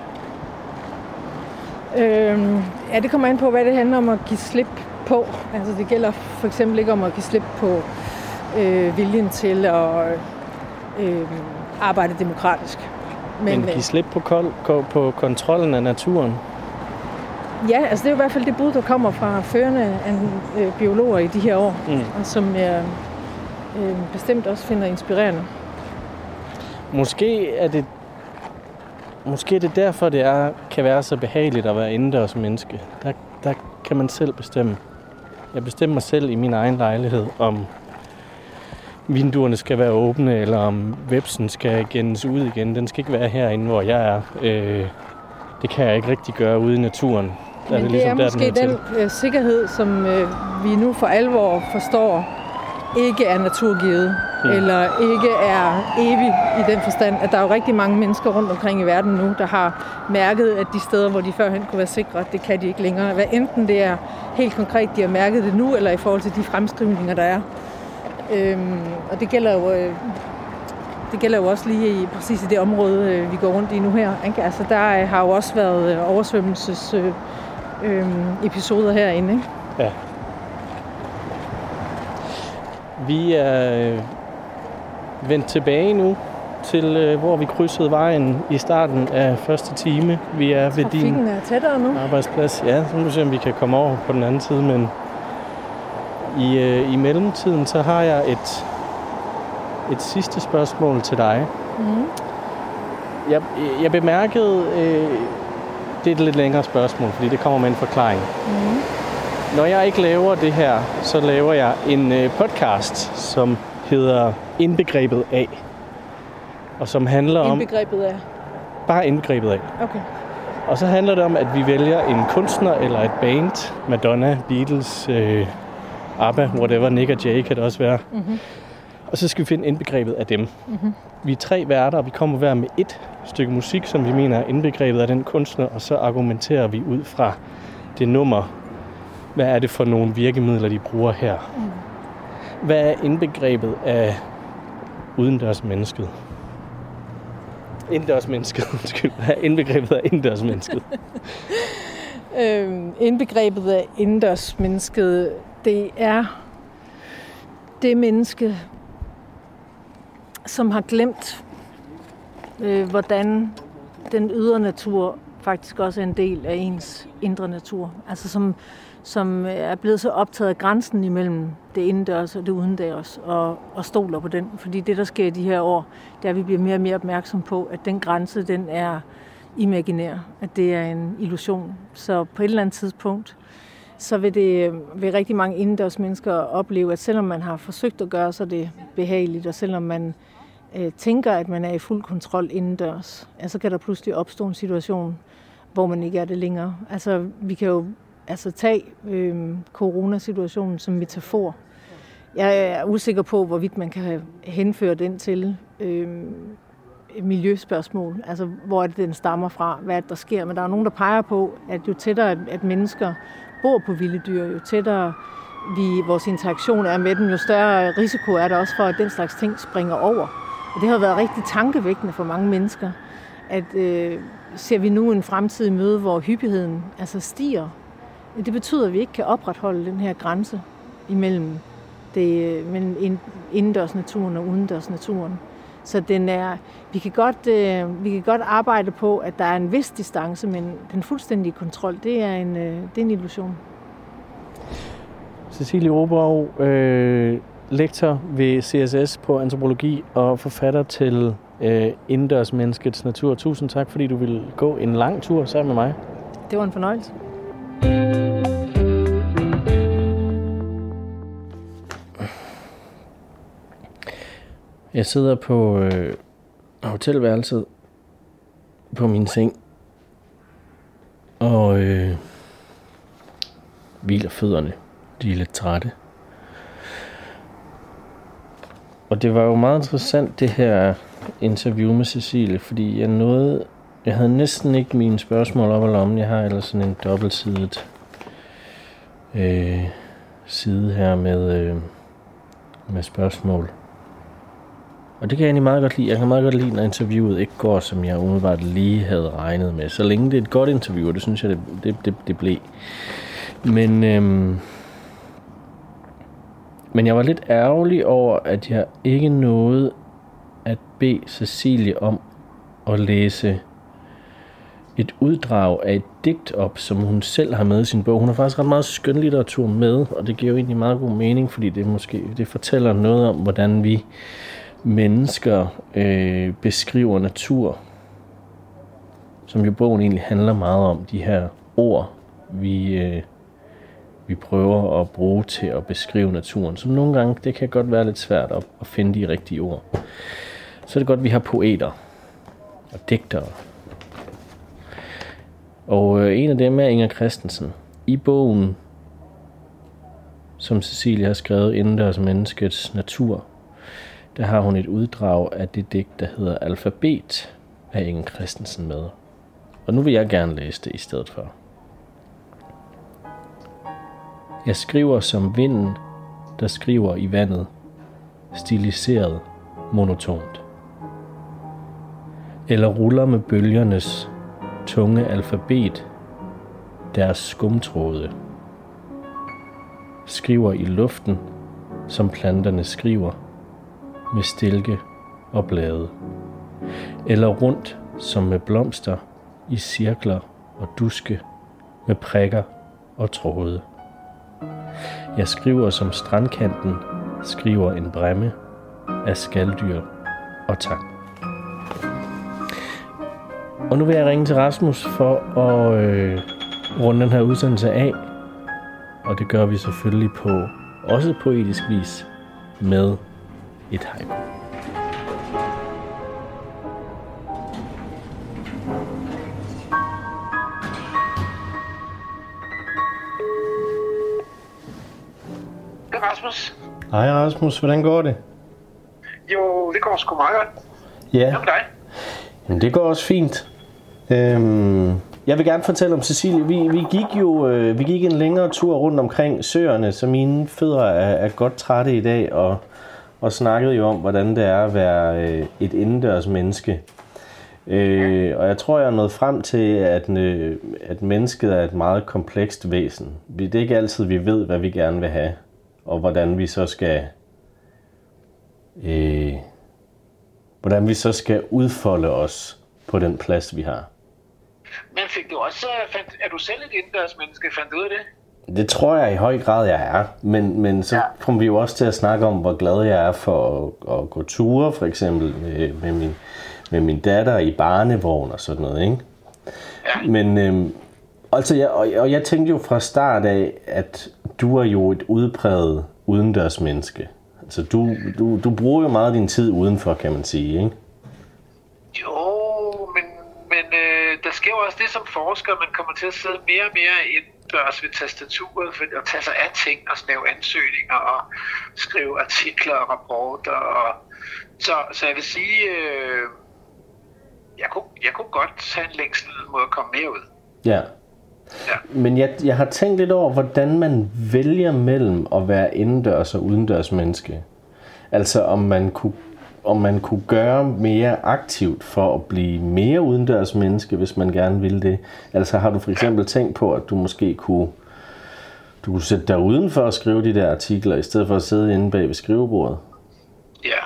Øhm, ja, det kommer an på, hvad det handler om at give slip på. Altså, det gælder for eksempel ikke om at give slip på øh, viljen til at øh, arbejde demokratisk. Men, Men, Men give øh, slip på, kol- ko- på kontrollen af naturen. Ja, altså det er jo i hvert fald det bud, der kommer fra førende øh, biologer i de her år, mm. og som jeg øh, bestemt også finder inspirerende. Måske er det Måske er det derfor, det er, kan være så behageligt at være indendørs menneske. Der, der kan man selv bestemme. Jeg bestemmer selv i min egen lejlighed, om vinduerne skal være åbne, eller om websen skal gennes ud igen. Den skal ikke være herinde, hvor jeg er. Øh, det kan jeg ikke rigtig gøre ude i naturen. Der Men det er, ligesom, det er måske den, den øh, sikkerhed, som øh, vi nu for alvor forstår, ikke er naturgivet, mm. eller ikke er evig i den forstand, at der er jo rigtig mange mennesker rundt omkring i verden nu, der har mærket, at de steder, hvor de førhen kunne være sikre, det kan de ikke længere. Hvad enten det er helt konkret, de har mærket det nu, eller i forhold til de fremskrivninger, der er. Øhm, og det gælder jo... Øh, det gælder jo også lige i præcis i det område, øh, vi går rundt i nu her. Ikke? Altså, der øh, har jo også været øh, oversvømmelses øh, øh, episoder herinde. Ikke? Ja. Vi er øh, vendt tilbage nu til, øh, hvor vi krydsede vejen i starten af første time. Vi er ved din er tættere nu. arbejdsplads. Ja, så må vi se, om vi kan komme over på den anden side. Men i, øh, i mellemtiden, så har jeg et, et sidste spørgsmål til dig. Mm. Jeg, jeg bemærkede, øh, det er et lidt længere spørgsmål, fordi det kommer med en forklaring. Mm. Når jeg ikke laver det her, så laver jeg en øh, podcast, som hedder Indbegrebet af. Og som handler om... Indbegrebet af? Bare indbegrebet af. Okay. Og så handler det om, at vi vælger en kunstner eller et band. Madonna, Beatles, øh, ABBA, whatever, Nick og Jay kan det også være. Mm-hmm. Og så skal vi finde indbegrebet af dem. Mm-hmm. Vi er tre værter, og vi kommer hver med et stykke musik, som vi mener er indbegrebet af den kunstner, og så argumenterer vi ud fra det nummer, hvad er det for nogle virkemidler, de bruger her? Mm. Hvad er indbegrebet af udendørs mennesket? Indendørs mennesket, undskyld. Hvad er indbegrebet af indendørs mennesket? øhm, indbegrebet af indendørs mennesket, det er det menneske, som har glemt, øh, hvordan den ydre natur faktisk også er en del af ens indre natur. Altså som som øh, er blevet så optaget af grænsen imellem det indendørs og det udendørs, og, og stoler på den. Fordi det, der sker i de her år, det er, at vi bliver mere og mere opmærksom på, at den grænse, den er imaginær, at det er en illusion. Så på et eller andet tidspunkt, så vil, det, vil rigtig mange indendørs mennesker opleve, at selvom man har forsøgt at gøre sig det behageligt, og selvom man øh, tænker, at man er i fuld kontrol indendørs, ja, så kan der pludselig opstå en situation, hvor man ikke er det længere. Altså, vi kan jo altså tage øh, coronasituationen som metafor. Jeg er usikker på, hvorvidt man kan henføre den til øh, miljøspørgsmål, altså hvor er det, den stammer fra, hvad er det, der sker. Men der er nogen, der peger på, at jo tættere at mennesker bor på vilde dyr, jo tættere vi, vores interaktion er med dem, jo større risiko er der også for, at den slags ting springer over. Og det har været rigtig tankevækkende for mange mennesker, at øh, ser vi nu en fremtidig møde, hvor hyppigheden altså stiger det betyder, at vi ikke kan opretholde den her grænse imellem det, øh, mellem indendørsnaturen og udendørsnaturen. Så den er, vi, kan godt, øh, vi kan godt arbejde på, at der er en vis distance, men den fuldstændige kontrol, det er en, øh, det er en illusion. Cecilie Oberov, øh, lektor ved CSS på antropologi og forfatter til øh, Indendørsmenneskets natur. Tusind tak, fordi du ville gå en lang tur sammen med mig. Det var en fornøjelse. Jeg sidder på øh, hotelværelset på min seng og øh, hviler fødderne. De er lidt trætte. Og det var jo meget interessant det her interview med Cecilie, fordi jeg nåede jeg havde næsten ikke mine spørgsmål op og lommen. Jeg har ellers sådan en dobbeltsidet øh, side her med, øh, med spørgsmål. Og det kan jeg egentlig meget godt lide. Jeg kan meget godt lide, når interviewet ikke går, som jeg umiddelbart lige havde regnet med. Så længe det er et godt interview, og det synes jeg, det, det, det, det blev. Men, øhm, men jeg var lidt ærgerlig over, at jeg ikke nåede at bede Cecilie om at læse et uddrag af et digt op, som hun selv har med i sin bog. Hun har faktisk ret meget skønlitteratur med, og det giver jo egentlig meget god mening, fordi det måske det fortæller noget om, hvordan vi mennesker øh, beskriver natur, som jo bogen egentlig handler meget om, de her ord, vi, øh, vi prøver at bruge til at beskrive naturen. Som nogle gange, det kan godt være lidt svært at, at finde de rigtige ord. Så er det godt, at vi har poeter og digtere. Og øh, en af dem er Inger Christensen. I bogen, som Cecilie har skrevet Indendørs Menneskets Natur, der har hun et uddrag af det digt, der hedder Alfabet af Inger Christensen med. Og nu vil jeg gerne læse det i stedet for. Jeg skriver som vinden, der skriver i vandet, stiliseret, monotont. Eller ruller med bølgernes tunge alfabet, deres skumtråde. Skriver i luften, som planterne skriver, med stilke og blade. Eller rundt, som med blomster, i cirkler og duske, med prikker og tråde. Jeg skriver som strandkanten skriver en bremme af skalddyr og tang. Og nu vil jeg ringe til Rasmus for at øh, runde den her udsendelse af. Og det gør vi selvfølgelig på også poetisk vis med et haiku. Rasmus. Hej Rasmus, hvordan går det? Jo, det går sgu meget godt. Ja, Hvad med dig? men det går også fint. Øhm, jeg vil gerne fortælle om Cecilie. Vi, vi gik jo øh, vi gik en længere tur rundt omkring søerne, så mine fødder er, er godt trætte i dag, og, og snakkede jo om, hvordan det er at være øh, et indendørs menneske. Øh, og jeg tror, jeg er nået frem til, at, øh, at mennesket er et meget komplekst væsen. Vi- Det er ikke altid, vi ved, hvad vi gerne vil have, og hvordan vi så skal... Øh, hvordan vi så skal udfolde os på den plads, vi har. Men fik du også, øh, fandt, er du selv et indendørs menneske? Fandt du ud af det? Det tror jeg i høj grad, jeg er. Men, men så Ja. kommer vi jo også til at snakke om, hvor glad jeg er for at, at gå ture, for eksempel med, med, min, med min datter i barnevogn og sådan noget, ikke? Ja. Men øhm, altså, jeg, og, og jeg tænkte jo fra start af, at du er jo et udpræget udendørs menneske. Altså, du, du, du bruger jo meget din tid udenfor, kan man sige, ikke? Jo, men, men øh, der sker jo også det som forsker, man kommer til at sidde mere og mere indendørs ved tastaturet for at tage sig af ting og lave ansøgninger og skrive artikler og rapporter. Og, så, så jeg vil sige, øh, jeg, kunne, jeg kunne godt have en længsel mod at komme mere ud. Ja. Ja. Men jeg, jeg har tænkt lidt over, hvordan man vælger mellem at være indendørs og udendørs menneske. Altså om man kunne, om man kunne gøre mere aktivt for at blive mere udendørs menneske, hvis man gerne ville det. Altså har du for eksempel tænkt på, at du måske kunne, du kunne sætte dig udenfor og skrive de der artikler, i stedet for at sidde inde bag ved skrivebordet? Ja.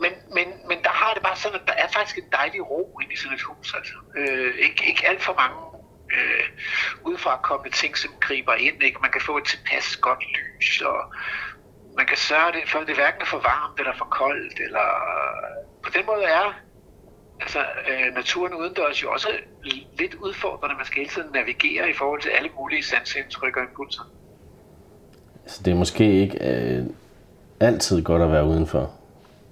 Men, men, men der har det bare sådan, at der er faktisk en dejlig ro inde i sådan et hus. Altså. Øh, ikke, ikke alt for mange øh, udefra kommende ting, som griber ind. Ikke? Man kan få et tilpas godt lys, og man kan sørge det, for at det hverken er for varmt eller for koldt. Eller, på den måde er altså, øh, naturen udendørs jo også lidt udfordrende. Man skal hele tiden navigere i forhold til alle mulige sansindtryk og impulser. Så det er måske ikke øh, altid godt at være udenfor.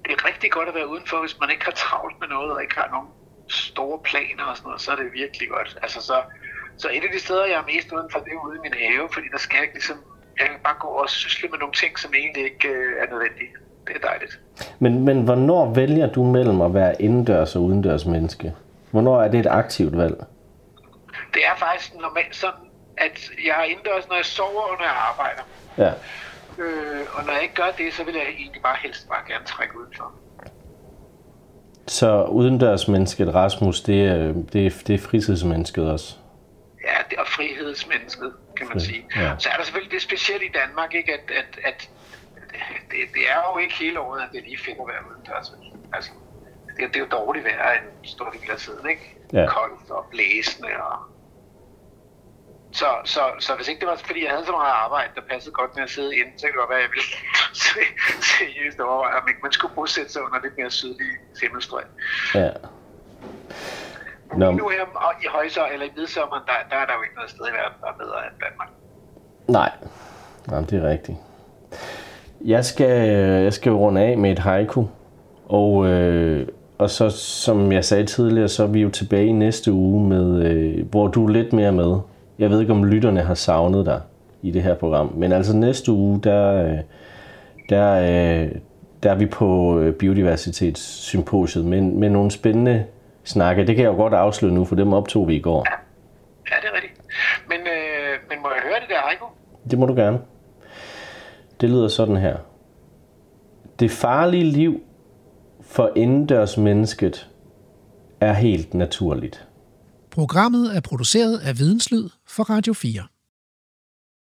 det er rigtig godt at være udenfor, hvis man ikke har travlt med noget, og ikke har nogen store planer og sådan noget, så er det virkelig godt. Altså så, så et af de steder, jeg er mest udenfor, det er ude i min have, fordi der skal jeg ligesom, jeg kan bare gå og sysle med nogle ting, som egentlig ikke øh, er nødvendige. Det er dejligt. Men, men hvornår vælger du mellem at være indendørs og udendørs menneske? Hvornår er det et aktivt valg? Det er faktisk normalt sådan, at jeg er indendørs, når jeg sover og når jeg arbejder. Ja. Øh, og når jeg ikke gør det, så vil jeg egentlig bare helst bare gerne trække udenfor. Så udendørs mennesket Rasmus, det er, det er, det er fritidsmennesket også. Ja, det er frihedsmennesket, kan man sige. ja. Så er der selvfølgelig det specielle i Danmark, ikke? At, at, at det, det er jo ikke hele året, at det er lige fedt at være udendørs. Altså, det, det er jo dårligt vejr en stor del af tiden, ikke? Ja. Koldt og blæsende og... Så, så, så hvis ikke det var fordi, jeg havde så meget arbejde, der passede godt med at sidde inde, så kan det godt være, at jeg ville seriøst overveje, om ikke man skulle bosætte sig under lidt mere sydlig himmelstrøg. Ja. Nå, Nu her og i højsommer eller i midsommeren, der, der er der jo ikke noget sted i verden, der er bedre end Danmark. nej. Jamen, det er rigtigt. Jeg skal, jeg skal runde af med et haiku. Og, øh, og så, som jeg sagde tidligere, så er vi jo tilbage i næste uge, med, øh, hvor du er lidt mere med. Jeg ved ikke, om lytterne har savnet dig i det her program. Men altså næste uge, der, øh, der, øh, der er vi på øh, biodiversitetssymposiet med, med nogle spændende snakke. Det kan jeg jo godt afsløre nu, for dem optog vi i går. Ja, det er rigtigt. Men, øh, men må jeg høre det der, Heiko? Det må du gerne. Det lyder sådan her. Det farlige liv for indendørs mennesket er helt naturligt. Programmet er produceret af Videnslyd for Radio 4.